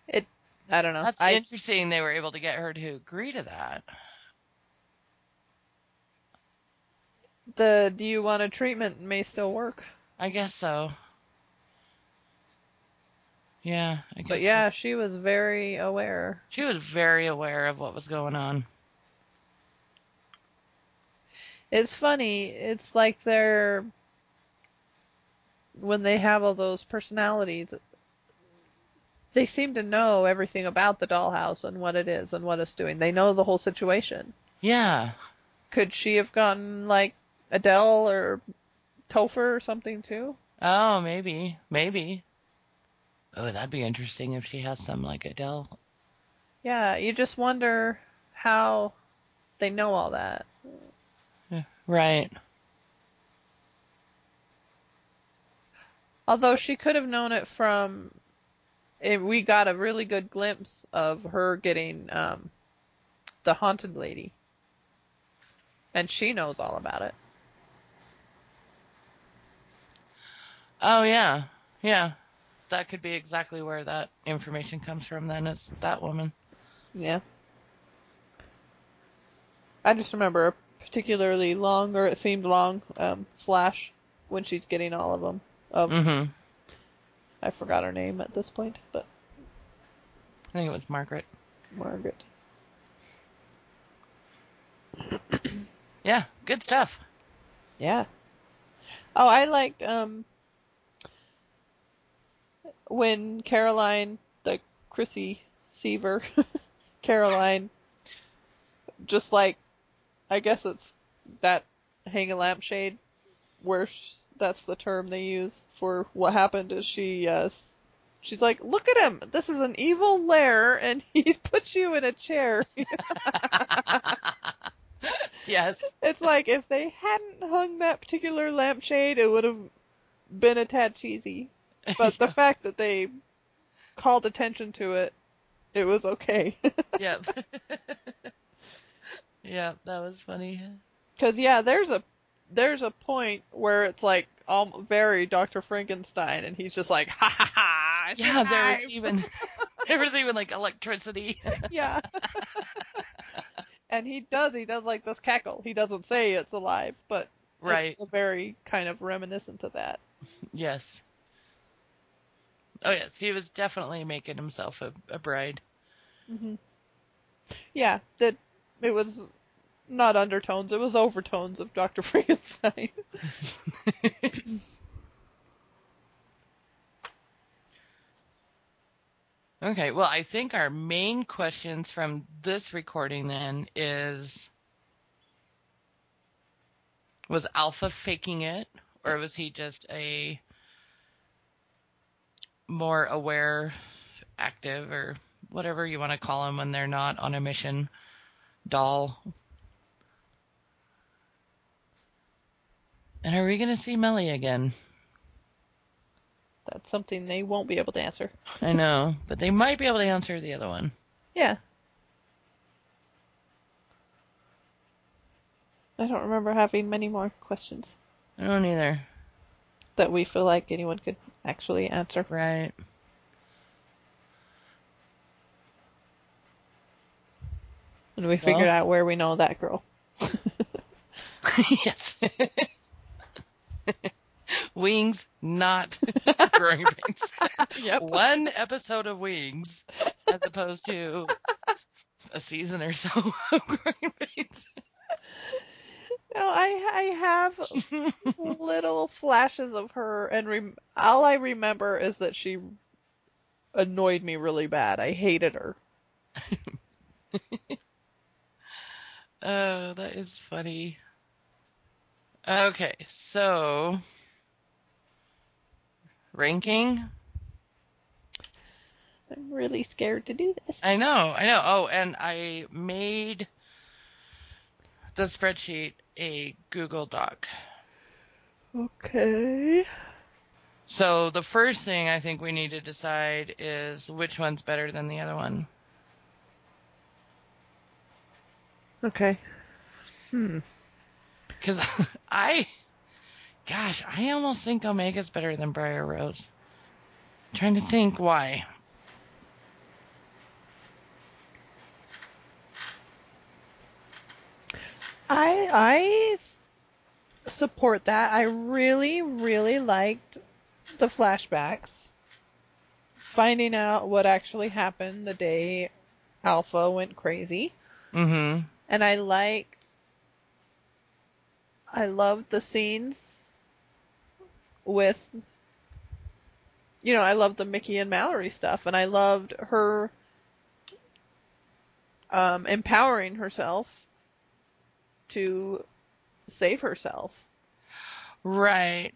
it. I don't know. That's I interesting they were able to get her to agree to that. The do you want a treatment may still work. I guess so. Yeah, I guess. But yeah, she was very aware. she was very aware of what was going on. It's funny. It's like they're when they have all those personalities. They seem to know everything about the dollhouse and what it is and what it's doing. They know the whole situation. Yeah. Could she have gotten like Adelle or Topher or something too? Oh, maybe, maybe. Oh, that'd be interesting if she has some like Adelle. Yeah, you just wonder how they know all that. Right. Although she could have known it from, we got a really good glimpse of her getting um, the haunted lady, and she knows all about it. Oh yeah, yeah. That could be exactly where that information comes from. Then it's that woman. Yeah. I just remember a particularly long, or it seemed long, um, flash when she's getting all of them. Of Mm-hmm. I forgot her name at this point, but I think it was Margaret. Margaret. Yeah, good stuff. Yeah. Oh, I liked um when Caroline, the Chrissy Seaver, <laughs> Caroline, just like, I guess it's that hang a lampshade, where sh- that's the term they use for what happened. Is she, uh, she's like, look at him, this is an evil lair, and <laughs> he puts you in a chair. <laughs> Yes. It's like if they hadn't hung that particular lampshade, it would have been a tad cheesy. <laughs> But the fact that they called attention to it, it was okay. <laughs> Yep. <laughs> yep, that was funny. Cause yeah, there's a there's a point where it's like um very Dr. Frankenstein, and he's just like ha ha ha. Yeah, there was even there was even like electricity. yeah. and he does he does like this cackle. He doesn't say it's alive, but Right. it's a very kind of reminiscent to that. Yes. Oh yes, he was definitely making himself a, a bride. hmm Yeah, that it was not undertones; it was overtones of Doctor <laughs> Frankenstein. <laughs> Okay, well, I think our main questions from this recording then is was Alpha faking it or was he just a more aware active or whatever you want to call them when they're not on a mission doll? And are we going to see Mellie again? That's something they won't be able to answer. I know, but they might be able to answer the other one. Yeah. I don't remember having many more questions I don't either. that we feel like anyone could actually answer. Right. And we figured Well- out where we know that girl. <laughs> yes. <laughs> Wings, not <laughs> growing pains. Yep. One episode of Wings, as opposed to a season or so of growing pains. No, I I have <laughs> little flashes of her, and rem- all I remember is that she annoyed me really bad. I hated her. <laughs> Oh, that is funny. Okay, so ranking. I'm really scared to do this. I know, I know. Oh, and I made the spreadsheet a Google Doc. Okay. So the first thing I think we need to decide is which one's better than the other one. Okay. Hmm. Because <laughs> I, gosh, I almost think Omega's better than Briar Rose. trying to think why. I I support that. I really really liked the flashbacks finding out what actually happened the day Alpha went crazy. Mm-hmm. And I liked, I loved the scenes with, you know, I loved the Mickey and Mallory stuff, and I loved her um, empowering herself to save herself. Right.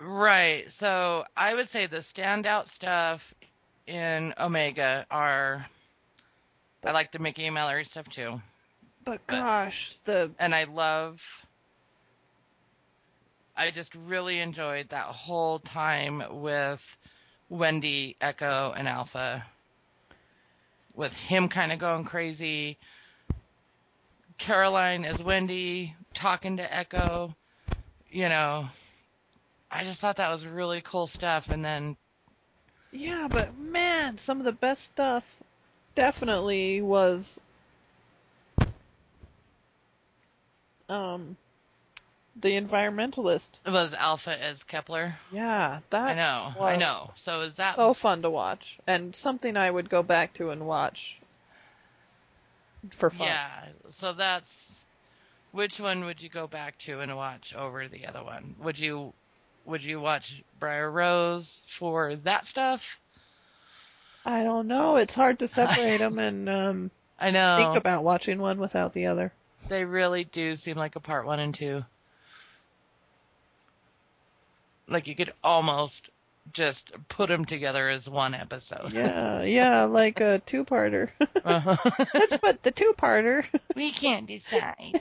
Right. So I would say the standout stuff in Omega are I like the Mickey and Mallory stuff too. But gosh, the And I love I just really enjoyed that whole time with Wendy, Echo, and Alpha. With him kind of going crazy. Caroline as Wendy talking to Echo. You know, I just thought that was really cool stuff. And then, yeah, but man, some of the best stuff definitely was um the environmentalist. it was Alpha as Kepler. Yeah, that I know, I know. So is that so fun to watch and something I would go back to and watch for fun. Yeah, so that's which one would you go back to and watch over the other one? Would you would you watch Briar Rose for that stuff? I don't know. It's hard to separate them and um, <laughs> I know think about watching one without the other. they really do seem like a part one and two. Like you could almost just put them together as one episode. Yeah, yeah, like a two-parter. <laughs> Uh-huh. Let's put the two-parter. <laughs> we can't decide.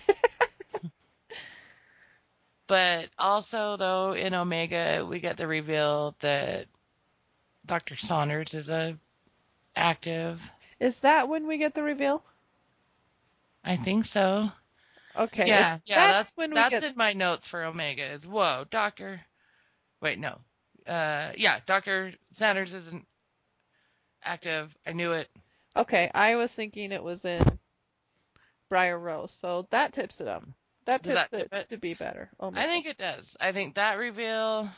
but also, though, in Omega, we get the reveal that Dr. Saunders is a active. Is that when we get the reveal? I think so. Okay. yeah, yeah, that's, that's when we that's get. in my notes for Omega. Is whoa, Doctor. Wait, no. Uh, yeah, Doctor Saunders isn't active. I knew it. Okay, I was thinking it was in Briar Rose, so that tips it up. That tips that it, tip it? to be better. Oh my I think it does. I think that reveal.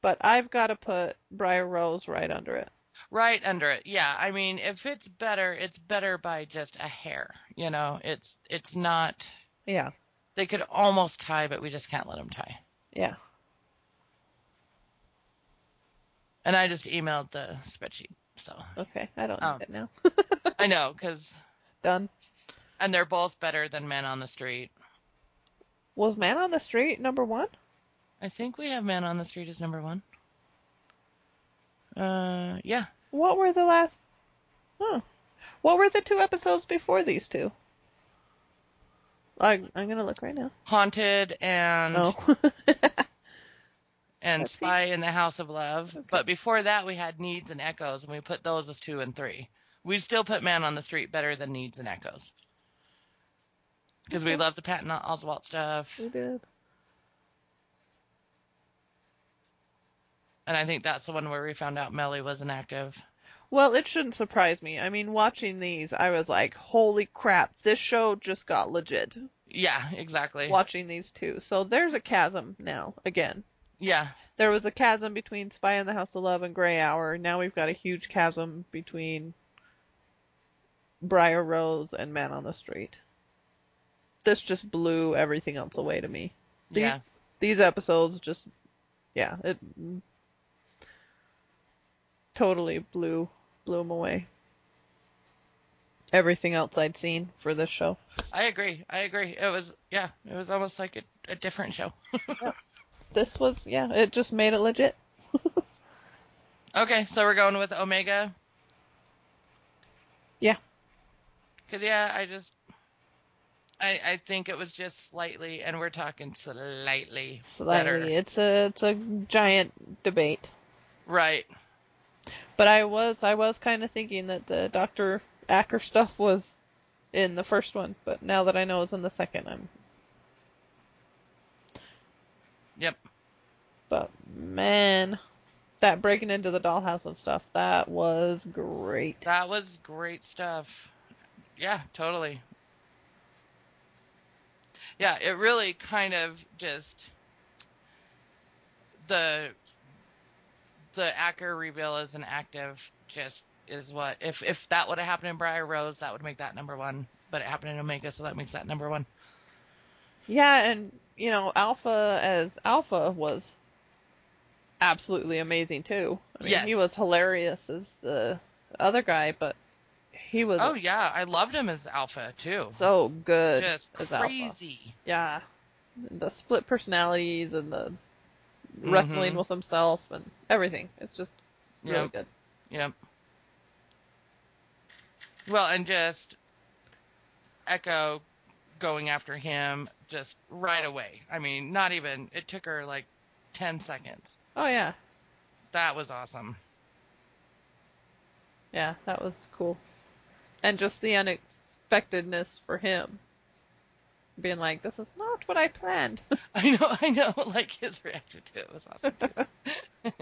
But I've got to put Briar Rose right under it. Right under it. Yeah. I mean, if it's better, it's better by just a hair. You know, it's it's not. Yeah, They could almost tie, but we just can't let them tie. Yeah. And I just emailed the spreadsheet, so Okay, I don't need Um, it now. <laughs> I know because Done. and they're both better than Men on the Street. Was Man on the Street number one? I think we have Man on the Street as number one. Uh, yeah. What were the last? Huh. What were the two episodes before these two? I, I'm gonna look right now. Haunted and Oh. and <laughs> That's Spy in the House of Love. Okay. But before that, we had Needs and Echoes, and we put those as two and three. We still put Man on the Street better than Needs and Echoes because we love the Patton Oswalt stuff, we did. and I think that's the one where we found out Mellie was inactive. Well, it shouldn't surprise me. I mean, watching these, I was like, "Holy crap! This show just got legit." Yeah, exactly. Watching these two, so there's a chasm now. Again, Yeah, there was a chasm between Spy in the House of Love and Grey Hour. Now we've got a huge chasm between Briar Rose and Man on the Street. This just blew everything else away to me. These yeah, these episodes just yeah, it mm, totally blew blew them away. Everything else I'd seen for this show. I agree. I agree. It was yeah, it was almost like a, a different show. <laughs> This was yeah, it just made it legit. <laughs> Okay, so we're going with Omega. Yeah. Cause yeah, I just, I I think it was just slightly, and we're talking slightly, Slightly. better. It's a it's a giant debate. Right. But I was I was kind of thinking that the Dr. Acker stuff was in the first one, but now that I know it's in the second, I'm Yep. but man, that breaking into the dollhouse and stuff, that was great. That was great stuff. Yeah, totally. Yeah, it really kind of just the the Acker reveal as an active just is what if if that would have happened in Briar Rose, that would make that number one. But it happened in Omega, so that makes that number one. Yeah, and you know, Alpha as Alpha was absolutely amazing too. I mean, Yes. he was hilarious as the other guy, but he was Oh yeah, I loved him as Alpha too. so good just as Alpha. crazy. Yeah, the split personalities and the wrestling Mhm. with himself and everything. It's just really Yep. good. Yep. Well, and just Echo going after him just right away. I mean, not even, it took her like 10 seconds. Oh yeah, That was awesome. yeah, that was cool, and just the unexpectedness for him. Being like, this is not what I planned. <laughs> I know, I know, <laughs> like his reaction to it was awesome too. <laughs>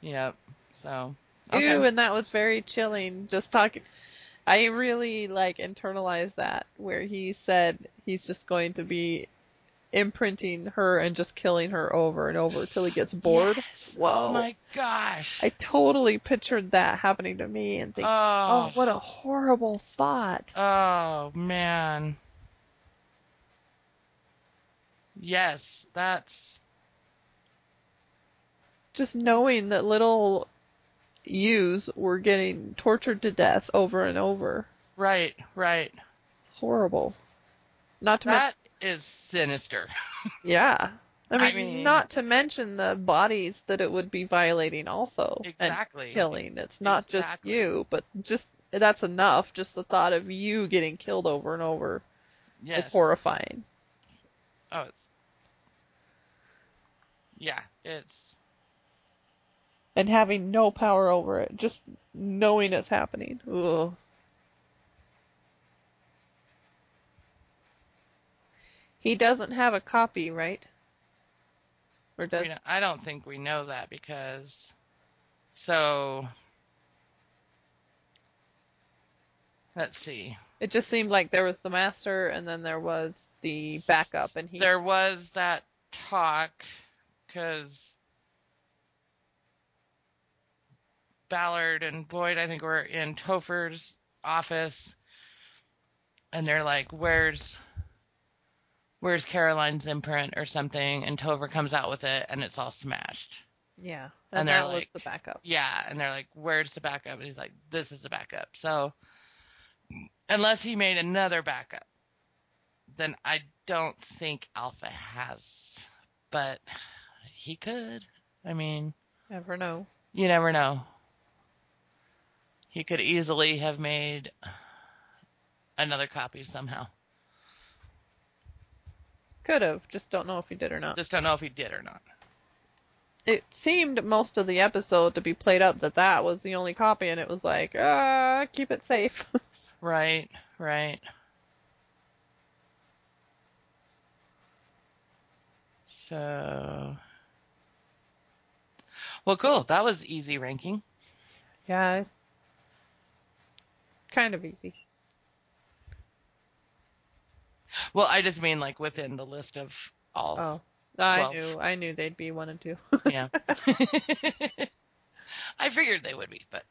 yep. So, okay. Ew, and that was very chilling. Just talking, I really like internalized that where he said he's just going to be imprinting her and just killing her over and over till he gets bored. Yes. Whoa. Oh my gosh. I totally pictured that happening to me and think, oh, oh, what a horrible thought. oh man. Yes, that's Just knowing that little yous were getting tortured to death over and over. right, right. Horrible. Not to mention That is sinister. Yeah. I mean, I mean- not to mention the bodies that it would be violating also. and Exactly. killing. It's not just you, but just that's enough. Just the thought of you getting killed over and over Yes. is horrifying. Oh, it's. Yeah, it's. And having no power over it, just knowing it's happening. Ugh. He doesn't have a copy, right? Or does don't- I don't think we know that because. So. Let's see. it just seemed like there was the master and then there was the backup and he There was that talk because Ballard and Boyd, I think, were in Topher's office, and they're like, "Where's, where's Caroline's imprint or something?" And Topher comes out with it, and it's all smashed. Yeah. And And, they're that was like- the backup. Yeah, and they're like, "Where's the backup?" And he's like, "This is the backup." So, unless he made another backup, then I don't think Alpha has. But he could. I mean, Never know. you never know. He could easily have made another copy somehow. Could have, just don't know if he did or not. Just don't know if he did or not. It seemed most of the episode to be played up that that was the only copy, and it was like, ah, keep it safe. <laughs> Right, right. So, well, cool. That was easy ranking. yeah. Kind of easy. Well, I just mean like within the list of all. Oh, I knew, I knew they'd be one and two. Yeah. <laughs> <laughs> I figured they would be, but.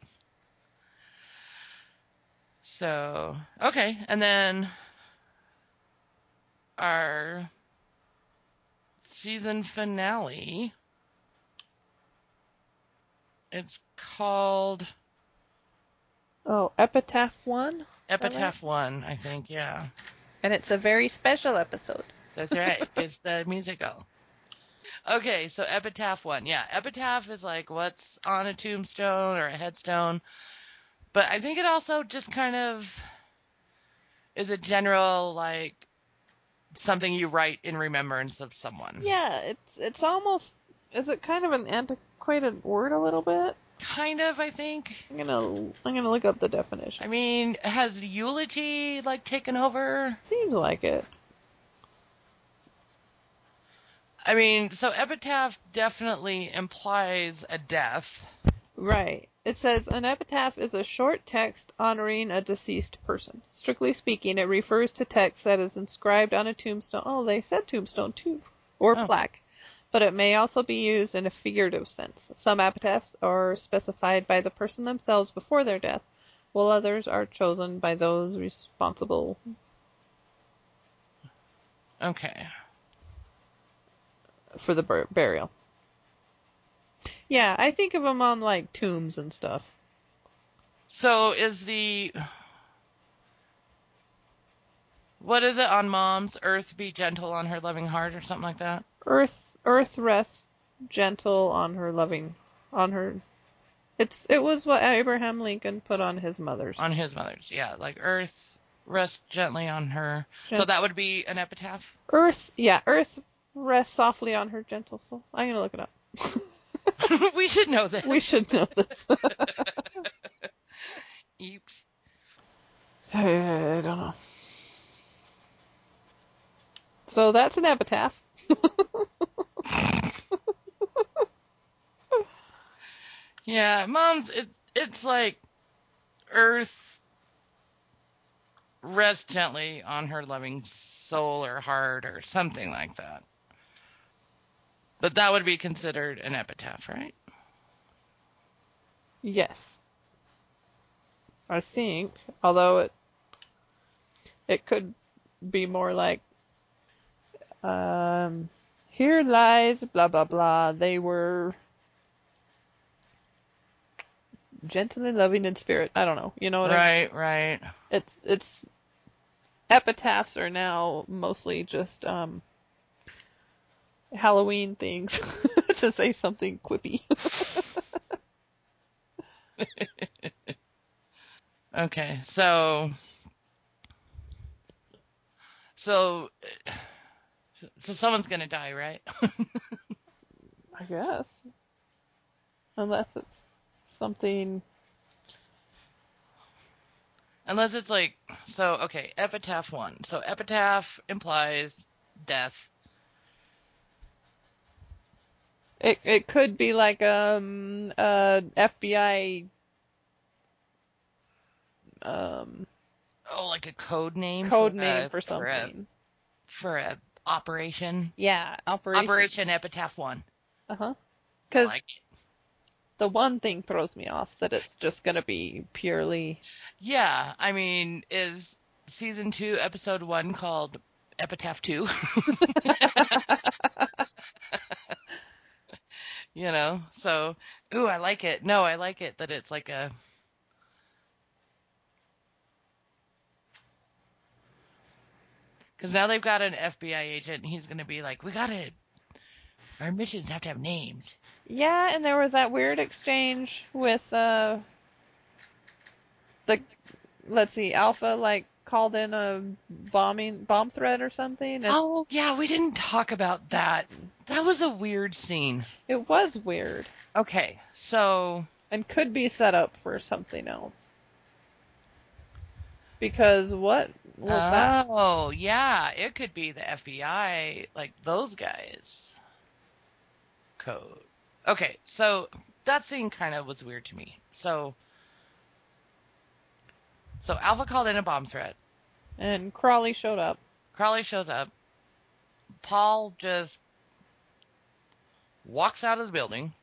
So, okay. And then our season finale. It's called oh, Epitaph one, Epitaph 1, I think. Yeah. And it's a very special episode. That's right. <laughs> it's the musical. Okay, so Epitaph one. Yeah, Epitaph is like what's on a tombstone or a headstone. But I think it also just kind of is a general like something you write in remembrance of someone. Yeah, it's it's almost is it kind of an antiquated word a little bit? Kind of, I think. I'm gonna I'm gonna look up the definition. I mean, has eulogy like taken over? Seems like it. I mean, so epitaph definitely implies a death. Right. It says an epitaph is a short text honoring a deceased person. Strictly speaking, it refers to text that is inscribed on a tombstone. Oh, they said tombstone too, or Oh. plaque. But it may also be used in a figurative sense. Some epitaphs are specified by the person themselves before their death, while others are chosen by those responsible Okay. for the bur- burial. Yeah, I think of them on like tombs and stuff. So is the what is it on mom's earth be gentle on her loving heart or something like that? Earth, earth rests gentle on her loving, on her. It's it was what Abraham Lincoln put on his mother's. On his mother's. Yeah, like earth rest gently on her. So that would be an epitaph. Earth, yeah, Earth rests softly on her gentle soul. I'm gonna look it up. <laughs> <laughs> we should know this. we should know this. <laughs> Oops. <sighs> I don't know. So that's an epitaph. Yeah, mom's it it's like earth rest gently on her loving soul or heart or something like that. But that would be considered an epitaph, right? Yes. I think, although it it could be more like um here lies blah blah blah. They were gentle and loving in spirit. I don't know. You know what I mean? Right, right. It's it's epitaphs are now mostly just um Halloween things <laughs> to say something quippy. <laughs> Okay, so so so someone's gonna die, right? <laughs> I guess. Unless it's something. Unless it's like so okay, epitaph one. So epitaph implies death. It it could be like um a FBI um Oh, like a code name code for name a- for something. for a operation. yeah, operation. Operation Epitaph One. Uh huh. Because like. The one thing throws me off that it's just gonna be purely. Yeah, I mean, is season two, episode one called Epitaph Two? <laughs> you know, so ooh, I like it. No, I like it that it's like a. Because now they've got an FBI agent. And he's going to be like, we got to. Our missions have to have names. Yeah, and there was that weird exchange with uh the let's see, Alpha like called in a bombing bomb threat or something. And Oh, yeah, we didn't talk about that. That was a weird scene. It was weird Okay, so and could be set up for something else. Because what was that? Oh, yeah, it could be the FBI, like those guys. Code. Okay, so that scene kind of was weird to me. So, so Alpha called in a bomb threat. And Crawley showed up. Crawley shows up. Paul just walks out of the building.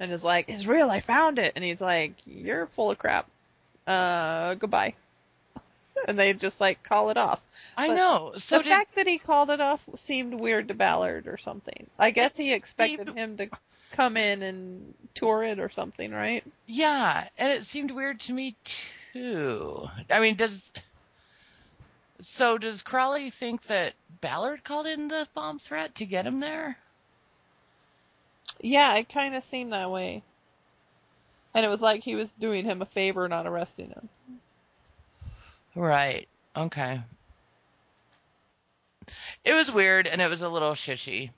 and is like, "It's real, I found it." And he's like, "You're full of crap. Uh, goodbye." And they just like call it off. I But know. So the did, fact that he called it off seemed weird to Ballard or something. I guess he expected seemed- him to come in and tour it or something, right? Yeah, and it seemed weird to me too. I mean, does so does Crawley think that Ballard called in the bomb threat to get him there? Yeah, it kind of seemed that way. And it was like he was doing him a favor not arresting him. Right. Okay. It was weird and it was a little shishy.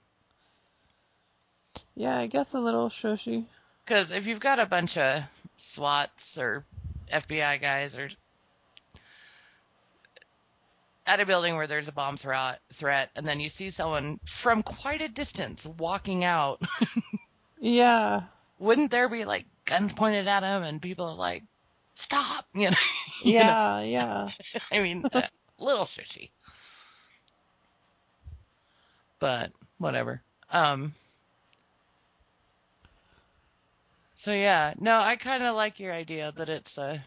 Yeah, I guess a little shushy. Because if you've got a bunch of SWATs or FBI guys or at a building where there's a bomb threat, threat, and then you see someone from quite a distance walking out, <laughs> Yeah. wouldn't there be like guns pointed at him and people like, "Stop!" <laughs> You know? You know? Yeah, yeah. <laughs> I mean, a little shishy, but whatever. Um. So yeah, no, I kind of like your idea that it's a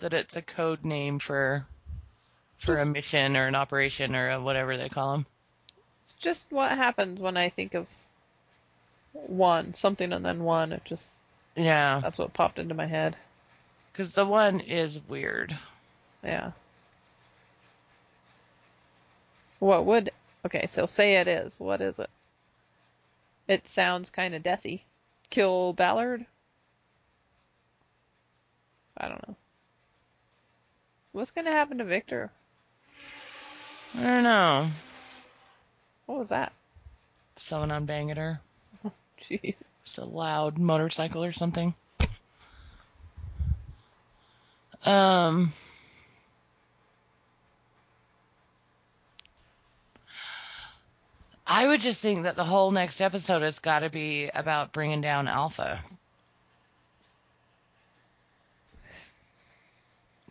that it's a code name for for a mission or an operation or a whatever they call them. It's just what happens when I think of one, something and then one. It just, Yeah, that's what popped into my head. because the one is weird. Yeah. What would, okay, so say it is. What is it? It sounds kind of deathy. Kill Ballard? I don't know. What's gonna happen to Victor? I don't know. What was that? Someone on bang at her. <laughs> Jeez. Just a loud motorcycle or something. Um. I would just think that the whole next episode has got to be about bringing down Alpha.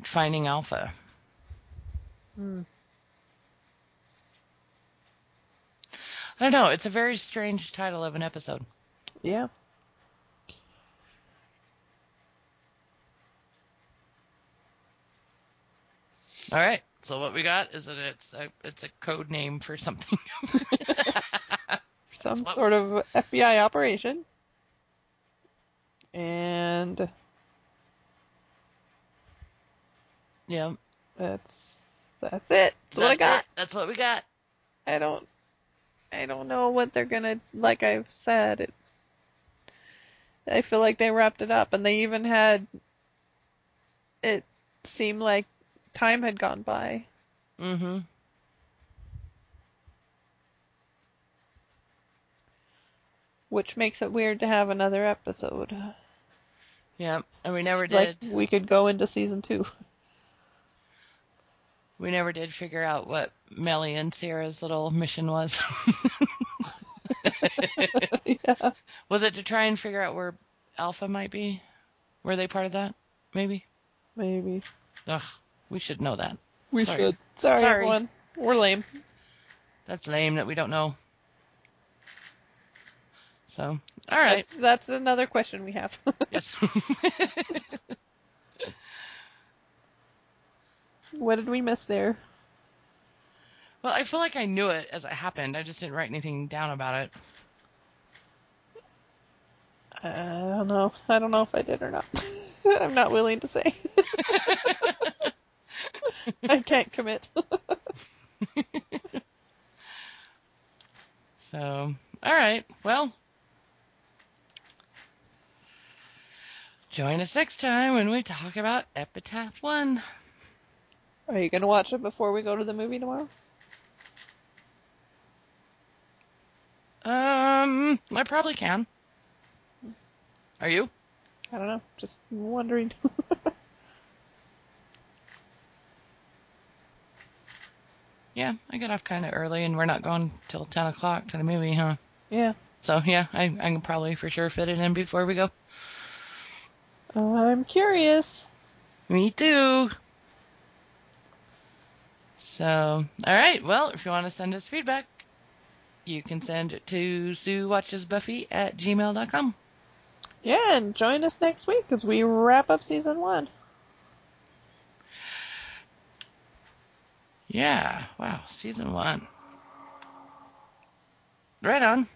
Finding Alpha. Hmm. I don't know. It's a very strange title of an episode. Yeah. All right. So what we got is that it's a it's a code name for something. <laughs> Some what- sort of FBI operation. And yeah. that's that's it. That's what I got. it. That's what we got. I don't I don't know what they're gonna like I've said it I feel like they wrapped it up and they even had it seemed like time had gone by. Mm-hmm. Which makes it weird to have another episode. Yeah. And we never did Like we could go into season two. we never did figure out what Mellie and Sierra's little mission was. <laughs> <laughs> yeah. was it to try and figure out where Alpha might be? Were they part of that? Maybe. Maybe. Ugh. We should know that. We Sorry. should. Sorry, Sorry. everyone. We're lame. That's lame that we don't know. So, all right. That's, that's another question we have. <laughs> Yes. what did we miss there? Well, I feel like I knew it as it happened. I just didn't write anything down about it. I don't know. I don't know if I did or not. <laughs> I'm not willing to say. <laughs> I can't commit. <laughs> So, all right. Well, join us next time when we talk about Epitaph 1. Are you gonna watch it before we go to the movie tomorrow? Um, I probably can. Are you? I don't know. Just wondering. <laughs> Yeah, I get off kind of early, and we're not going till 10 o'clock to the movie, huh? yeah. So, yeah, I, I can probably for sure fit it in before we go. Oh, I'm curious. Me too. So, all right. Well, if you want to send us feedback, you can send it to SueWatchesBuffy at gmail.com. Yeah, and join us next week as we wrap up season one. Yeah. Wow. Season one. Right on.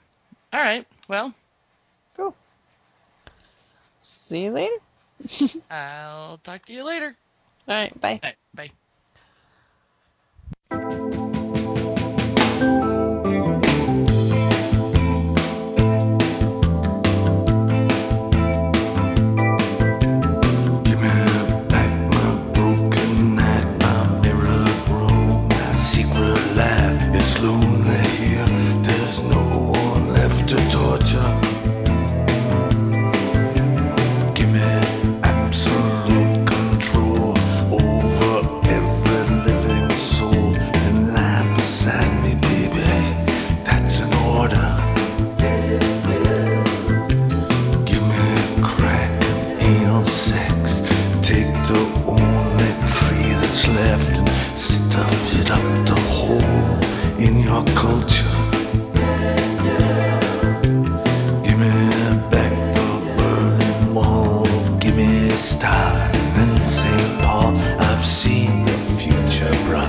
All right. Well, Cool. See you later. <laughs> I'll talk to you later. All right. Bye. All right. Bye. Bro.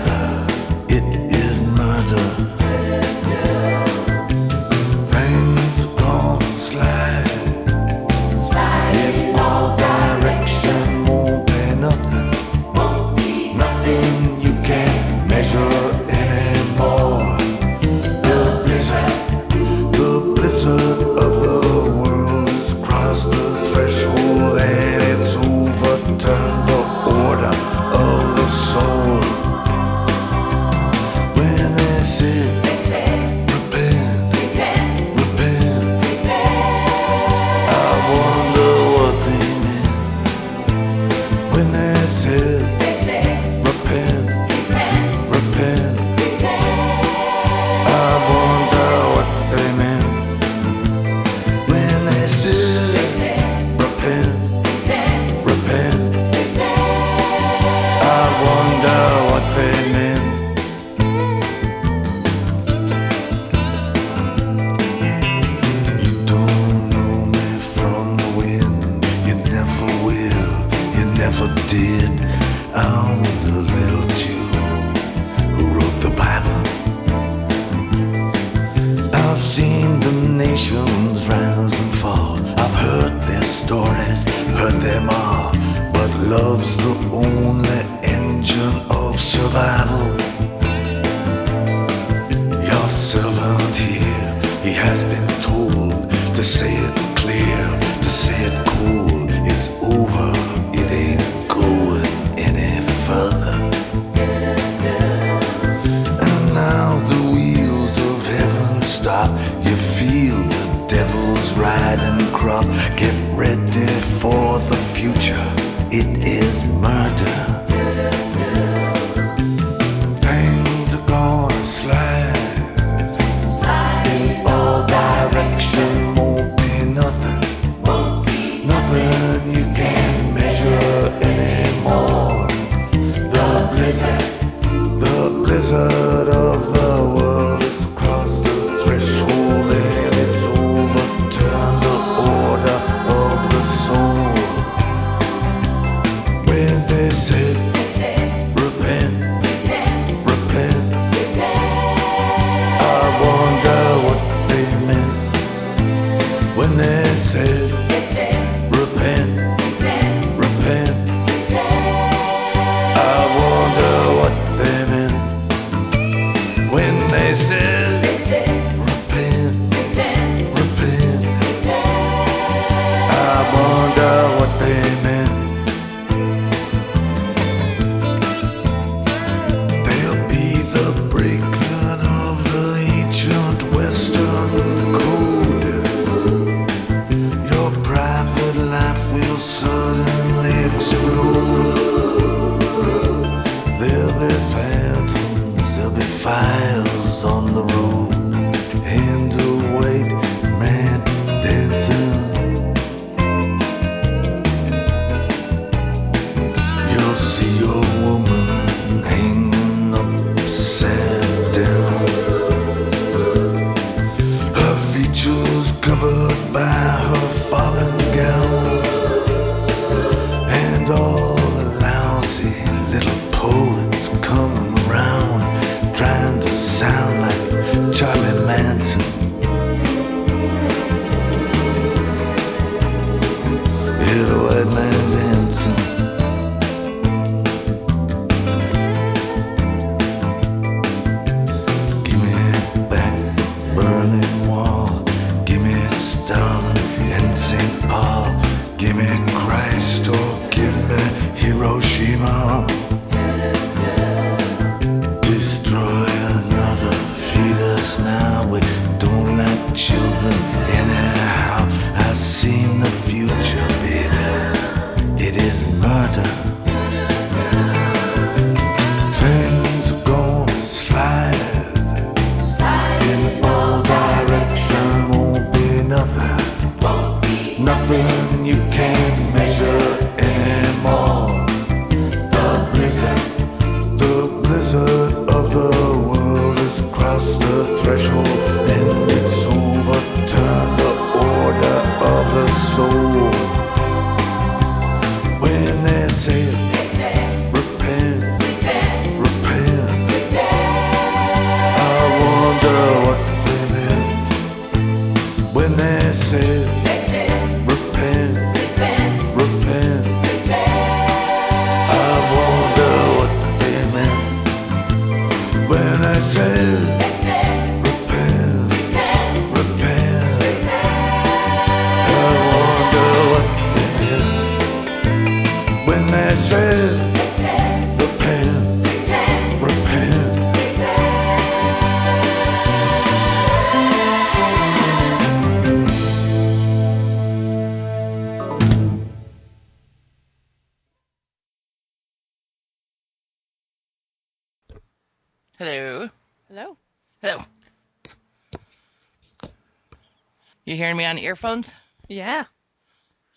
hearing me on earphones? Yeah.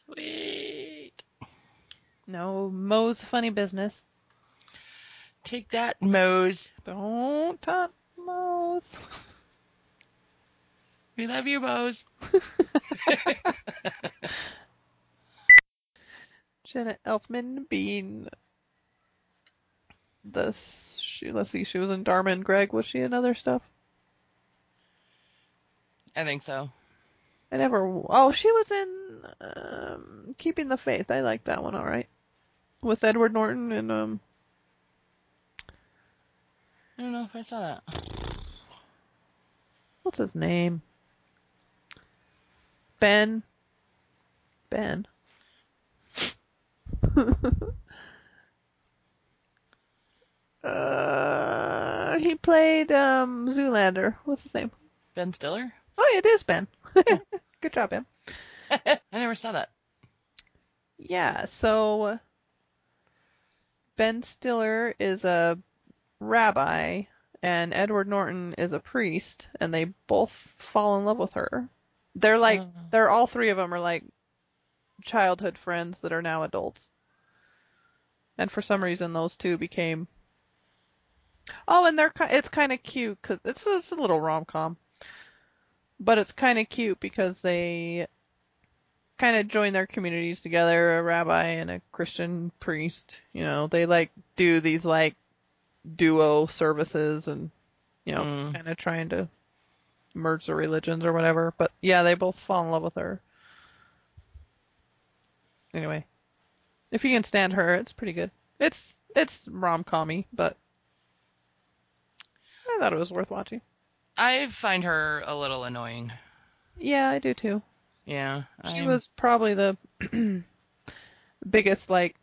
Sweet. No, Moe's funny business. Take that, Moe's. Don't talk, Moe's. <laughs> We love you, Moe's. <laughs> Jenna Elfman being this. She, let's see, she was in Dharma and Greg. Was she in other stuff? I think so. I never. Oh, she was in um, Keeping the Faith. I like that one. All right, with Edward Norton and um. I don't know if I saw that. What's his name? Ben. Ben. <laughs> uh, he played um Zoolander. What's his name? Ben Stiller? Oh, it is Ben. <laughs> Good job, Ben. <laughs> I never saw that. Yeah, so Ben Stiller is a rabbi and Edward Norton is a priest and they both fall in love with her. They're like Oh. they're all three of them are like childhood friends that are now adults. And for some reason those two became Oh, and they're it's kind of cute cuz it's, it's a little rom-com. But it's kind of cute because they kind of join their communities together, a rabbi and a Christian priest. You know, they like do these like duo services and, you know, Mm. kind of trying to merge the religions or whatever. But yeah, they both fall in love with her. Anyway, if you can stand her, it's pretty good. It's it's rom commy, but I thought it was worth watching. I find her a little annoying. Yeah, I do too. Yeah. She I'm- was probably the <clears throat> biggest like,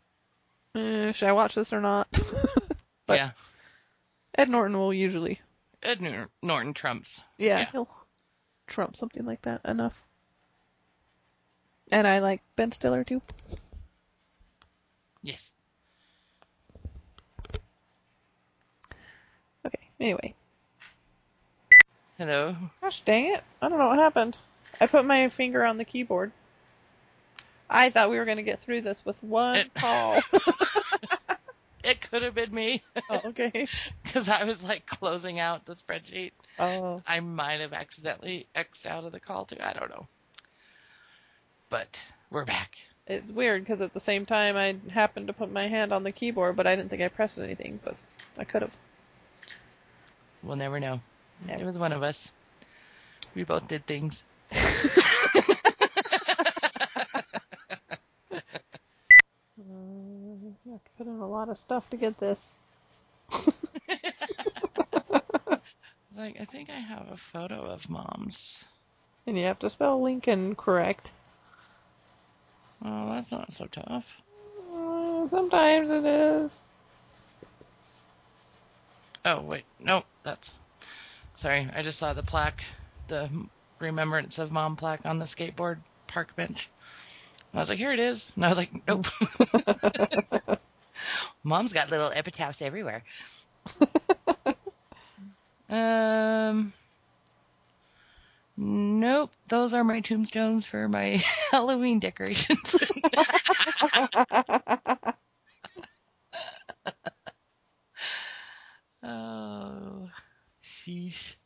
eh, should I watch this or not? <laughs> but- yeah. Ed Norton will usually, Ed Nor- Norton trumps. yeah, Yeah. he'll trump something like that enough. And I like Ben Stiller too. Yes. Okay, anyway. Hello. Gosh dang it. I don't know what happened. I put my finger on the keyboard. I thought we were going to get through this with one It- call. <laughs> <laughs> It could have been me oh, okay. <laughs> because I was like closing out the spreadsheet. Oh, I might have accidentally X'd out of the call too. I don't know. But we're back. it's weird because at the same time I happened to put my hand on the keyboard, but I didn't think I pressed anything, but I could have. We'll never know. Never. It was one of us. We both did things. <laughs> Uh, I have put in a lot of stuff to get this. <laughs> Like, I think I have a photo of mom's. And you have to spell Lincoln correct. Oh, that's not so tough. Uh, sometimes it is. Oh, wait. No, that's. Sorry, I just saw the plaque, the remembrance of mom plaque on the skateboard park bench. And I was like, here it is. And I was like, nope. <laughs> Mom's got little epitaphs everywhere. <laughs> um. Nope, those are my tombstones for my <laughs> Halloween decorations. oh, X.